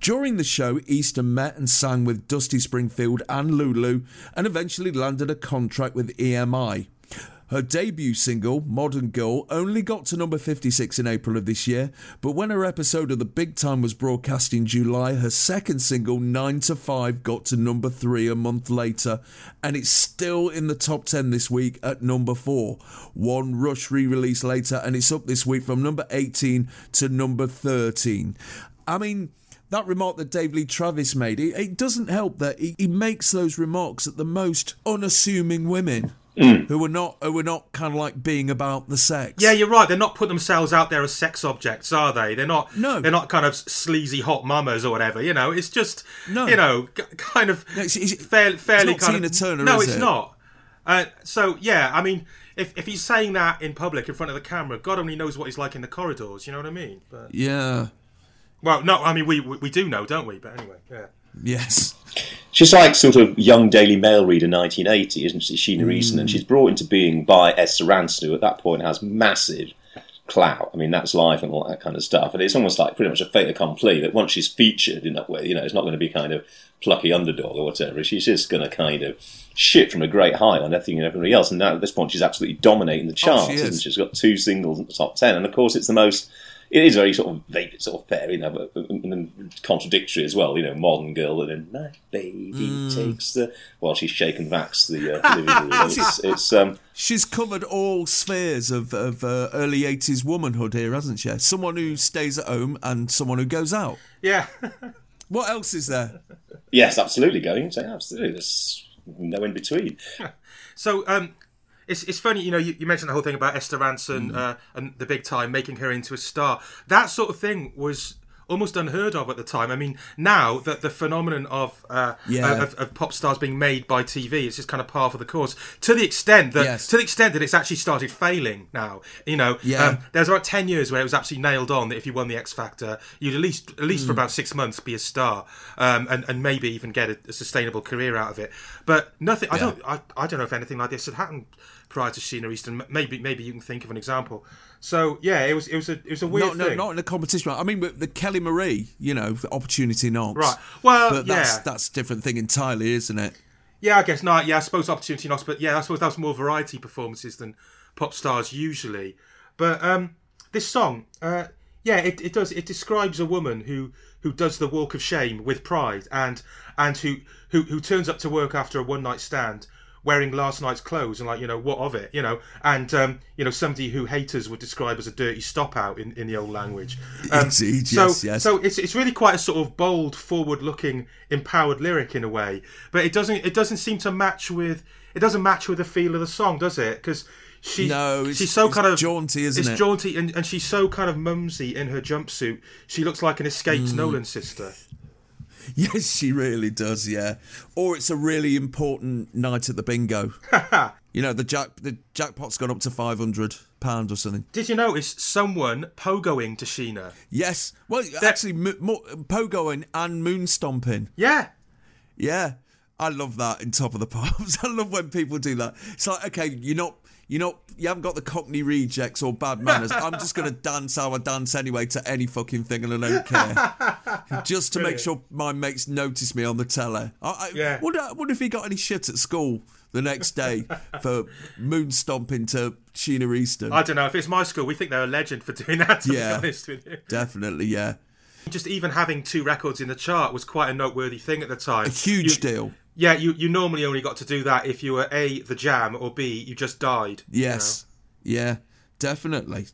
During the show, Easton met and sang with Dusty Springfield and Lulu and eventually landed a contract with EMI. Her debut single, Modern Girl, only got to number 56 in April of this year, but when her episode of The Big Time was broadcast in July, her second single, 9 to 5, got to number 3 a month later, and it's still in the top 10 this week at number 4. One Rush re release later, and it's up this week from number 18 to number 13. I mean, that remark that Dave Lee Travis made, it, it doesn't help that he, he makes those remarks at the most unassuming women. Who are not who are not kind of like being about the sex. Yeah, you're right. They're not putting themselves out there as sex objects, are they? They're not. No. They're not kind of sleazy hot mamas or whatever. You know, it's just. No. You know, kind of fair, fairly not kind Tina of. Turner, no, it's it? not. Uh, so yeah, I mean, if if he's saying that in public in front of the camera, God only knows what he's like in the corridors. You know what I mean? But Yeah. Well, no, I mean we we, we do know, don't we? But anyway, yeah. Yes. She's like sort of young Daily Mail reader 1980, isn't she? Sheena hmm. Easton, and she's brought into being by Esther Rantzen, who at that point has massive clout. I mean, that's life and all that kind of stuff. And it's almost like pretty much a fait accompli that once she's featured in that way, you know, it's not going to be kind of plucky underdog or whatever. She's just going to kind of shit from a great height on everything and everybody else. And now at this point, she's absolutely dominating the oh, charts. she is. isn't she? She's got two singles in the top ten, and of course, it's the most. It is very sort of vague, sort of fair, you know, but, but- and then contradictory as well. You know, modern girl, and then my baby Mm. takes the while she's shaking Vax the uh, television. it's, it's um, She's covered all spheres of, of uh, early 80s womanhood here, hasn't she? Someone who stays at home and someone who goes out. Yeah. What else is there? yes, absolutely going. So absolutely, there's no in between. So um, it's it's funny, you know, you, you mentioned the whole thing about Esther Rantzen uh, and the big time making her into a star. That sort of thing was almost unheard of at the time. I mean, now that the phenomenon of uh, Yeah. of, of pop stars being made by TV is just kind of par for the course. To the extent that Yes. to the extent that it's actually started failing now. You know, Yeah. um, there was about ten years where it was absolutely nailed on that if you won the X Factor, you'd at least at least for Mm. about six months be a star, um, and and maybe even get a, a sustainable career out of it. But nothing. I don't. I, I don't know if anything like this had happened prior to Sheena Easton. Maybe maybe you can think of an example. So yeah, it was it was a it was a weird Not, no, thing. not in a competition. I mean, with the Kelly Marie, you know, the opportunity knocks. Right. Well, but that's yeah. that's a different thing entirely, isn't it? Yeah, I guess not. Yeah, I suppose opportunity knocks, but yeah, I suppose that's more variety performances than pop stars usually. But um, this song, uh, yeah, it, it does. It describes a woman who who does the walk of shame with pride, and and who who who turns up to work after a one night stand wearing last night's clothes and like you know what of it you know and um you know somebody who haters would describe as a dirty stop out in, in the old language um, Indeed, so, yes, yes. so it's it's really quite a sort of bold, forward-looking, empowered lyric in a way, but it doesn't it doesn't seem to match with it doesn't match with the feel of the song, does it? Because she No, it's- she's so it's kind of jaunty, isn't it's it? jaunty, and, and she's so kind of mumsy in her jumpsuit. She looks like an escaped Mm. Nolan sister. Yes, she really does. Yeah. Or it's a really important night at the bingo. you know, the jack the jackpot's gone up to five hundred pound or something. Did you notice someone pogoing to Sheena? Yes. Well, actually, mo- mo- pogoing and moon stomping. Yeah. Yeah. I love that in Top of the Pops. I love when people do that. It's like, okay, you're not, you're not, you haven't got the Cockney rejects or bad manners. I'm just going to dance how I dance anyway to any fucking thing, and I don't care. just to make sure my mates notice me on the telly. I, I Yeah. wonder, wonder if he got any shit at school the next day for moon stomping to Sheena Easton. I don't know if it's my school. We think they're a legend for doing that. To Yeah. be honest with you. Definitely, yeah. Just even having two records in the chart was quite a noteworthy thing at the time. A huge You- deal. Yeah, you, you normally only got to do that if you were A, the jam, or B, you just died. you Yes. Yeah, definitely.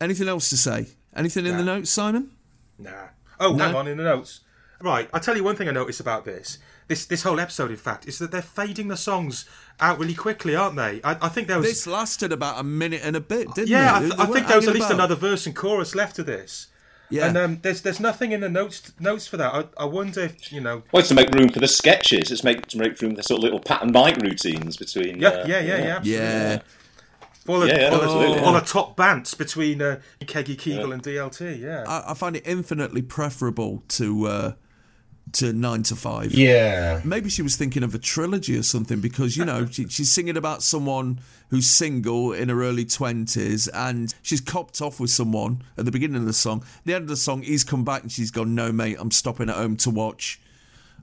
Anything else to say? Anything in the notes, Simon? know? Nah. Oh, No? hang on, in the notes. Right, I'll tell you one thing I noticed about this. this this whole episode, in fact, is that they're fading the songs out really quickly, aren't they? I, I think there was This lasted about a minute and a bit, didn't yeah, it? I, th- I think there was at least about. another verse and chorus left of this. Yeah. and um, there's there's nothing in the notes notes for that. I, I wonder if you know. Well, it's to make room for the sketches. It's make to make room for the sort of little pat and bite routines between. Yeah, uh, yeah, yeah, yeah, absolutely. Yeah. All the, Yeah, yeah, all, the, all yeah. the top bants between uh, Keggy Kegel and DLT. Yeah, I, I find it infinitely preferable to uh, to nine to five. Yeah. maybe she was thinking of a trilogy or something because you know she, she's singing about someone who's single in her early twenties and she's copped off with someone at the beginning of the song. At the end of the song, he's come back and she's gone, "No, mate, I'm stopping at home to watch."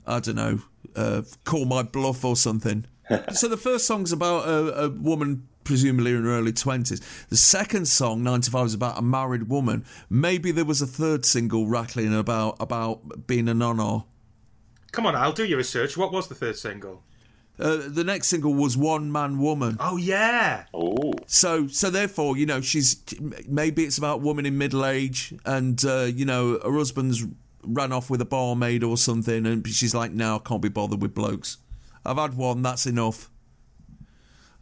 I don't know, uh, call my bluff or something. so the first song's about a, a woman presumably in her early 20s. The second song, 95, is about a married woman. Maybe there was a third single rattling about about being a nonno. Come on, I'll do your research. What was the third single? Uh, the next single was One Man Woman. Oh yeah. Oh. So so therefore, you know, she's maybe it's about woman in middle age, and uh, you know, her husband's ran off with a barmaid or something, and she's like, "No, I can't be bothered with blokes. I've had one. That's enough.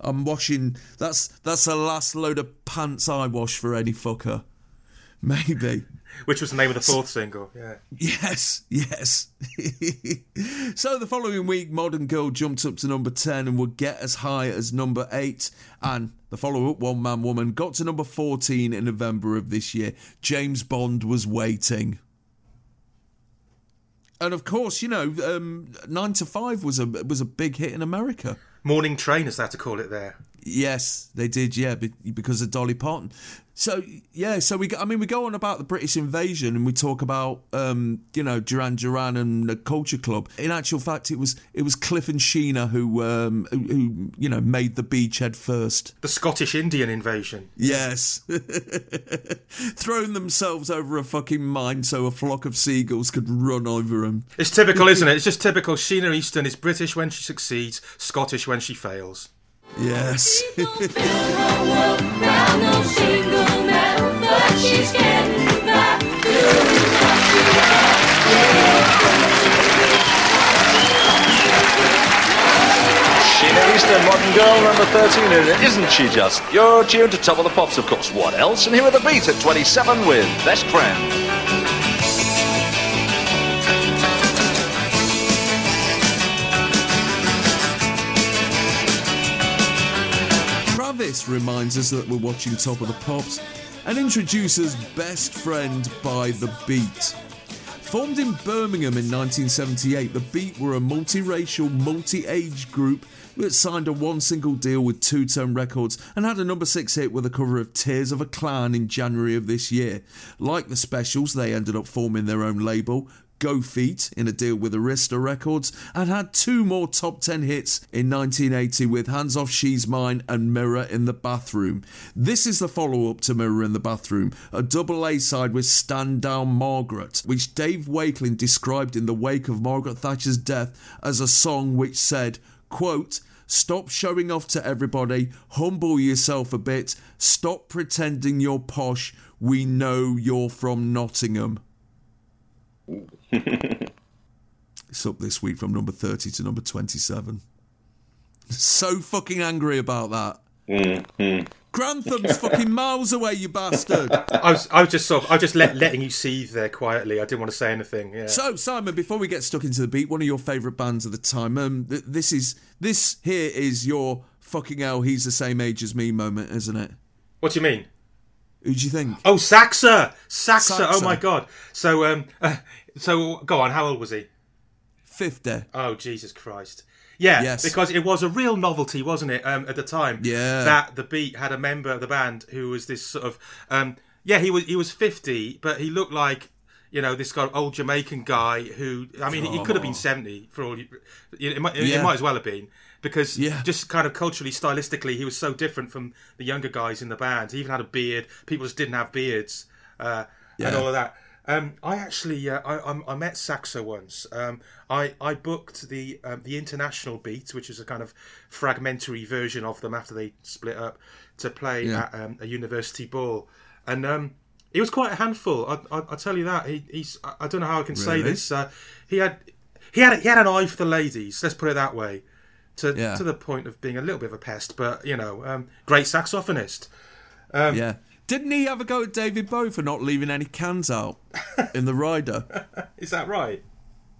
I'm washing. That's that's the last load of pants I wash for any fucker. Maybe." Which was the name of the fourth single. Yeah. Yes, yes. so the following week, Modern Girl jumped up to number 10 and would get as high as number 8. And the follow up, One Man Woman, got to number 14 in November of this year. James Bond was waiting. And of course, you know, um, 9 to 5 was a, was a big hit in America. Morning Train, as they had to call it there. Yes, they did. Yeah, because of Dolly Parton. So yeah, so we. go- I mean, we go on about the British invasion, and we talk about um, you know Duran Duran and the Culture Club. In actual fact, it was it was Cliff and Sheena who um, who, who you know made the beachhead first. The Scottish Indian invasion. Yes, throwing themselves over a fucking mine so a flock of seagulls could run over them. It's typical, isn't it? It's just typical. Sheena Easton is British when she succeeds, Scottish when she fails. Yes. Sheena Easton, Modern Girl, number 13, and isn't she just? You're tuned to Top of the Pops, of course. What else? And here are the beat at 27 with Best Friend. Travis reminds us that we're watching Top of the Pops and introduces Best Friend by The Beat. Formed in Birmingham in 1978, The Beat were a multiracial, multi age group that signed a one single deal with Two Tone Records and had a number six hit with a cover of Tears of a Clown in January of this year. Like the Specials, they ended up forming their own label, Go Feet in a deal with Arista Records and had two more top 10 hits in 1980 with Hands Off She's Mine and Mirror in the Bathroom. This is the follow up to Mirror in the Bathroom, a double A side with Stand Down Margaret, which Dave Wakeling described in the wake of Margaret Thatcher's death as a song which said, quote, Stop showing off to everybody, humble yourself a bit, stop pretending you're posh, we know you're from Nottingham. It's up this week from number 30 to number 27. So fucking angry about that. Grantham's fucking miles away, you bastard. I was, I was just sort of, I was just let, letting you seethe there quietly. I didn't want to say anything. Yeah. So, Simon, before we get stuck into the beat, one of your favourite bands of the time. Um, th- this is this here is your fucking hell. He's the same age as me moment, isn't it? What do you mean? Who do you think? Oh, Saxa, Saxa. Oh my god. So, um, uh, so go on. How old was he? Fifty. Oh Jesus Christ. Yeah, Yes. because it was a real novelty, wasn't it, um, at the time? Yeah. That the Beat had a member of the band who was this sort of, um, yeah, he was he was fifty, but he looked like, you know, this old Jamaican guy who, I mean, he could have been seventy for all. You, it, might, it might as well have been because Yeah. just kind of culturally, stylistically, he was so different from the younger guys in the band. He even had a beard. People just didn't have beards, uh, and Yeah. all of that. Um, I actually uh, I, I, I met Saxa once. Um, I I booked the um, the international beat, which is a kind of fragmentary version of them after they split up, to play Yeah. at um, a university ball, and um, he was quite a handful. I, I, I tell you that he, he's I, don't know how I can say this. Uh, he had he had he had an eye for the ladies. Let's put it that way. To Yeah. to the point of being a little bit of a pest, but you know, um, great saxophonist. Um, yeah. Didn't he have a go at David Bowie for not leaving any cans out in the rider? Is that right?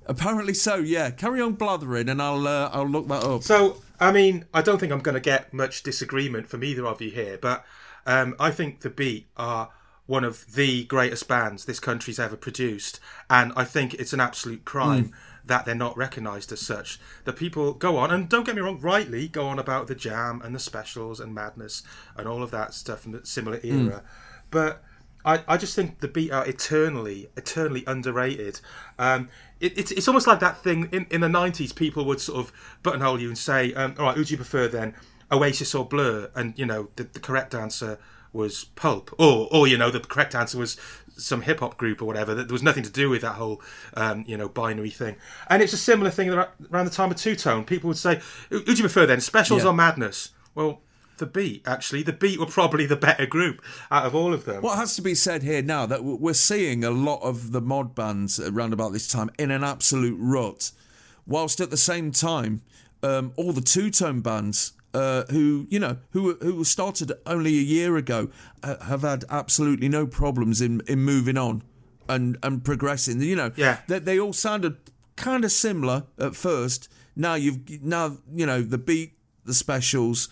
Apparently so. Yeah. Carry on blathering, and I'll uh, I'll look that up. So, I mean, I don't think I'm going to get much disagreement from either of you here, but um, I think the Beat are one of the greatest bands this country's ever produced, and I think it's an absolute crime Mm. That they're not recognised as such. The people go on, and don't get me wrong, rightly go on about the Jam and the Specials and Madness and all of that stuff in the similar Mm. era, but I, I just think the beat are eternally, eternally underrated. Um, it, it's, it's almost like that thing in, in the 90s, people would sort of buttonhole you and say, um, all right, who do you prefer then, Oasis or Blur? And, you know, the, the correct answer was Pulp. Or, or, you know, the correct answer was some hip hop group or whatever. That There was nothing to do with that whole, um, you know, binary thing. And it's a similar thing around the time of Two Tone. People would say, who, do you prefer then, Specials Yeah. or Madness? Well, the Beat, actually. The Beat were probably the better group out of all of them. What has to be said here now that we're seeing a lot of the mod bands around about this time in an absolute rut, whilst at the same time, um, all the two tone bands. Uh, who you know who who started only a year ago uh, have had absolutely no problems in, in moving on and and progressing. You know, Yeah. they, they all sounded kind of similar at first. Now you've now you know the beat, the specials,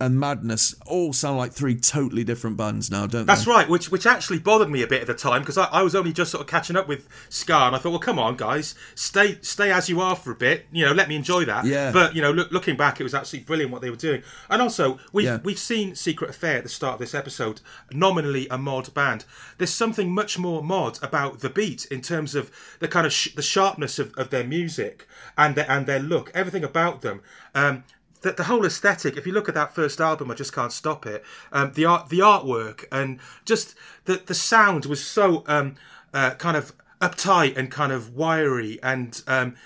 and madness all sound like three totally different bands now, don't That's they? That's right, which which actually bothered me a bit at the time because I, I was only just sort of catching up with Ska, and I thought, well, come on, guys, stay stay as you are for a bit. You know, let me enjoy that. Yeah. But you know, look, looking back, it was absolutely brilliant what they were doing. And also, we've Yeah. we've seen Secret Affair at the start of this episode, nominally a mod band. There's something much more mod about the beat in terms of the kind of sh- the sharpness of, of their music and their, and their look, everything about them. Um, the, the whole aesthetic. If you look at that first album, I just can't stop it. Um, the art, the artwork, and just the the sound was so um, uh, kind of uptight and kind of wiry and. Um,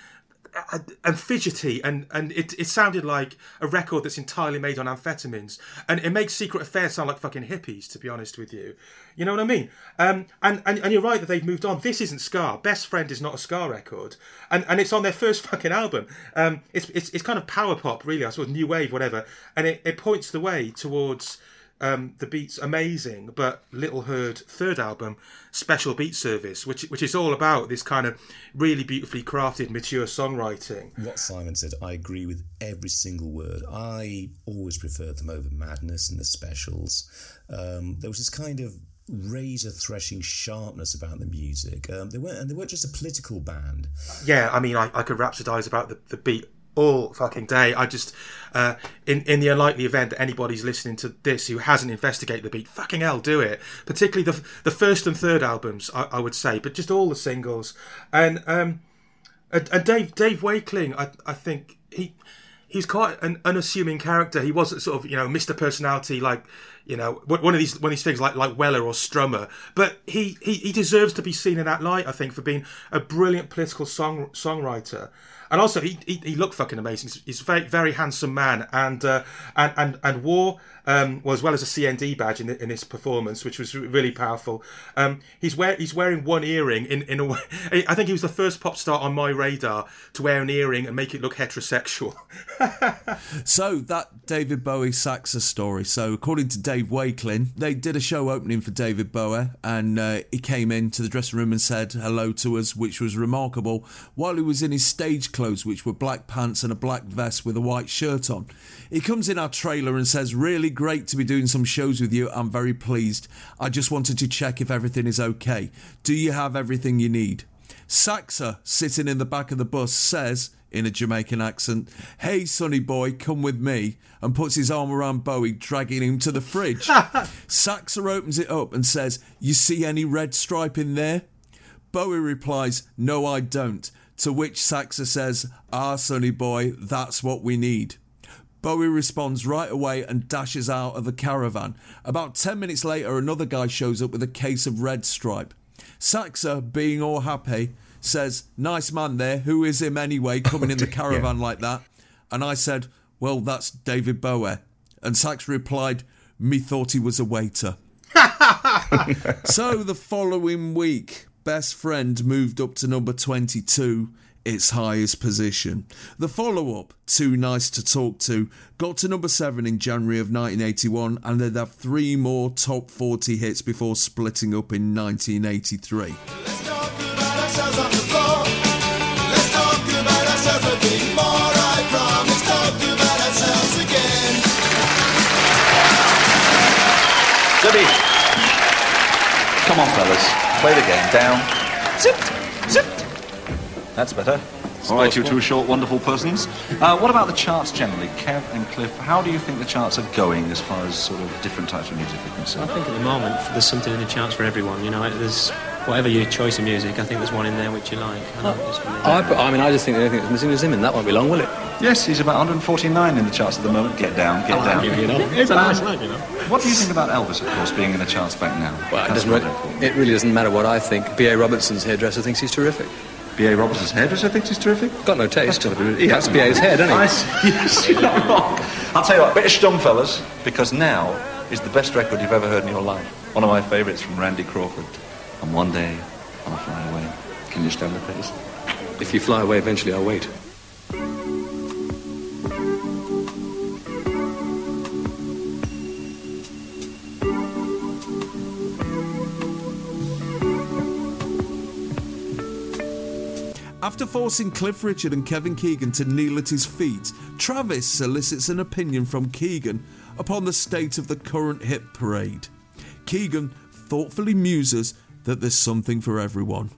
and fidgety, and and it, it sounded like a record that's entirely made on amphetamines, and it makes Secret affairs sound like fucking hippies, to be honest with you. You know what I mean? Um, and, and and you're right that they've moved on. This isn't Ska. Best Friend is not a Ska record, and and it's on their first fucking album. Um, it's it's it's kind of power pop, really, I suppose, new wave, whatever, and it, it points the way towards. Um, the beats amazing, but little heard third album, Special Beat Service, which which is all about this kind of really beautifully crafted, mature songwriting. What Simon said, I agree with every single word. I always preferred them over Madness and the specials. Um, there was this kind of razor threshing sharpness about the music. Um, they weren't, and they weren't just a political band. yeah, I mean, I, I could rhapsodize about the, the beat all fucking day. I just, uh, in in the unlikely event that anybody's listening to this who hasn't investigated the beat, fucking hell, do it. Particularly the the first and third albums, I, I would say, but just all the singles. And um, and, Dave Dave Wakeling, I I think he. He's quite an unassuming character. He wasn't sort of, you know, Mr. Personality like, you know, one of these one of these things like like Weller or Strummer. But he, he, he deserves to be seen in that light. I think for being a brilliant political song songwriter, and also he he, he looked fucking amazing. He's, a very very handsome man, and uh, and and and wore um, well, as well as a CND badge in, in this performance, which was really powerful. Um, he's wear he's wearing one earring in in a way. I think he was the first pop star on my radar to wear an earring and make it look heterosexual. So that David Bowie Saxa story. So according to Dave Wakeling, they did a show opening for David Bowie, and uh, he came into the dressing room and said hello to us, which was remarkable. While he was in his stage clothes, which were black pants and a black vest with a white shirt on, he comes in our trailer and says, "Really great to be doing some shows with you. I'm very pleased. I just wanted to check if everything is okay. Do you have everything you need?" Saxa, sitting in the back of the bus, says in a Jamaican accent, Hey, sonny boy, come with me, and puts his arm around Bowie, dragging him to the fridge. Saxa opens it up and says, You see any red stripe in there? Bowie replies, No, I don't. To which Saxa says, Ah, sonny boy, that's what we need. Bowie responds right away and dashes out of the caravan. About 10 minutes later, another guy shows up with a case of red stripe. Saxa, being all happy, says, Nice man there, who is him anyway, coming in the caravan like that? And I said, Well, that's David Bowie. And Sax replied, Me thought he was a waiter. so the following week, Best Friend moved up to number 22 its highest position. The follow up, Too Nice to Talk To, got to number 7 in January of 1981 and they'd have three more top 40 hits before splitting up in 1983. Debbie. Come on, fellas. Play the game. Down. Zipped. Zipped. That's better. All right, you two short, wonderful persons. Uh, what about the charts generally? Kev and Cliff, how do you think the charts are going as far as sort of different types of music are concerned? I think at the moment there's something in the charts for everyone. You know, there's whatever your choice of music. I think there's one in there which you like. I, know it's for me. I, I mean, I just think the only thing that's missing is him, and that won't be long, will it? Yes, he's about 149 in the charts at the moment. Get down, get I down. like him, you know. He's a nice lad, you know. What do you think about Elvis, of course, being in the charts back now? Well, it, doesn't what really, it really doesn't matter what I think. B.A. Robertson's hairdresser thinks he's terrific. B.A. Robertson's I think is terrific? Got no taste. That's gotta That's. B.A.'s head, isn't he? I see. Yes, you're not wrong. I'll tell you what, bit of stum, fellas, because now is the best record you've ever heard in your life. One of my favourites from Randy Crawford. And one day, I'll fly away. Can you stand the pace? If you fly away, eventually I'll wait. After forcing Cliff Richard and Kevin Keegan to kneel at his feet, Travis solicits an opinion from Keegan upon the state of the current hit parade. Keegan thoughtfully muses that there's something for everyone.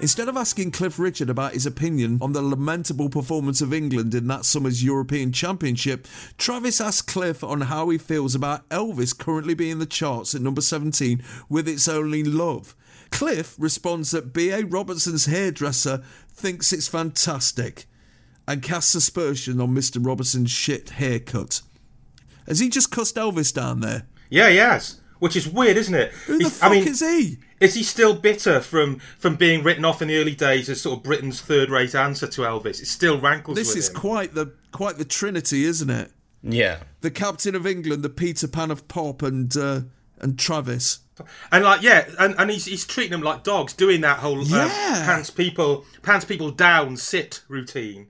Instead of asking Cliff Richard about his opinion on the lamentable performance of England in that summer's European Championship, Travis asks Cliff on how he feels about Elvis currently being in the charts at number 17 with It's Only Love. Cliff responds that B.A. Robertson's hairdresser thinks it's fantastic and casts aspersion on Mr. Robertson's shit haircut. Has he just cussed Elvis down there? Yeah, he has. Which is weird, isn't it? Who the He's- fuck is he? Is he still bitter from from being written off in the early days as sort of Britain's third-rate answer to Elvis? It still rankles This with is him. quite the quite the trinity, isn't it? Yeah. The captain of England, the Peter Pan of pop, and uh, and Travis. And like, yeah, and, and he's he's treating them like dogs, doing that whole um, pants people pants people down sit routine,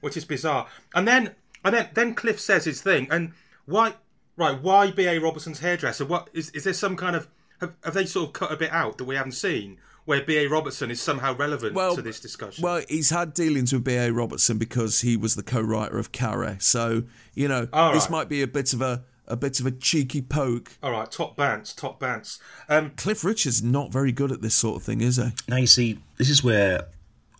which is bizarre. And then and then then Cliff says his thing, and why right? Why B A Robertson's hairdresser? What is is there some kind of have, have they sort of cut a bit out that we haven't seen? Where B A Robertson is somehow relevant Well, to this discussion. Well, he's had dealings with B.A. Robertson because he was the co-writer of Carrie. So you know, All this right. might be a bit of a a bit of a cheeky poke. All right, top bants, top bants. Um, Cliff Richard's not very good at this sort of thing, is he? Now you see, this is where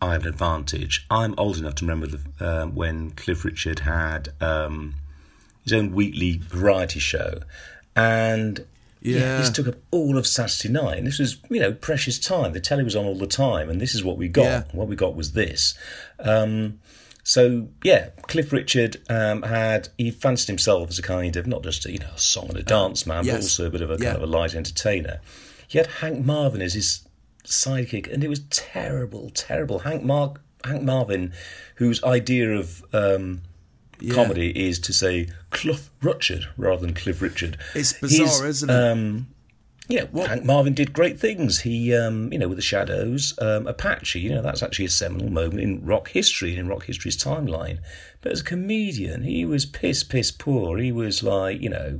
I have an advantage. I'm old enough to remember the, um, when Cliff Richard had um, his own weekly variety show, and yeah. Yeah. this took up all of Saturday night. And this was, you know, precious time. The telly was on all the time, and this is what we got. Yeah. What we got was this. Um, so yeah, Cliff Richard um, had he fancied himself as a kind of not just a, you know a song and a dance man, but yes. also a bit of a Yeah. kind of a light entertainer. He had Hank Marvin as his sidekick, and it was terrible, terrible. Hank Mar- Hank Marvin, whose idea of um, Yeah. comedy is to say Cliff Richard rather than Cliff Richard. It's bizarre, isn't it? Um, you know, Hank Marvin did great things. He, um, you know, with the Shadows, um, Apache, you know, that's actually a seminal moment in rock history and in rock history's timeline. But as a comedian, he was piss, piss poor. He was like, you know,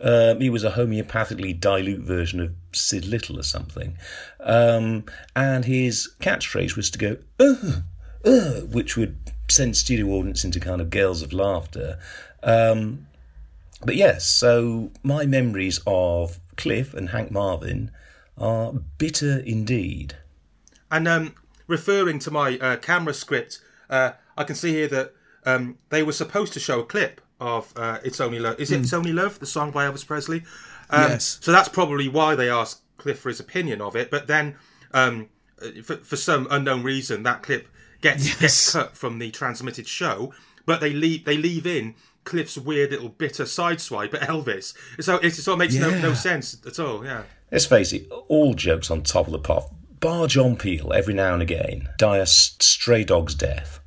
um, he was a homeopathically dilute version of Sid Little or something. Um, and his catchphrase was to go, ugh, ugh, which would send studio audience into kind of gales of laughter. Um, but yes, so my memories of Cliff and Hank Marvin are bitter indeed. And um, referring to my uh, camera script, uh, I can see here that um, they were supposed to show a clip of uh, "It's Only Love." Is it Mm. "It's Only Love," the song by Elvis Presley? Um, Yes. So that's probably why they asked Cliff for his opinion of it. But then, um, uh, for, for some unknown reason, that clip gets gets cut from the transmitted show. But they leave they leave in Cliff's weird little bitter sideswipe at Elvis. So it sort of makes no, no sense at all. Yeah. Let's face it, all jokes on top of the pop. Bar John Peel, every now and again, die a stray dog's death.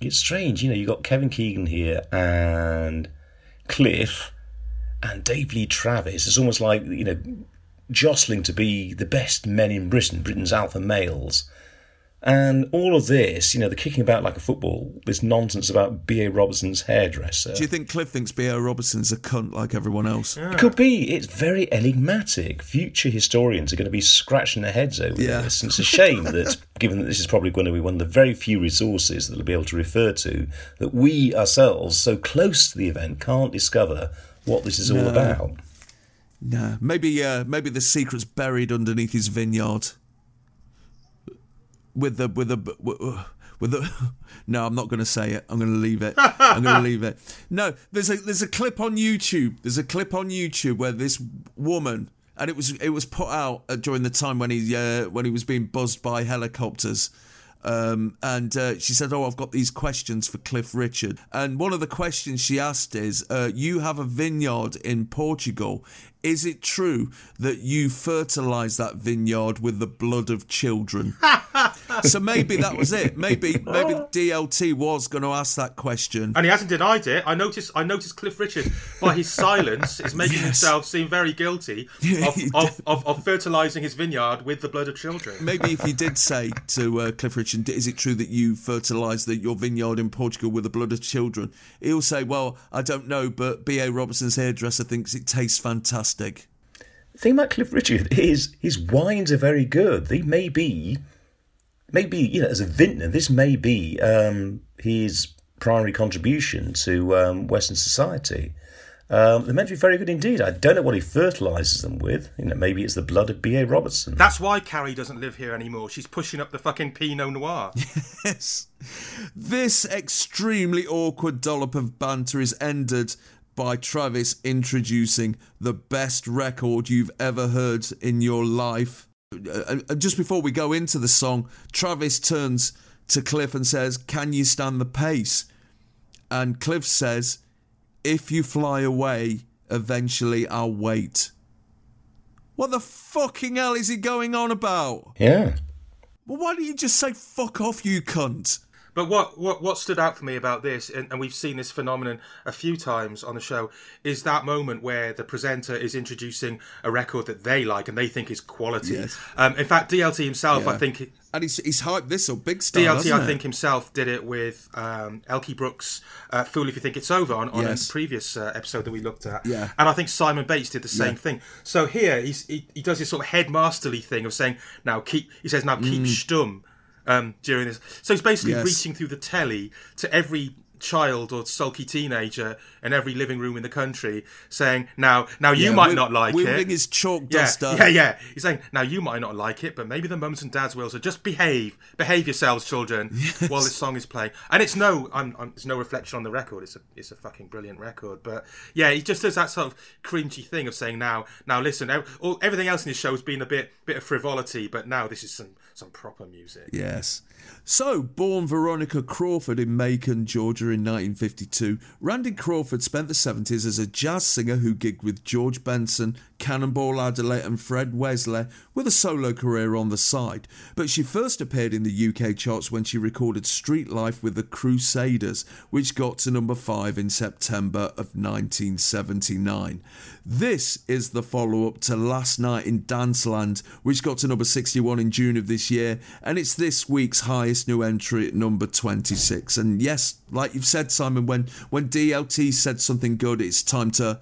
It's strange, you know, you've got Kevin Keegan here and Cliff and Dave Lee Travis. It's almost like, you know, jostling to be the best men in Britain, Britain's alpha males. And all of this, you know, the kicking about like a football, this nonsense about B.A. Robertson's hairdresser. Do you think Cliff thinks B.A. Robertson's a cunt like everyone else? It could be. It's very enigmatic. Future historians are going to be scratching their heads over Yeah. this. And it's a shame that, given that this is probably going to be one of the very few resources that they'll be able to refer to, that we ourselves, so close to the event, can't discover what this is all about. Nah, maybe uh, maybe the secret's buried underneath his vineyard. With the with the with the. No, I'm not going to say it. I'm going to leave it. I'm going to leave it. No, there's a there's a clip on YouTube. There's a clip on YouTube where this woman and it was it was put out during the time when he uh, when he was being buzzed by helicopters. Um, and uh, she said, "Oh, I've got these questions for Cliff Richard." And one of the questions she asked is, uh, "You have a vineyard in Portugal. Is it true that you fertilise that vineyard with the blood of children?" so maybe that was it. Maybe maybe DLT was going to ask that question. And he hasn't denied it. I noticed. I noticed Cliff Richard by his silence is making Yes. himself seem very guilty of, of, of, of fertilising his vineyard with the blood of children. Maybe if he did say to uh, Cliff Richard, "Is it true that you fertilise the, your vineyard in Portugal with the blood of children?" He'll say, "Well, I don't know, but B.A. Robertson's hairdresser thinks it tastes fantastic." The thing about Cliff Richard is his wines are very good. They may be, maybe you know, as a vintner, this may be um, his primary contribution to um, Western society. Um, they're meant to be very good indeed. I don't know what he fertilises them with. You know, maybe it's the blood of B.A. Robertson. That's why Carrie doesn't live here anymore. She's pushing up the fucking Pinot Noir. Yes. This extremely awkward dollop of banter is ended by Travis introducing the best record you've ever heard in your life. Uh, uh, just before we go into the song, Travis turns to Cliff and says, Can you stand the pace? And Cliff says, If you fly away, eventually I'll wait. What the fucking hell is he going on about? Yeah. Well, why don't you just say fuck off, you cunt? But what, what, what stood out for me about this, and, and we've seen this phenomenon a few times on the show, is that moment where the presenter is introducing a record that they like and they think is quality. Yes. Um, in fact, DLT himself, I Yeah. think, And he's, he's hyped this up big style. DLT, I it? think himself did it with um, Elkie Brooks' uh, "Fool If You Think It's Over" on, on Yes. a previous uh, episode that we looked at. Yeah. and I think Simon Bates did the same Yeah. thing. So here he's, he he does this sort of headmasterly thing of saying, "Now keep," he says, "Now keep Mm. stum." Um, during this, so he's basically Yes. reaching through the telly to every child or sulky teenager in every living room in the country, saying, "Now, now you Yeah, might not like it." his chalk yeah, duster. Yeah, yeah. He's saying, "Now you might not like it, but maybe the mums and dads will. So just behave, behave yourselves, children, while this song is playing." And it's no, I'm, I'm, it's no reflection on the record. It's a, it's a fucking brilliant record. But yeah, he just does that sort of cringy thing of saying, "Now, now listen, all, everything else in his show has been a bit, bit of frivolity, but now this is some, some proper music." Yes. So, born Veronica Crawford in Macon, Georgia in 1952, Randy Crawford spent the 70s as a jazz singer who gigged with George Benson, Cannonball Adderley, and Fred Wesley, with a solo career on the side. But she first appeared in the UK charts when she recorded Street Life with the Crusaders, which got to number 5 in September of 1979. This is the follow up to Last Night in Danceland, which got to number 61 in June of this year, and it's this week's highest new entry at number 26. And yes, like you've said, Simon, when, when DLT said something good, it's time to,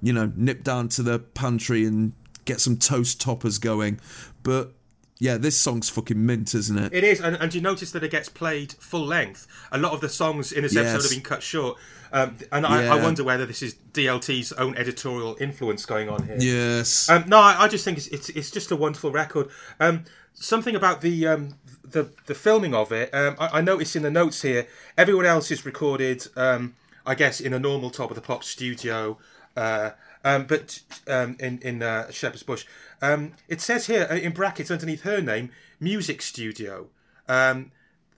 you know, nip down to the pantry and get some toast toppers going. But yeah, this song's fucking mint, isn't it? It is, and, and you notice that it gets played full length. A lot of the songs in this episode have been cut short, um, and I, I wonder whether this is DLT's own editorial influence going on here. Yes. Um, no, I, I just think it's, it's it's just a wonderful record. Um, something about the um, the the filming of it. Um, I, I noticed in the notes here, everyone else is recorded. Um, I guess in a normal top of the pop studio. Uh, um, but um, in in uh, Shepherd's Bush, um, it says here uh, in brackets underneath her name, music studio. Um,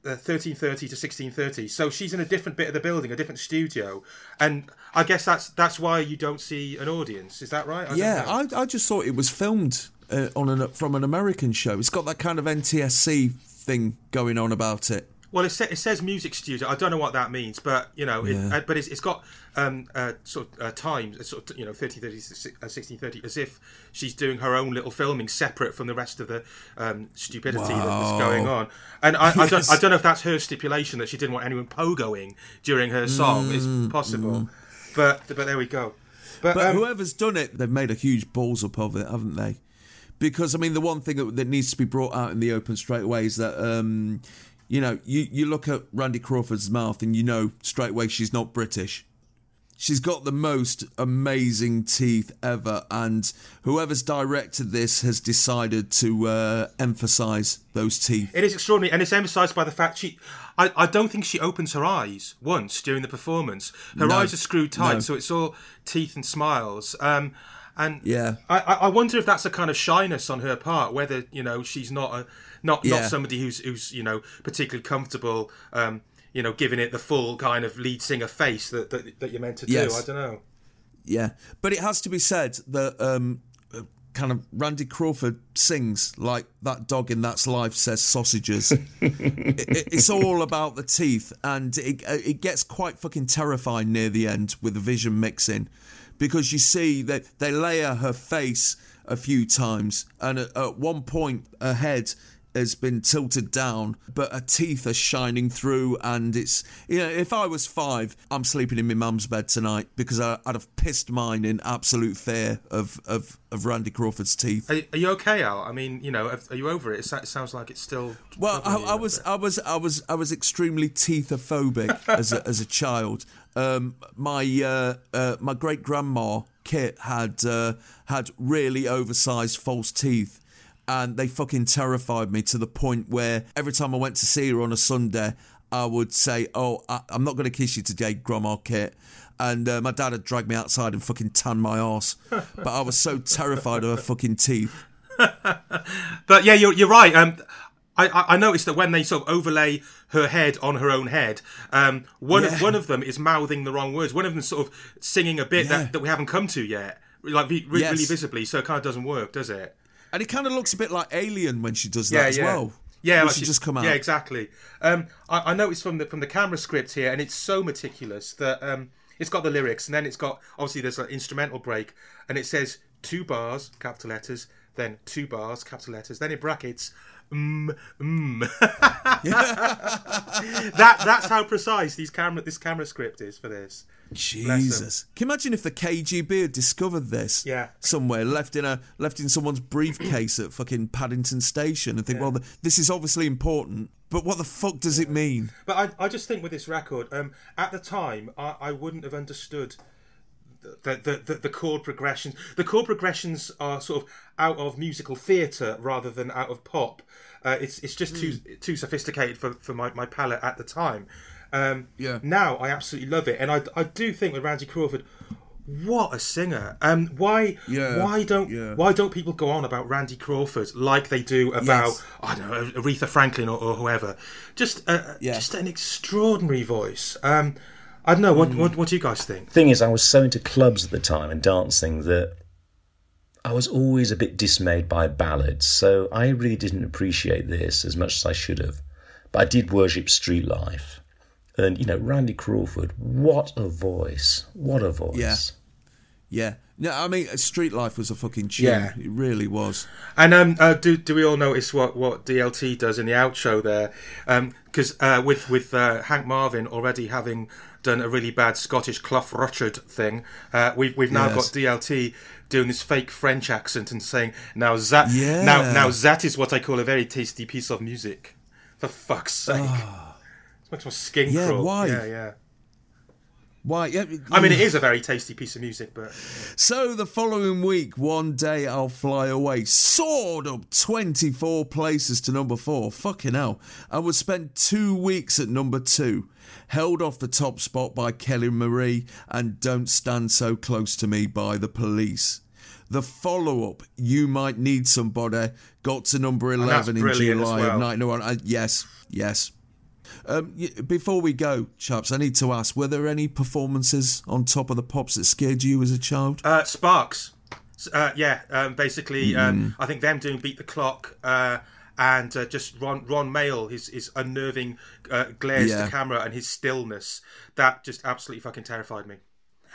uh, 1330 to 1630 so she's in a different bit of the building a different studio and i guess that's that's why you don't see an audience is that right I yeah. I, I just thought it was filmed uh, on an, from an American show. It's got that kind of NTSC thing going on about it. Well, it, sa- it says music studio. I don't know what that means, but you know, it, Yeah. uh, but it's, it's got um, uh, sort of uh, times, uh, sort of you know, 30, 30, uh, 16, 30, as if she's doing her own little filming separate from the rest of the um, stupidity that- that's going on. And I, I, don't, I don't know if that's her stipulation that she didn't want anyone pogoing during her song. Mm, it's possible, but but there we go. But, But um, whoever's done it, they've made a huge balls up of it, haven't they? Because I mean, the one thing that, that needs to be brought out in the open straight away is that um, you know you you look at Randy Crawford's mouth and you know straight away she's not British. She's got the most amazing teeth ever, and whoever's directed this has decided to uh, emphasise those teeth. It is extraordinary, and it's emphasised by the fact she. I, I don't think she opens her eyes once during the performance. Her No. eyes are screwed tight, No. so it's all teeth and smiles. Um, and Yeah. I, I I wonder if that's a kind of shyness on her part, whether you know she's not a not Yeah. not somebody who's who's you know particularly comfortable. Um, you know, giving it the full kind of lead singer face that that, that you're meant to do. Yes. I don't know. Yeah, but it has to be said that um, uh, kind of Randy Crawford sings like that dog in That's Life says sausages. it, it- it's all about the teeth, and it, uh, it gets quite fucking terrifying near the end with the vision mixing because you see that they layer her face a few times, and at, at one point her head has been tilted down, but her teeth are shining through, and it's you know if I was five, I'm sleeping in my mum's bed tonight because I, I'd have pissed mine in absolute fear of of, of Randy Crawford's teeth. Are, are you okay, Al? I mean, you know, are you over it? It, sounds like it's still. Well, I, I was. I was, I was, I was extremely teethophobic as a, as a child. Um, my uh, uh, my great grandma Kit had uh, had really oversized false teeth, and they fucking terrified me to the point where every time I went to see her on a Sunday, I would say, "Oh, I, I'm not going to kiss you today, Grandma Kit." And uh, my dad had dragged me outside and fucking tanned my ass, but I was so terrified of her fucking teeth. But yeah, you're, you're right. Um, I, I noticed that when they sort of overlay her head on her own head, um, one of one of them is mouthing the wrong words. One of them sort of singing a bit Yeah. that, that we haven't come to yet, like re- Yes. really visibly. So it kind of doesn't work, does it? And it kind of looks a bit like Alien when she does that as well. Yeah, like she- just come out. Yeah, exactly. Um, I, I noticed from the from the camera script here, and it's so meticulous that um, it's got the lyrics, and then it's got obviously there's an instrumental break, and it says two bars, capital letters, then two bars, capital letters, then in brackets, mm, mm. that that's how precise these camera this camera script is for this. Jesus. Can you imagine if the KGB had discovered this Yeah. somewhere, left in a left in someone's briefcase at fucking Paddington Station, and think, well, th- this is obviously important, but what the fuck does it mean? But I, I just think with this record, um, at the time, I, I wouldn't have understood the, the, the, the chord progressions. The chord progressions are sort of out of musical theatre rather than out of pop. Uh, it's it's just too too sophisticated for, for my, my palate at the time. Um, Yeah. Now I absolutely love it, and I, I do think with Randy Crawford, what a singer! Um, why Yeah, why don't yeah. why don't people go on about Randy Crawford like they do about Yes. I don't know Aretha Franklin or, or whoever? Just uh, Yeah. just an extraordinary voice. Um, I don't know. What, what what do you guys think? thing is, I was so into clubs at the time and dancing that I was always a bit dismayed by ballads. So I really didn't appreciate this as much as I should have. But I did worship street life. And, you know, Randy Crawford, what a voice. What a voice. Yeah. Yeah. No, I mean, Street Life was a fucking tune. Yeah. It really was. And um, uh, do do we all notice what, what DLT does in the outro there? Because uh, with with uh, Hank Marvin already having done a really bad Scottish Clough Ruchard thing, uh, we've we've now Yes. got DLT doing this fake French accent and saying now that Yeah. now now that is what I call a very tasty piece of music. For fuck's sake, it's much more skin Ah. Yeah, crawl. why? Yeah, yeah. Why? Yeah, I mean, it is a very tasty piece of music, but So the following week, one day I'll fly away, soared up 24 places to number four. Fucking hell. I would spend two weeks at number two, held off the top spot by Kelly Marie and Don't Stand So Close to Me by the police. The follow up, You Might Need Somebody, got to number 11 in July well. of 1901. Uh, yes, yes. Um, before we go, chaps, I need to ask: Were there any performances on Top of the Pops that scared you as a child? Uh, Sparks. Uh, yeah, um, basically, Mm. um, I think them doing Beat the Clock uh, and uh, just Ron Ron Mael, his his unnerving uh, glares Yeah. to camera and his stillness, that just absolutely fucking terrified me.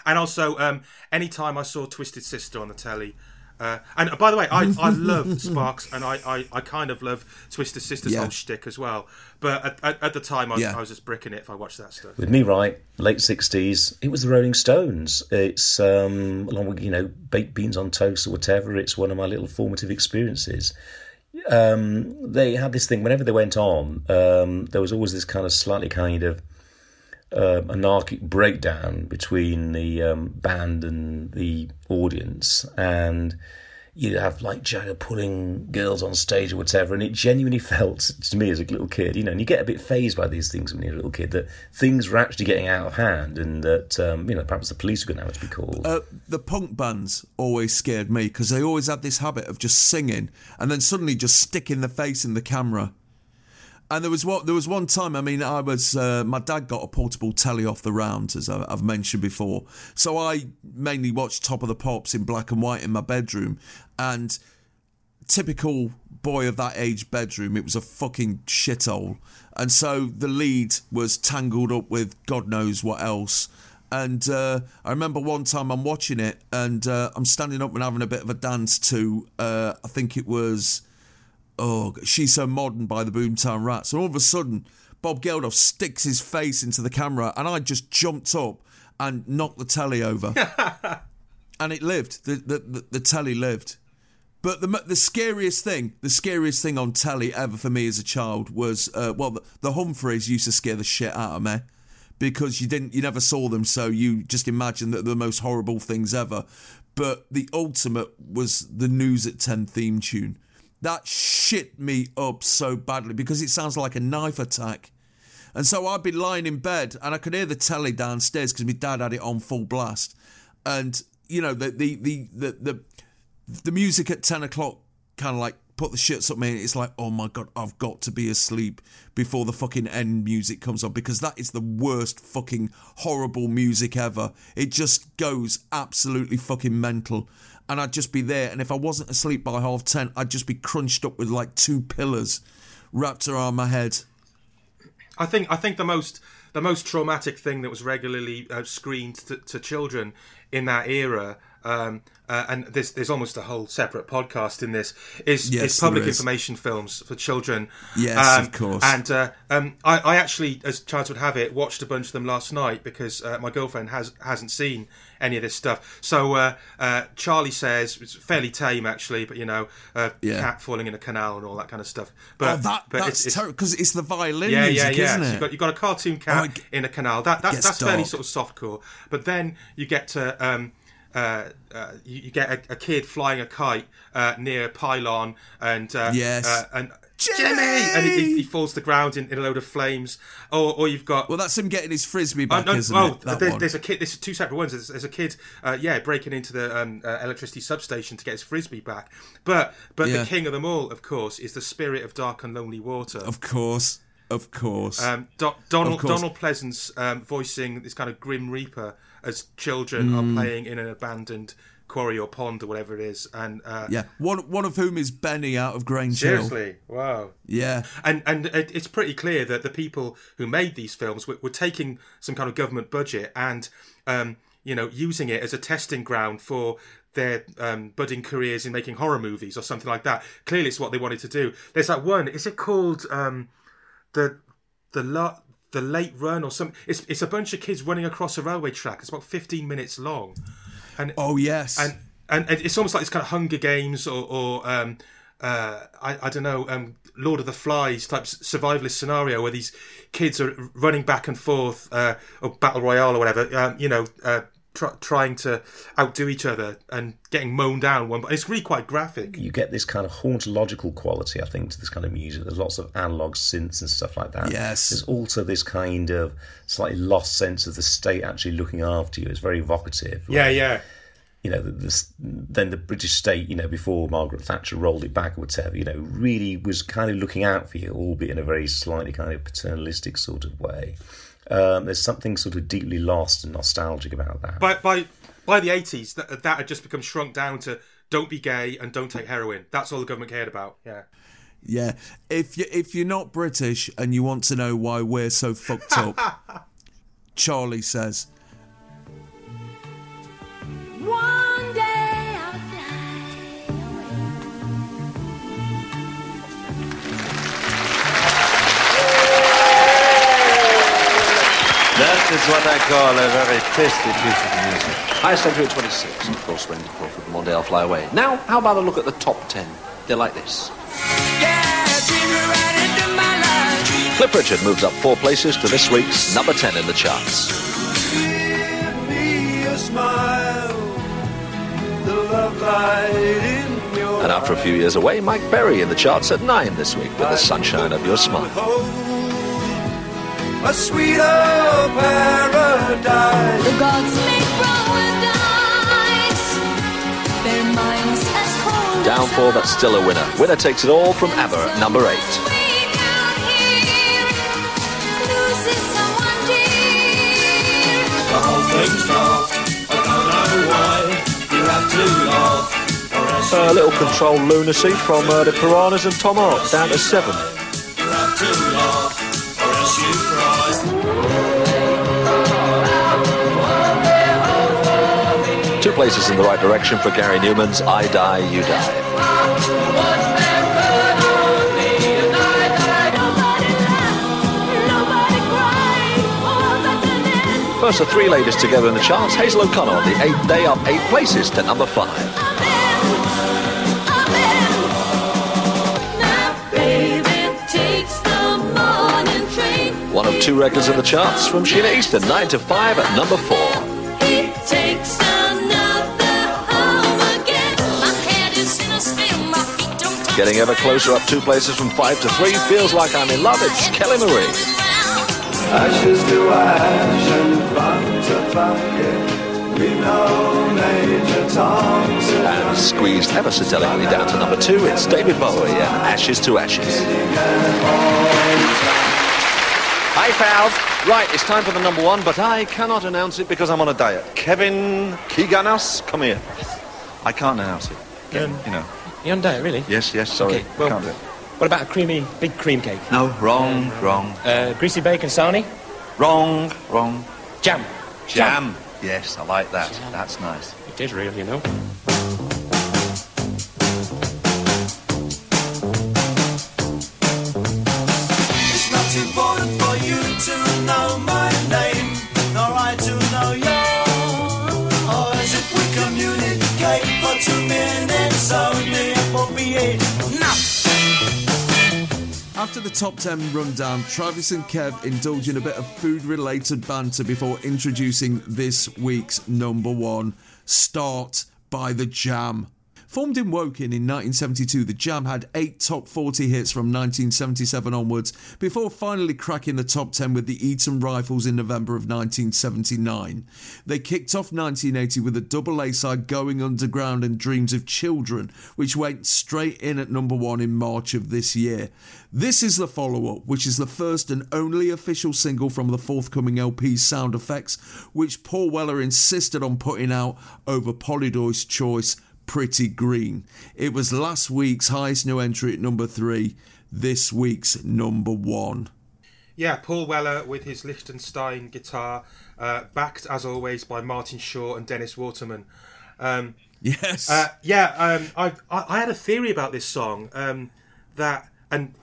And also, um, anytime I saw Twisted Sister on the telly. Uh, and by the way, I, I love Sparks, and I, I, I kind of love Twisted Sister's Yeah. whole shtick as well. But at, at, at the time, I, was Yeah. I was just bricking it if I watched that stuff. With me, right, late sixties, it was the Rolling Stones. It's um, along with you know baked beans on toast or whatever. It's one of my little formative experiences. Um, they had this thing whenever they went on. Um, there was always this kind of slightly kind of um anarchic breakdown between the um, band and the audience, and you'd have like Jagger pulling girls on stage or whatever, and it genuinely felt to me as a little kid, you know, and you get a bit phased by these things when you're a little kid that things were actually getting out of hand, and that um, you know perhaps the police were going to have to be called. Uh, the punk bands always scared me because they always had this habit of just singing and then suddenly just sticking the face in the camera. And there was one, there was one time. I mean, I was uh, my dad got a portable telly off the round, as I've mentioned before. So I mainly watched Top of the Pops in black and white in my bedroom, and typical boy of that age bedroom, it was a fucking shithole. And so the lead was tangled up with God knows what else. And uh, I remember one time I'm watching it and uh, I'm standing up and having a bit of a dance to, uh, I think it was, oh, She's So Modern by the Boomtown Rats. And all of a sudden, Bob Geldof sticks his face into the camera and I just jumped up and knocked the telly over. and it lived. The, the, the, the telly lived. But the the scariest thing, the scariest thing on telly ever for me as a child was, uh, well, the, the Humphreys used to scare the shit out of me because you didn't, you never saw them, so you just imagined that they're the most horrible things ever. But the ultimate was the News at Ten theme tune. That shit me up so badly because it sounds like a knife attack. And so I'd be lying in bed and I could hear the telly downstairs because my dad had it on full blast. And, you know, the the the the the, music at 10 o'clock kind of like put the shits up me it's like, oh my god, I've got to be asleep before the fucking end music comes on because that is the worst fucking horrible music ever. It just goes absolutely fucking mental. And I'd just be there, and if I wasn't asleep by half ten, I'd just be crunched up with like two pillars wrapped around my head. I think I think the most the most traumatic thing that was regularly uh, screened to, to children in that era, um, uh, and there's there's almost a whole separate podcast in this is Yes, is public is. information films for children. Yes, Um, of course. And uh, um, I, I actually, as chance would have it, watched a bunch of them last night because uh, my girlfriend has hasn't seen any of this stuff. So uh, uh, Charlie says it's fairly tame actually, but you know, uh, Yeah. cat falling in a canal and all that kind of stuff. But oh, that but that's because it's the violin yeah, music, yeah, yeah. isn't So it? you've got, you've got a cartoon cat in a canal. That, that that's fairly sort of softcore. But then you get to um, uh, uh, you, you get a, a kid flying a kite uh, near a pylon, and uh, Yes. uh, and Jimmy, and he, he- he falls to the ground in, in a load of flames. Or, or you've got well, that's him getting his frisbee Oh, back, no, isn't oh, it? That there's, one. there's a kid. There's two separate ones. There's, there's a kid, uh, yeah, breaking into the um, uh, electricity substation to get his frisbee back. But but Yeah. the king of them all, of course, is the spirit of dark and lonely water. Of course, of course. Um, Do- Donald Of course. Donald Pleasence um, voicing this kind of grim reaper as children Mm. are playing in an abandoned quarry or pond or whatever it is, and uh, yeah, one one of whom is Benny out of Grange Hill. seriously, wow. Yeah, and and it, it's pretty clear that the people who made these films were, were taking some kind of government budget and um, you know using it as a testing ground for their um, budding careers in making horror movies or something like that. Clearly, it's what they wanted to do. There's that one. Is it called um, the the la- the late run or something? It's it's a bunch of kids running across a railway track. It's about 15 minutes long. And oh yes, and and it's almost like it's kind of Hunger Games or, or um, uh, I, I don't know, um, Lord of the Flies type survivalist scenario where these kids are running back and forth, uh, or battle royale or whatever. Um, you know, uh, tr- trying to outdo each other and getting mown down one. But it's really quite graphic. you get this kind of hauntological quality, I think, to this kind of music. There's lots of analog synths and stuff like that. Yes. There's also this kind of slightly lost sense of the state actually looking after you. It's very evocative. Yeah, Like, yeah. You know, the, the, then the British state, you know, before Margaret Thatcher rolled it back or whatever, you know, really was kind of looking out for you, albeit in a very slightly kind of paternalistic sort of way. Um, there's something sort of deeply lost and nostalgic about that. By by by the 80s, that that had just become shrunk down to don't be gay and don't take heroin. That's all the government cared about. Yeah. Yeah, if you if you're not British and you want to know why we're so fucked up, Charlie says, One is what I call a very tasty piece of music. Highest entry at 26, of course, Randy Crawford and One Fly Away. Now, how about a look at the top 10? They're like this. Cliff Richard moves up four places to this week's number 10 in the charts. And after a few years away, Mike Berry in the charts at 9 this week with The Sunshine of Your Smile. A sweeter paradise. The gods make paradise. Their minds as cold Down four, but still a winner. Winner takes it all from ABBA at number 8. loses someone dear. The whole thing's daft. I don't know why you have to laugh. Or else A little controlled lunacy from uh, the Piranhas and Tom Hark, down to 7. Two places in the right direction for Gary Numan's I Die, You Die. First, of three ladies together in the charts. Hazel O'Connor on the eighth day up eight places to number five. One of two records in the charts from Sheena Easton, nine to five at number four. He takes another home again. My head is in a spin. My feet don't touch Getting ever closer up two places from five to three. Feels like I'm in love. It's Kelly Marie. Ashes to ash and front to back. We know Major Thompson. And squeezed ever so delicately down to number two. It's David Bowie and Ashes to Ashes. Hi, pals. Right, it's time for the number one, but I cannot announce it because I'm on a diet. Kevin Keeganas, come here. I can't announce it. Um, you know. You on diet, really? Yes, yes, sorry. Okay, well, can't do it. what about a creamy, big cream cake? No, wrong, wrong. Uh, greasy bacon sarnie? Wrong, wrong. Jam. Jam. Yes, I like that. That's nice. It is real, you know. After the top 10 rundown, Travis and Kev indulge in a bit of food related banter before introducing this week's number one Start by the Jam. Formed in Woking in 1972, the Jam had eight top 40 hits from 1977 onwards before finally cracking the top 10 with the Eton Rifles in November of 1979. They kicked off 1980 with a double A side Going Underground and Dreams of Children, which went straight in at number one in March of this year. This is the follow up, which is the first and only official single from the forthcoming LP Sound Effects, which Paul Weller insisted on putting out over Polydor's choice. Pretty Green. It was last week's highest new entry at number three, this week's number one. Yeah, Paul Weller with his Liechtenstein guitar, uh, backed as always by Martin Shaw and Dennis Waterman. Um, yes. Uh, yeah, um, I, I I had a theory about this song um, that, and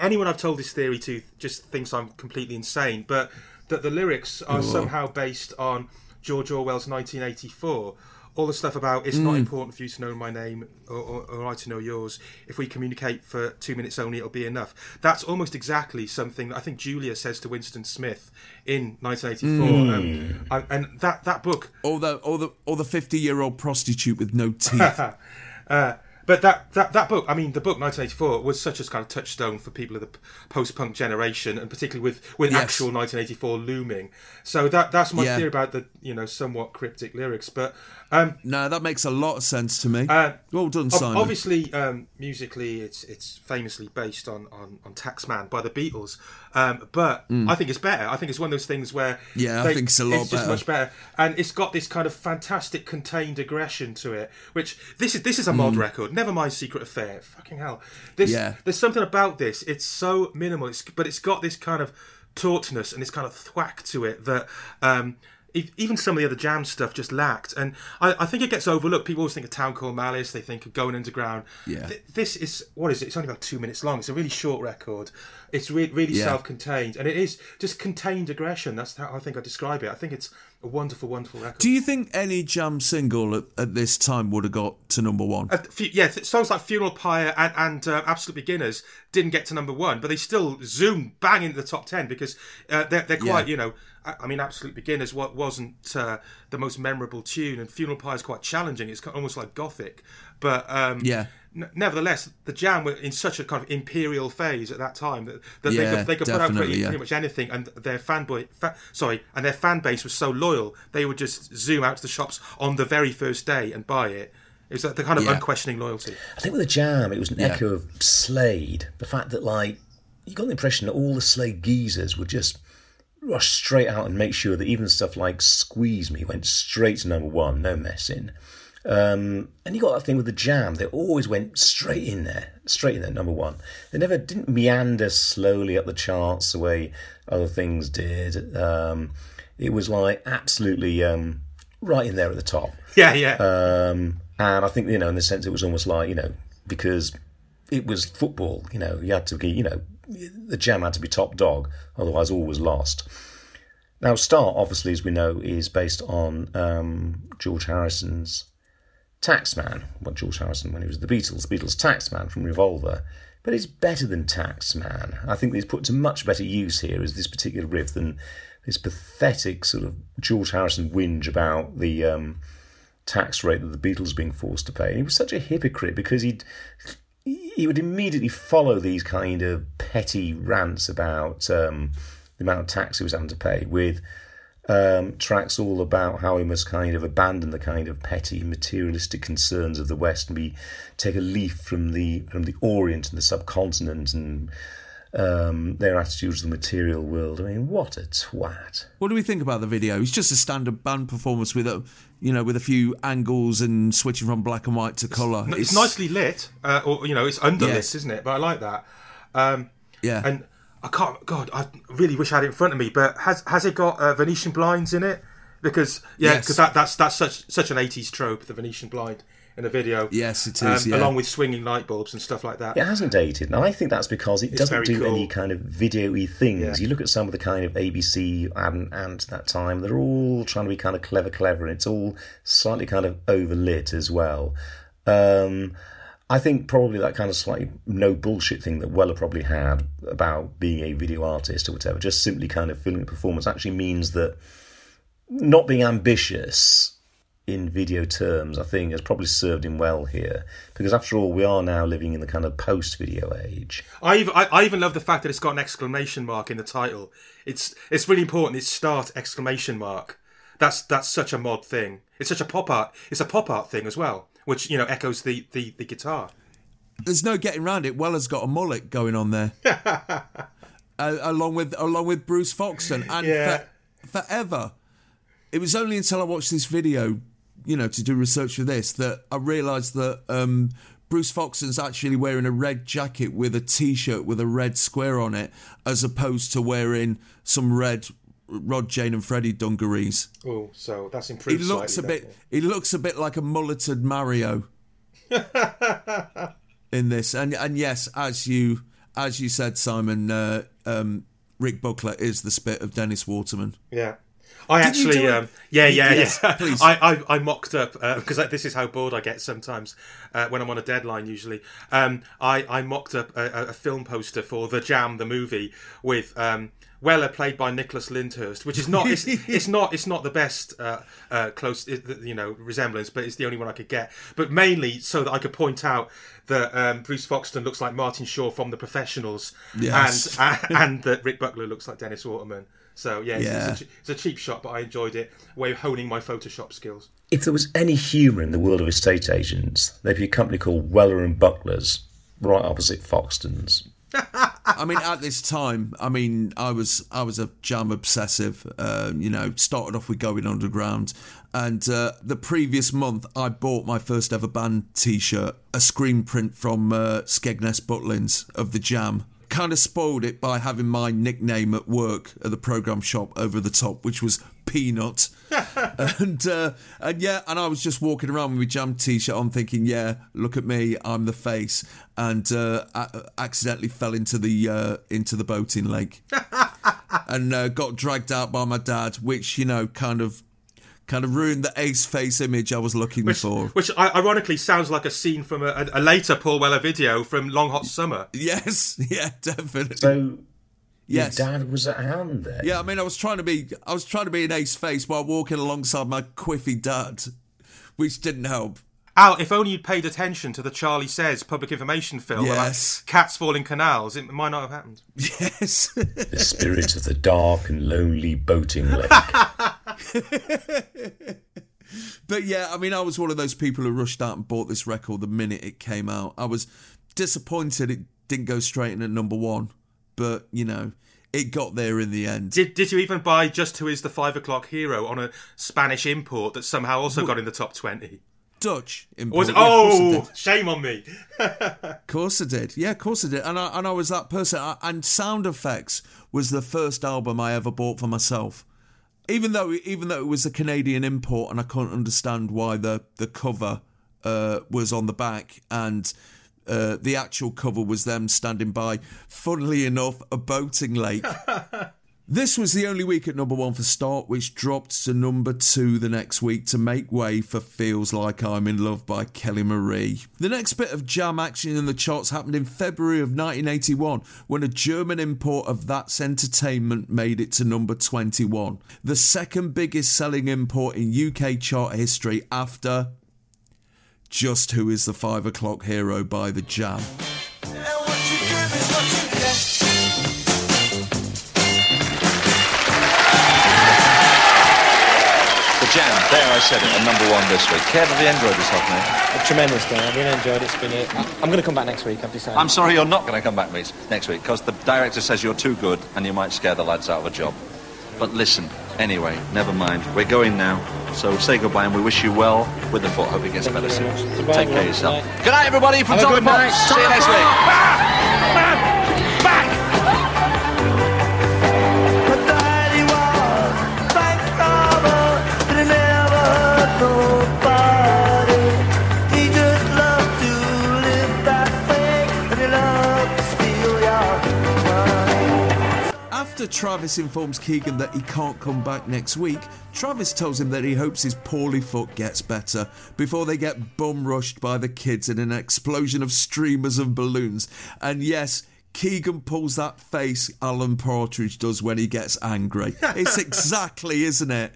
anyone I've told this theory to just thinks I'm completely insane, but that the lyrics are Oh. somehow based on George Orwell's 1984. All the stuff about it's not Mm. important for you to know my name or, or, or I to know yours. If we communicate for two minutes only, it'll be enough. That's almost exactly something that I think Julia says to Winston Smith in 1984. Um, and- and that, that book Or the or the or the fifty year old prostitute with no teeth. uh, but that, that that book, I mean, the book 1984 was such a kind of touchstone for people of the post-punk generation, and particularly with with Yes. actual 1984 looming. So that that's my Yeah. theory about the you know somewhat cryptic lyrics. But Um, no, that makes a lot of sense to me. Uh, well done, Simon. Obviously, um, musically, it's it's famously based on on, on Taxman by the Beatles, um, but Mm. I think it's better. I think it's one of those things where Yeah, I think it's a lot it's just much better, and it's got this kind of fantastic contained aggression to it. Which this is this is a mod Mm. record. Never mind Secret Affair. Fucking hell, this Yeah. there's something about this. It's so minimal, it's, but it's got this kind of tautness and this kind of thwack to it that. Um, even some of the other jam stuff just lacked, and I, I think it gets overlooked. People always think of Town Called Malice, they think of Going Underground. Yeah. Th- this is what is it? It's only about two minutes long. It's a really short record. It's re- really Yeah. self-contained, and it is just contained aggression. That's how I think I describe it. I think it's a wonderful, wonderful record. Do you think any jam single at, at this time would have got to number one? Uh, fu- yeah, th- songs like Funeral Pyre and, and uh, Absolute Beginners didn't get to number one, but they still zoomed bang into the top ten because uh, they're, they're quite, Yeah. you know, I, I mean, Absolute Beginners what wasn't uh, the most memorable tune, and Funeral Pyre is quite challenging. It's almost like gothic, but um, Yeah. n- nevertheless, the Jam were in such a kind of imperial phase at that time that, that they could, they could put out pretty, yeah. pretty much anything, and their fanboy, fa- sorry, and their fan base was so loyal, they would just zoom out to the shops on the very first day and buy it. It was like the kind of Yeah. unquestioning loyalty. I think with the Jam, it was an Yeah. echo of Slade. The fact that, like, you got the impression that all the Slade geezers were just rush straight out and make sure that even stuff like Squeeze Me went straight to number one, no messing. Um, and you got that thing with the Jam; they always went straight in there, straight in there, number one. They never didn't meander slowly up the charts the way other things did. Um, it was like absolutely um, right in there at the top. Yeah, yeah. Um, and I think you know, in the sense, it was almost like you know, because it was football. You know, you had to be, you know, the Jam had to be top dog, otherwise all was lost. Now, Star, obviously, as we know, is based on um, George Harrison's Taxman. Well, George Harrison when he was the Beatles, Beatles Taxman from Revolver. But it's better than Taxman. I think it's put to much better use here as this particular riff than this pathetic sort of George Harrison whinge about the um, tax rate that the Beatles were being forced to pay. And he was such a hypocrite because he'd he would immediately follow these kind of petty rants about um, the amount of tax he was having to pay with um, tracks all about how he must kind of abandon the kind of petty materialistic concerns of the West and be take a leaf from the from the Orient and the subcontinent and um, their attitudes to the material world. I mean, what a twat! What do we think about the video? It's just a standard band performance with a, you know, with a few angles and switching from black and white to colour. No, It's, nicely lit, uh, or you know, it's underlit, Yes. isn't it? But I like that. Um, Yeah. And I can't. God, I really wish I had it in front of me. But has has it got uh, Venetian blinds in it? Because yeah, Yes. because that, that's that's such such an eighties trope, the Venetian blind in a video. Um, Yes, it is, yeah. Along with swinging light bulbs and stuff like that. It hasn't dated, and I think that's because it It's doesn't do cool. any kind of video-y things. Yeah. You look at some of the kind of ABC and and that time; they're all trying to be kind of clever, clever, and it's all slightly kind of overlit as well. Um, I think probably that kind of slightly no bullshit thing that Weller probably had about being a video artist or whatever, just simply kind of feeling a performance actually means that not being ambitious in video terms, I think, has probably served him well here. Because after all, we are now living in the kind of post-video age. I even, I, I even love the fact that it's got an exclamation mark in the title. It's it's really important. It's start exclamation mark. That's that's such a mod thing. It's such a pop art. It's a pop art thing as well, which you know echoes the the, the guitar. There's no getting around it. Weller's got a mullet going on there, uh, along with along with Bruce Foxton, and Yeah. for, forever. It was only until I watched this video, you know, to do research for this, that I realised that um, Bruce Foxton's actually wearing a red jacket with a T-shirt with a red square on it, as opposed to wearing some red Rod, Jane, and Freddie dungarees. Oh, so that's improved. He looks a slightly, bit. He looks a bit like a mulleted Mario in this, and and yes, as you as you said, Simon, uh, um, Rick Buckler is the spit of Dennis Waterman. Yeah. I Did actually, um, yeah, yeah, Yes, yeah. please. I, I, I mocked up because this is how bored I get sometimes uh, when I'm on a deadline. Usually, um, I, I mocked up a, a- film poster for The Jam, the movie, with um, Weller played by Nicholas Lyndhurst, which is not, it's, it's not, it's not the best uh, uh, close, you know, resemblance, but it's the only one I could get. But mainly so that I could point out that um, Bruce Foxton looks like Martin Shaw from The Professionals, Yes. and and that Rick Buckler looks like Dennis Waterman. So yeah, it's, Yeah. It's, a, it's a cheap shot, but I enjoyed it. Way of honing my Photoshop skills. If there was any humour in the world of estate agents, there'd be a company called Weller and Butlers, right opposite Foxton's. I mean, at this time, I mean, I was I was a jam obsessive. Uh, you know, started off with going underground, and uh, the previous month I bought my first ever band T-shirt, a screen print from uh, Skegness Butlins of the Jam. Kind of spoiled it by having my nickname at work at the program shop over the top, which was Peanut. and uh, and yeah, and I was just walking around with my Jam T-shirt on, thinking, yeah, look at me, I'm the face, and uh, accidentally fell into the uh, into the boating lake, and uh, got dragged out by my dad, which you know kind of kind of ruined the ace face image I was looking for. Which ironically sounds like a scene from a, a, a later Paul Weller video from Long Hot Summer. Yes, yeah, definitely. So, Yes. your dad was at hand there. Yeah, I mean, I was trying to be, I was trying to be an ace face while walking alongside my quiffy dad, which didn't help. Al, if only you'd paid attention to the Charlie Says public information film Yes. about cats falling canals, it might not have happened. Yes. The spirit of the dark and lonely boating lake. But yeah, I mean, I was one of those people who rushed out and bought this record the minute it came out. I was disappointed it didn't go straight in at number one, but you know, it got there in the end. Did Did you even buy Just Who Is the Five O'clock Hero on a Spanish import that somehow also got in the top twenty? Dutch import. Was it? Yeah, of course I Oh, shame on me. Of course I did. Yeah, of course I did. And I and I was that person. I, and Sound Effects was the first album I ever bought for myself. Even though even though it was a Canadian import, and I can't understand why the the cover uh, was on the back and. Uh, the actual cover was them standing by, funnily enough, a boating lake. This was the only week at number one for Start, which dropped to number two the next week to make way for Feels Like I'm in Love by Kelly Marie. The next bit of jam action in the charts happened in February of 1981 when a German import of That's Entertainment made it to number 21, the second biggest selling import in UK chart history after Just Who Is the Five O'Clock Hero by The Jam. I said it, at number one this week. Kev, have you enjoyed yourself, Tremendous, Tremendously. I've really enjoyed it. It's been. A, I'm going to come back next week. I've decided. I'm sorry you're not going to come back next week because the director says you're too good and you might scare the lads out of a job. But listen, anyway, never mind. We're going now. So say goodbye and we wish you well with the foot. Hope it gets better soon. Take care of yourself. Good night. Good night, everybody, from Have a good of the night. Pops. See you next week. After Travis informs Keegan that he can't come back next week, Travis tells him that he hopes his poorly foot gets better before they get bum rushed by the kids in an explosion of streamers and balloons. And yes, Keegan pulls that face Alan Partridge does when he gets angry. It's exactly, isn't it?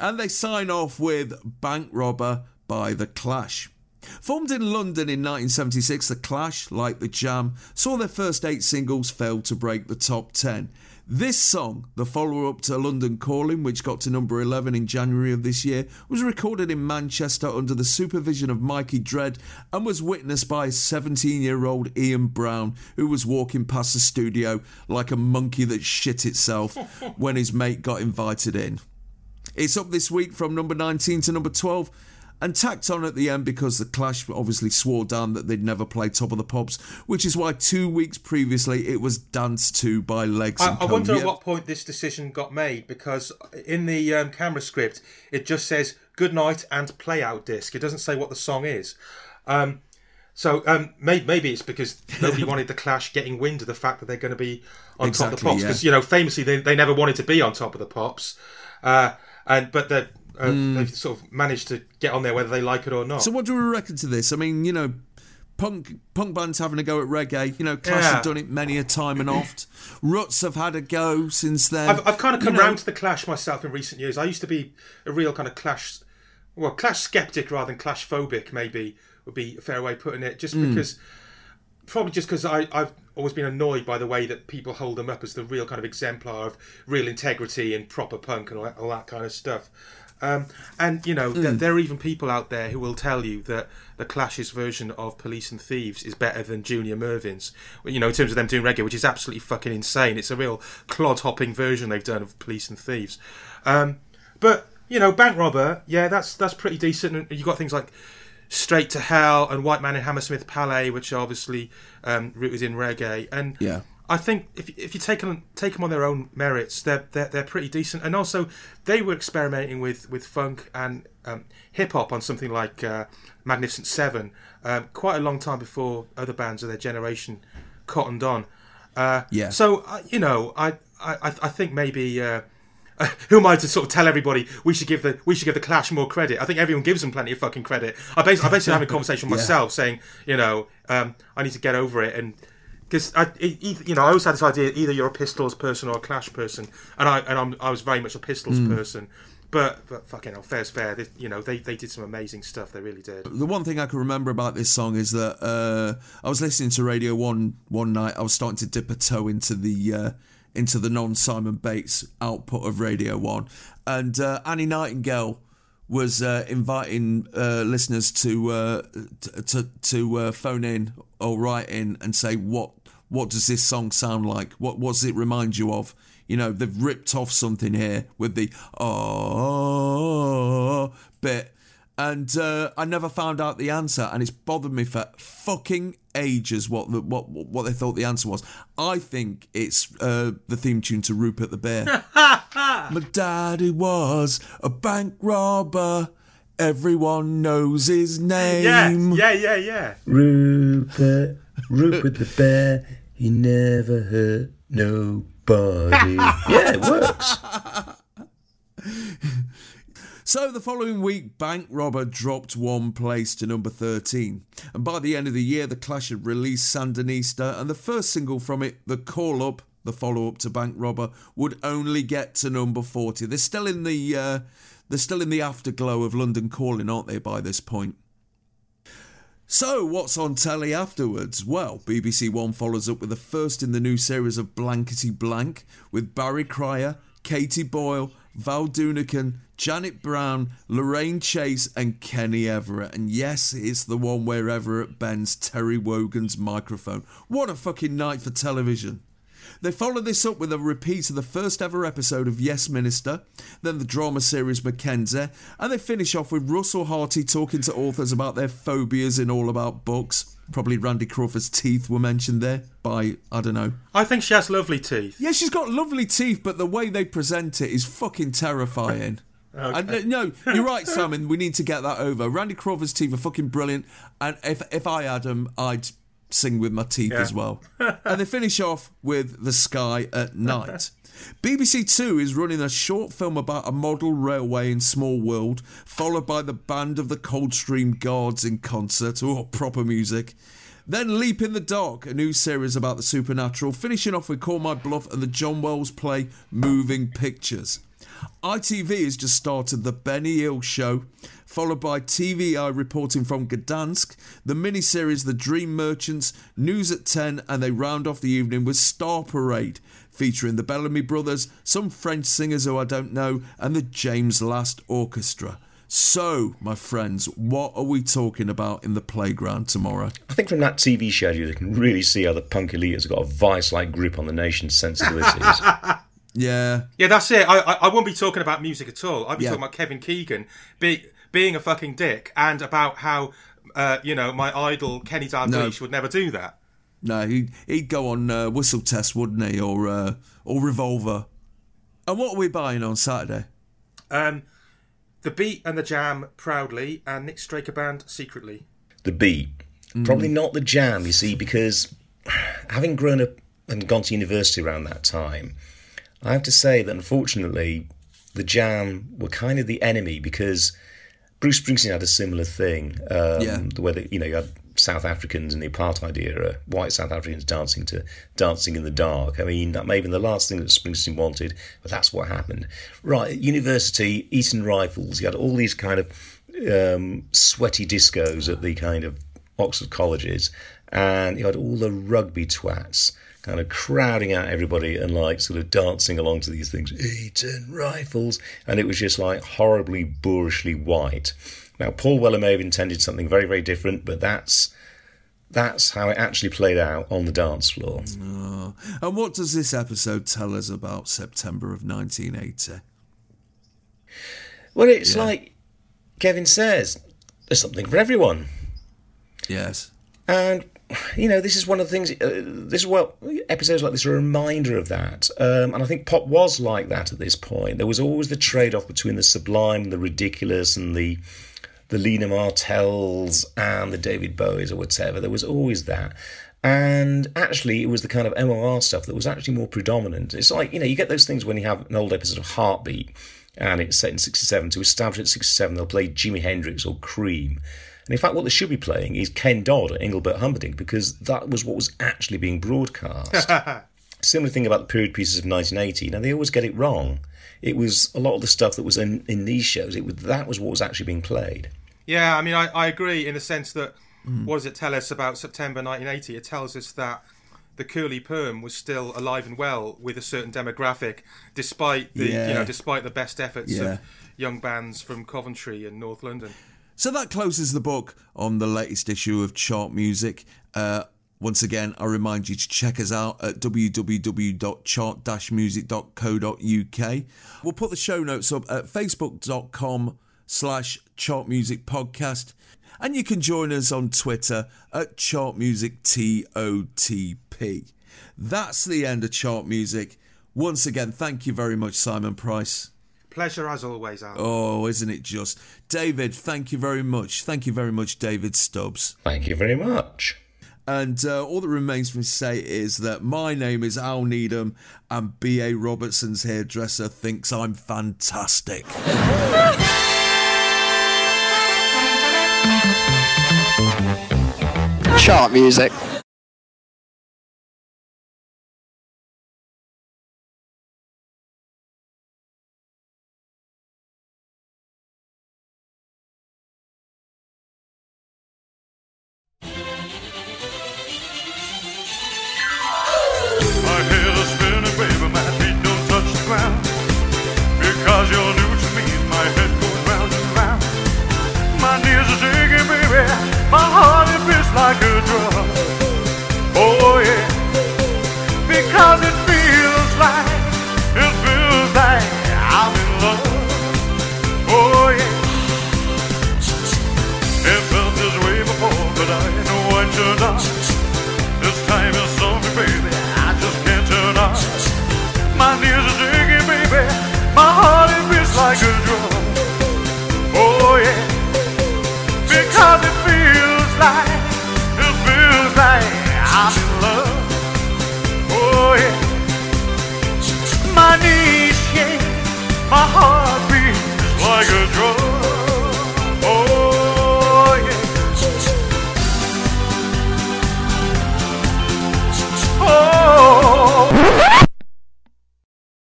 And they sign off with Bank Robber by The Clash. Formed in London in 1976, The Clash, like The Jam, saw their first eight singles fail to break the top 10. This song, the follow up to London Calling, which got to number 11 in January of this year, was recorded in Manchester under the supervision of Mikey Dread and was witnessed by 17 year old Ian Brown, who was walking past the studio like a monkey that shit itself when his mate got invited in. It's up this week from number 19 to number 12 and tacked on at the end because the Clash obviously swore down that they'd never play Top of the Pops, which is why two weeks previously it was danced to by Legs I, I wonder at what point this decision got made because in the um, camera script it just says "Good night" and "Play out disc. It doesn't say what the song is. Um, so um, may, maybe it's because nobody wanted the Clash getting wind of the fact that they're going to be on top of the pops yeah. because you know famously they, they never wanted to be on top of the pops, uh, and but they uh, Mm. they've sort of managed to get on there whether they like it or not. So what do we reckon to this? I mean, you know, punk punk bands having a go at reggae. You know, Clash Yeah. have done it many a time and oft. Ruts have had a go since then. I've, I've kind of You come know, round to the Clash myself in recent years. I used to be a real kind of Clash, well, Clash skeptic rather than Clash phobic, maybe would be a fair way of putting it. Just Mm. because probably just because I've always been annoyed by the way that people hold them up as the real kind of exemplar of real integrity and proper punk and all that, all that kind of stuff. Um, and you know, Mm. there are even people out there who will tell you that the Clash's version of Police and Thieves is better than Junior Murvin's. You know, in terms of them doing reggae, which is absolutely fucking insane. It's a real clod hopping version they've done of Police and Thieves. Um, but you know, Bank Robber, yeah, that's that's pretty decent. And you got things like Straight to Hell and White Man in Hammersmith Palais, which are obviously um, rooted in reggae. And Yeah. I think if if you take them take them on their own merits, they're they're, they're pretty decent. And also, they were experimenting with with funk and um, hip hop on something like uh, Magnificent Seven, um, quite a long time before other bands of their generation cottoned on. Uh, Yeah. So uh, you know, I I I think maybe. Uh, who am I to sort of tell everybody we should give the we should give the Clash more credit? I think everyone gives them plenty of fucking credit. I basically, I basically having a conversation with Yeah. myself, saying, you know, um, I need to get over it, and because I, you know, I always had this idea either you're a Pistols person or a Clash person, and I and I'm, I was very much a Pistols Mm. person. But, but fucking hell, fair's fair. They, you know, they, they did some amazing stuff. They really did. The one thing I can remember about this song is that uh, I was listening to Radio One one night. I was starting to dip a toe into the uh, into the non Simon Bates output of Radio One, and uh, Annie Nightingale was uh, inviting uh, listeners to uh, t- to to uh, phone in or write in and say what what does this song sound like? What what does it remind you of? You know, they've ripped off something here with the oh bit, and uh, I never found out the answer, and it's bothered me for fucking ages what the, what what they thought the answer was. I think it's uh, the theme tune to Rupert the Bear. My daddy was a bank robber. Everyone knows his name. Yeah, name. yeah, yeah, yeah. Rupert, Rupert the bear, he never hurt nobody. yeah, it works. So the following week, Bank Robber dropped one place to number 13. And by the end of the year, The Clash had released Sandinista, and the first single from it, The Call Up, the follow up to Bank Robber, would only get to number 40. They're still in the. Uh, they're still in the afterglow of London Calling, aren't they, by this point? So, what's on telly afterwards? Well, BBC One follows up with the first in the new series of Blankety Blank with Barry Cryer, Katie Boyle, Val Doonican, Janet Brown, Lorraine Chase, and Kenny Everett. And yes, it's the one where Everett bends Terry Wogan's microphone. What a fucking night for television! They follow this up with a repeat of the first ever episode of Yes Minister, then the drama series Mackenzie, and they finish off with Russell Harty talking to authors about their phobias in All About Books. Probably Randy Crawford's teeth were mentioned there by, I don't know. I think she has lovely teeth. Yeah, she's got lovely teeth, but the way they present it is fucking terrifying. Okay. And, no, you're right, Simon. We need to get that over. Randy Crawford's teeth are fucking brilliant, and if if I had them, I'd sing with my teeth Yeah. as well. and they finish off with The Sky at Night. BBC Two is running a short film about a model railway in Small World, followed by the band of the Coldstream Guards in concert. Oh, proper music. Then Leap in the Dark, a new series about the supernatural, finishing off with Call My Bluff and the John Wells play Moving Pictures. ITV has just started the Benny Hill Show, followed by TV Eye reporting from Gdansk, the miniseries The Dream Merchants, News at 10, and they round off the evening with Star Parade, featuring the Bellamy Brothers, some French singers who I don't know, and the James Last Orchestra. So, my friends, what are we talking about in the playground tomorrow? I think from that TV schedule, you can really see how the punk elite has got a vice-like grip on the nation's sensibilities. Yeah. Yeah, that's it. I, I, I won't be talking about music at all. I'll be Yeah. talking about Kevin Keegan be, being a fucking dick and about how, uh, you know, my idol Kenny Dalglish would never do that. No, he'd, he'd go on uh, Whistle Test, wouldn't he? Or, uh, or Revolver. And what are we buying on Saturday? Um, the Beat and the Jam proudly, and Nick Straker Band secretly. the beat. Mm. Probably not the jam, you see, because having grown up and gone to university around that time, I have to say that unfortunately the jam were kind of the enemy because Bruce Springsteen had a similar thing. Um, Yeah. The way that, you know, you had South Africans in the apartheid era, white South Africans dancing to Dancing in the Dark. I mean, that may have been the last thing that Springsteen wanted, but that's what happened. Right, university, Eton Rifles, you had all these kind of um, sweaty discos at the kind of Oxford colleges, and you had all the rugby twats kind of crowding out everybody and like sort of dancing along to these things, Eton rifles, and it was just like horribly boorishly white. Now, Paul Weller may have intended something very, very different, but that's that's how it actually played out on the dance floor. Oh. And what does this episode tell us about September of 1980? Well, it's Yeah. like Kevin says, there's something for everyone. Yes. And you know, this is one of the things. Uh, this is what episodes like this are a reminder of that. Um, and I think pop was like that at this point. There was always the trade-off between the sublime, and the ridiculous, and the the Lena Martells and the David Bowies or whatever. There was always that. And actually, it was the kind of MOR stuff that was actually more predominant. It's like, you know, you get those things when you have an old episode of Heartbeat and it's set in 67. To establish at 67, they'll play Jimi Hendrix or Cream. And in fact, what they should be playing is Ken Dodd or Engelbert Humperdinck because that was what was actually being broadcast. Similar thing about the period pieces of 1980. Now, they always get it wrong. It was a lot of the stuff that was in, in these shows, it was, that was what was actually being played. Yeah, I mean, I, I agree in the sense that what does it tell us about September 1980? It tells us that the curly perm was still alive and well with a certain demographic, despite the Yeah. you know despite the best efforts Yeah. of young bands from Coventry and North London. So that closes the book on the latest issue of Chart Music. Uh, once again, I remind you to check us out at www.chart-music.co.uk. We'll put the show notes up at facebook.com slash chartmusicpodcast. And you can join us on Twitter at chartmusictotp. That's the end of Chart Music. Once again, thank you very much, Simon Price. Pleasure as always, Al. Oh, isn't it just? David, thank you very much. Thank you very much, David Stubbs. Thank you very much. And uh, all that remains for me to say is that my name is Al Needham, and B.A. Robertson's hairdresser thinks I'm fantastic. Chart music.